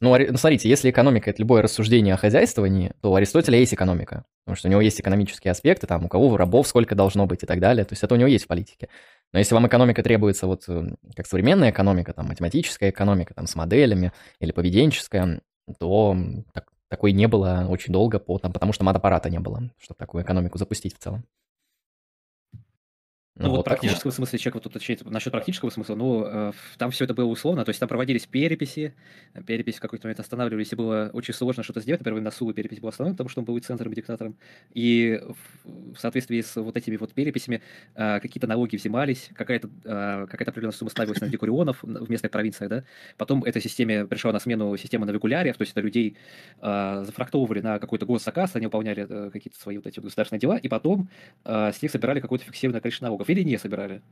Ну, смотрите, если экономика – это любое рассуждение о хозяйствовании, то у Аристотеля есть экономика, потому что у него есть экономические аспекты, там, у кого рабов сколько должно быть и так далее, то есть это у него есть в политике. Но если вам экономика требуется вот э, как современная экономика, там, математическая экономика, там, с моделями или поведенческая, то так, такой не было очень долго, по, там, потому что мат-аппарата не было, чтобы такую экономику запустить в целом. Ну, ну вот, вот. практического смысла, человек вот уточняет насчет практического смысла, ну, э, там все это было условно, то есть там проводились переписи, переписи в какой-то момент останавливались, и было очень сложно что-то сделать, например, на Сулу перепись была остановлена, потому что он был и центром, и диктатором, и в, соответствии с вот этими вот переписями э, какие-то налоги взимались, какая-то э, какая определенная сумма ставилась на декурионов в местных провинциях, да, потом этой системе пришла на смену система навикуляриев, то есть это людей э, зафрактовывали на какой-то госзаказ, они выполняли э, какие-то свои вот эти государственные дела, и потом э, с них собирали какое-то фиксированное количество налогов или не собирали.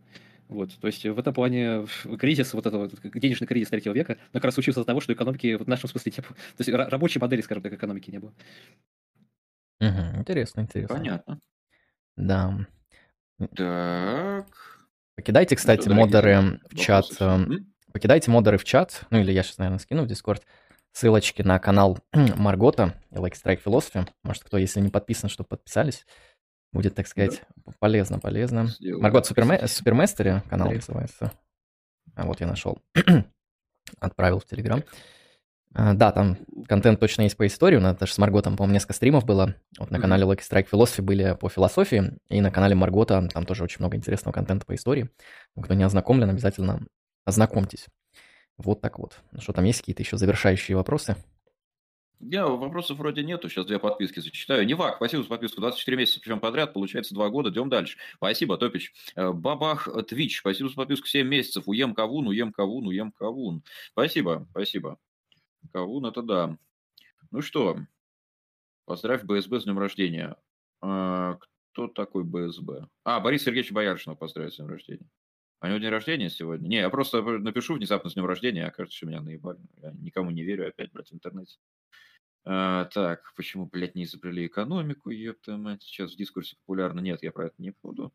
Вот, то есть в этом плане кризис, вот этот вот денежный кризис третьего века, как раз случился из-за того, что экономики в нашем смысле не было. То есть рабочей модели, скажем так, экономики не было. Угу, интересно, интересно. Понятно. Да. Так. Покидайте, ну, кстати, ну, модеры в чат. Э, покидайте модеры в чат. Ну или я сейчас, наверное, скину в Дискорд ссылочки на канал Маргота и Like Strike Philosophy. Может, кто, если не подписан, чтобы подписались. Будет, так сказать, да. полезно, полезно. Сделаю. Маргот Суперме... Канал называется. А вот я нашел. Отправил в Телеграм. А, да, там контент точно есть по истории. У нас даже с Марготом, по-моему, несколько стримов было. Вот на канале Lucky Strike Philosophy были по философии. И на канале Маргота там тоже очень много интересного контента по истории. Кто не ознакомлен, обязательно ознакомьтесь. Вот так вот. Ну что, там есть какие-то еще завершающие вопросы? Я вопросов вроде нету, сейчас две подписки зачитаю. Невак, спасибо за подписку, 24 месяца, причем подряд, получается два года, идем дальше. Спасибо, Топич. Э, Бабах Твич, спасибо за подписку 7 месяцев. Уем Кавун, уем Кавун, уем Кавун. Спасибо, спасибо. Кавун, это да. Ну что, поздравь БСБ с днем рождения. А, кто такой БСБ? А, Борис Сергеевич Бояршинов поздравить с днем рождения. А у него день рождения сегодня? Не, я просто напишу внезапно с днем рождения, окажется, что меня наебали. Я никому не верю опять, блядь, в интернете. А, так, почему, блядь, не изобрели экономику, ёпта мать, сейчас в дискурсе популярно. Нет, я про это не буду.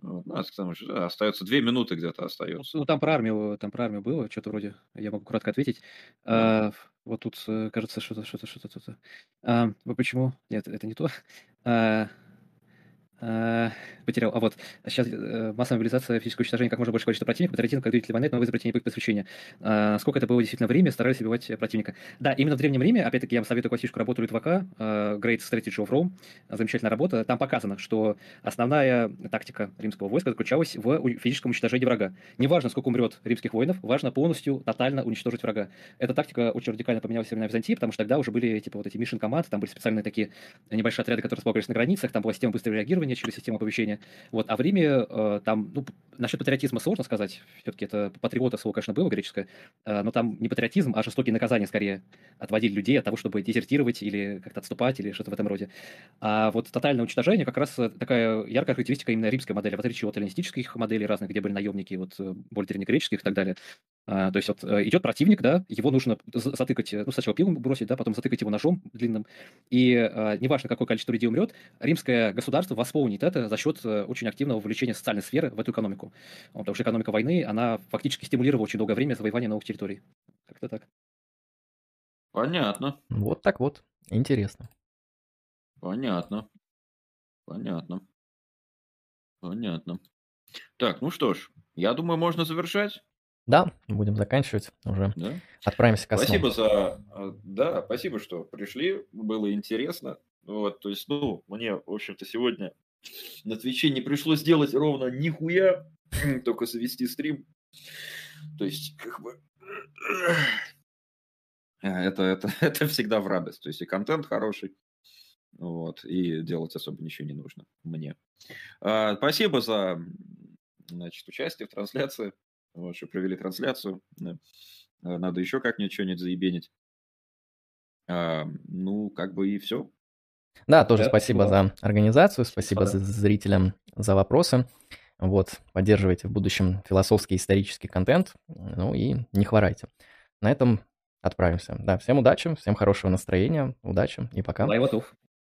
Вот, ну, потому что да, остается две минуты где-то остается. Ну, там про армию, там про армию было, что-то вроде, я могу кратко ответить. А, вот тут, э, кажется, что-то, что-то, что-то, что-то. А, почему? Нет, это не то. А, потерял. А вот сейчас э, массовая мобилизация, физическое уничтожение как можно больше количества противников, патриотизм как двигатель войны, это новый изобретение эпохи посвящения. А, сколько это было действительно в Риме, старались убивать противника. Да, именно в Древнем Риме, опять-таки, я вам советую классическую работу Литвака, uh, Great Strategy of Rome, замечательная работа. Там показано, что основная тактика римского войска заключалась в физическом уничтожении врага. Неважно, сколько умрет римских воинов, важно полностью, тотально уничтожить врага. Эта тактика очень радикально поменялась во времена Византии, потому что тогда уже были типа вот эти мишен команд, там были специальные такие небольшие отряды, которые располагались на границах, там была система быстрого реагирования через систему оповещения. Вот. А в Риме э, там, ну, насчет патриотизма сложно сказать. Все-таки это патриота слово, конечно, было греческое, э, но там не патриотизм, а жестокие наказания скорее отводили людей от того, чтобы дезертировать или как-то отступать или что-то в этом роде. А вот тотальное уничтожение как раз такая яркая характеристика именно римской модели, в отличие от эллинистических моделей разных, где были наемники, вот э, более древнегреческих и так далее. А, то есть вот э, идет противник, да, его нужно затыкать, ну, сначала пилом бросить, да, потом затыкать его ножом длинным. И а, неважно, какое количество людей умрет, римское государство восполнит это за счет э, очень активного вовлечения социальной сферы в эту экономику. Вот, потому что экономика войны, она фактически стимулировала очень долгое время завоевание новых территорий. Как-то так. Понятно. Вот так вот. Интересно. Понятно. Понятно. Понятно. Так, ну что ж, я думаю, можно завершать. Да, будем заканчивать уже. Да? Отправимся к Спасибо за... А, да, спасибо, что пришли. Было интересно. Вот, то есть, ну, мне, в общем-то, сегодня на Твиче не пришлось делать ровно нихуя, только завести стрим. То есть, как бы... Это, это, это всегда в радость. То есть и контент хороший, вот, и делать особо ничего не нужно мне. А, спасибо за значит, участие в трансляции. Вот, что провели трансляцию. Да. А, надо еще как-нибудь что-нибудь заебенить. А, ну, как бы и все. Да, тоже да, спасибо да. за организацию, спасибо да. зрителям за вопросы. Вот, поддерживайте в будущем философский исторический контент, ну и не хворайте. На этом отправимся. Да, всем удачи, всем хорошего настроения, удачи и пока. Лайватов.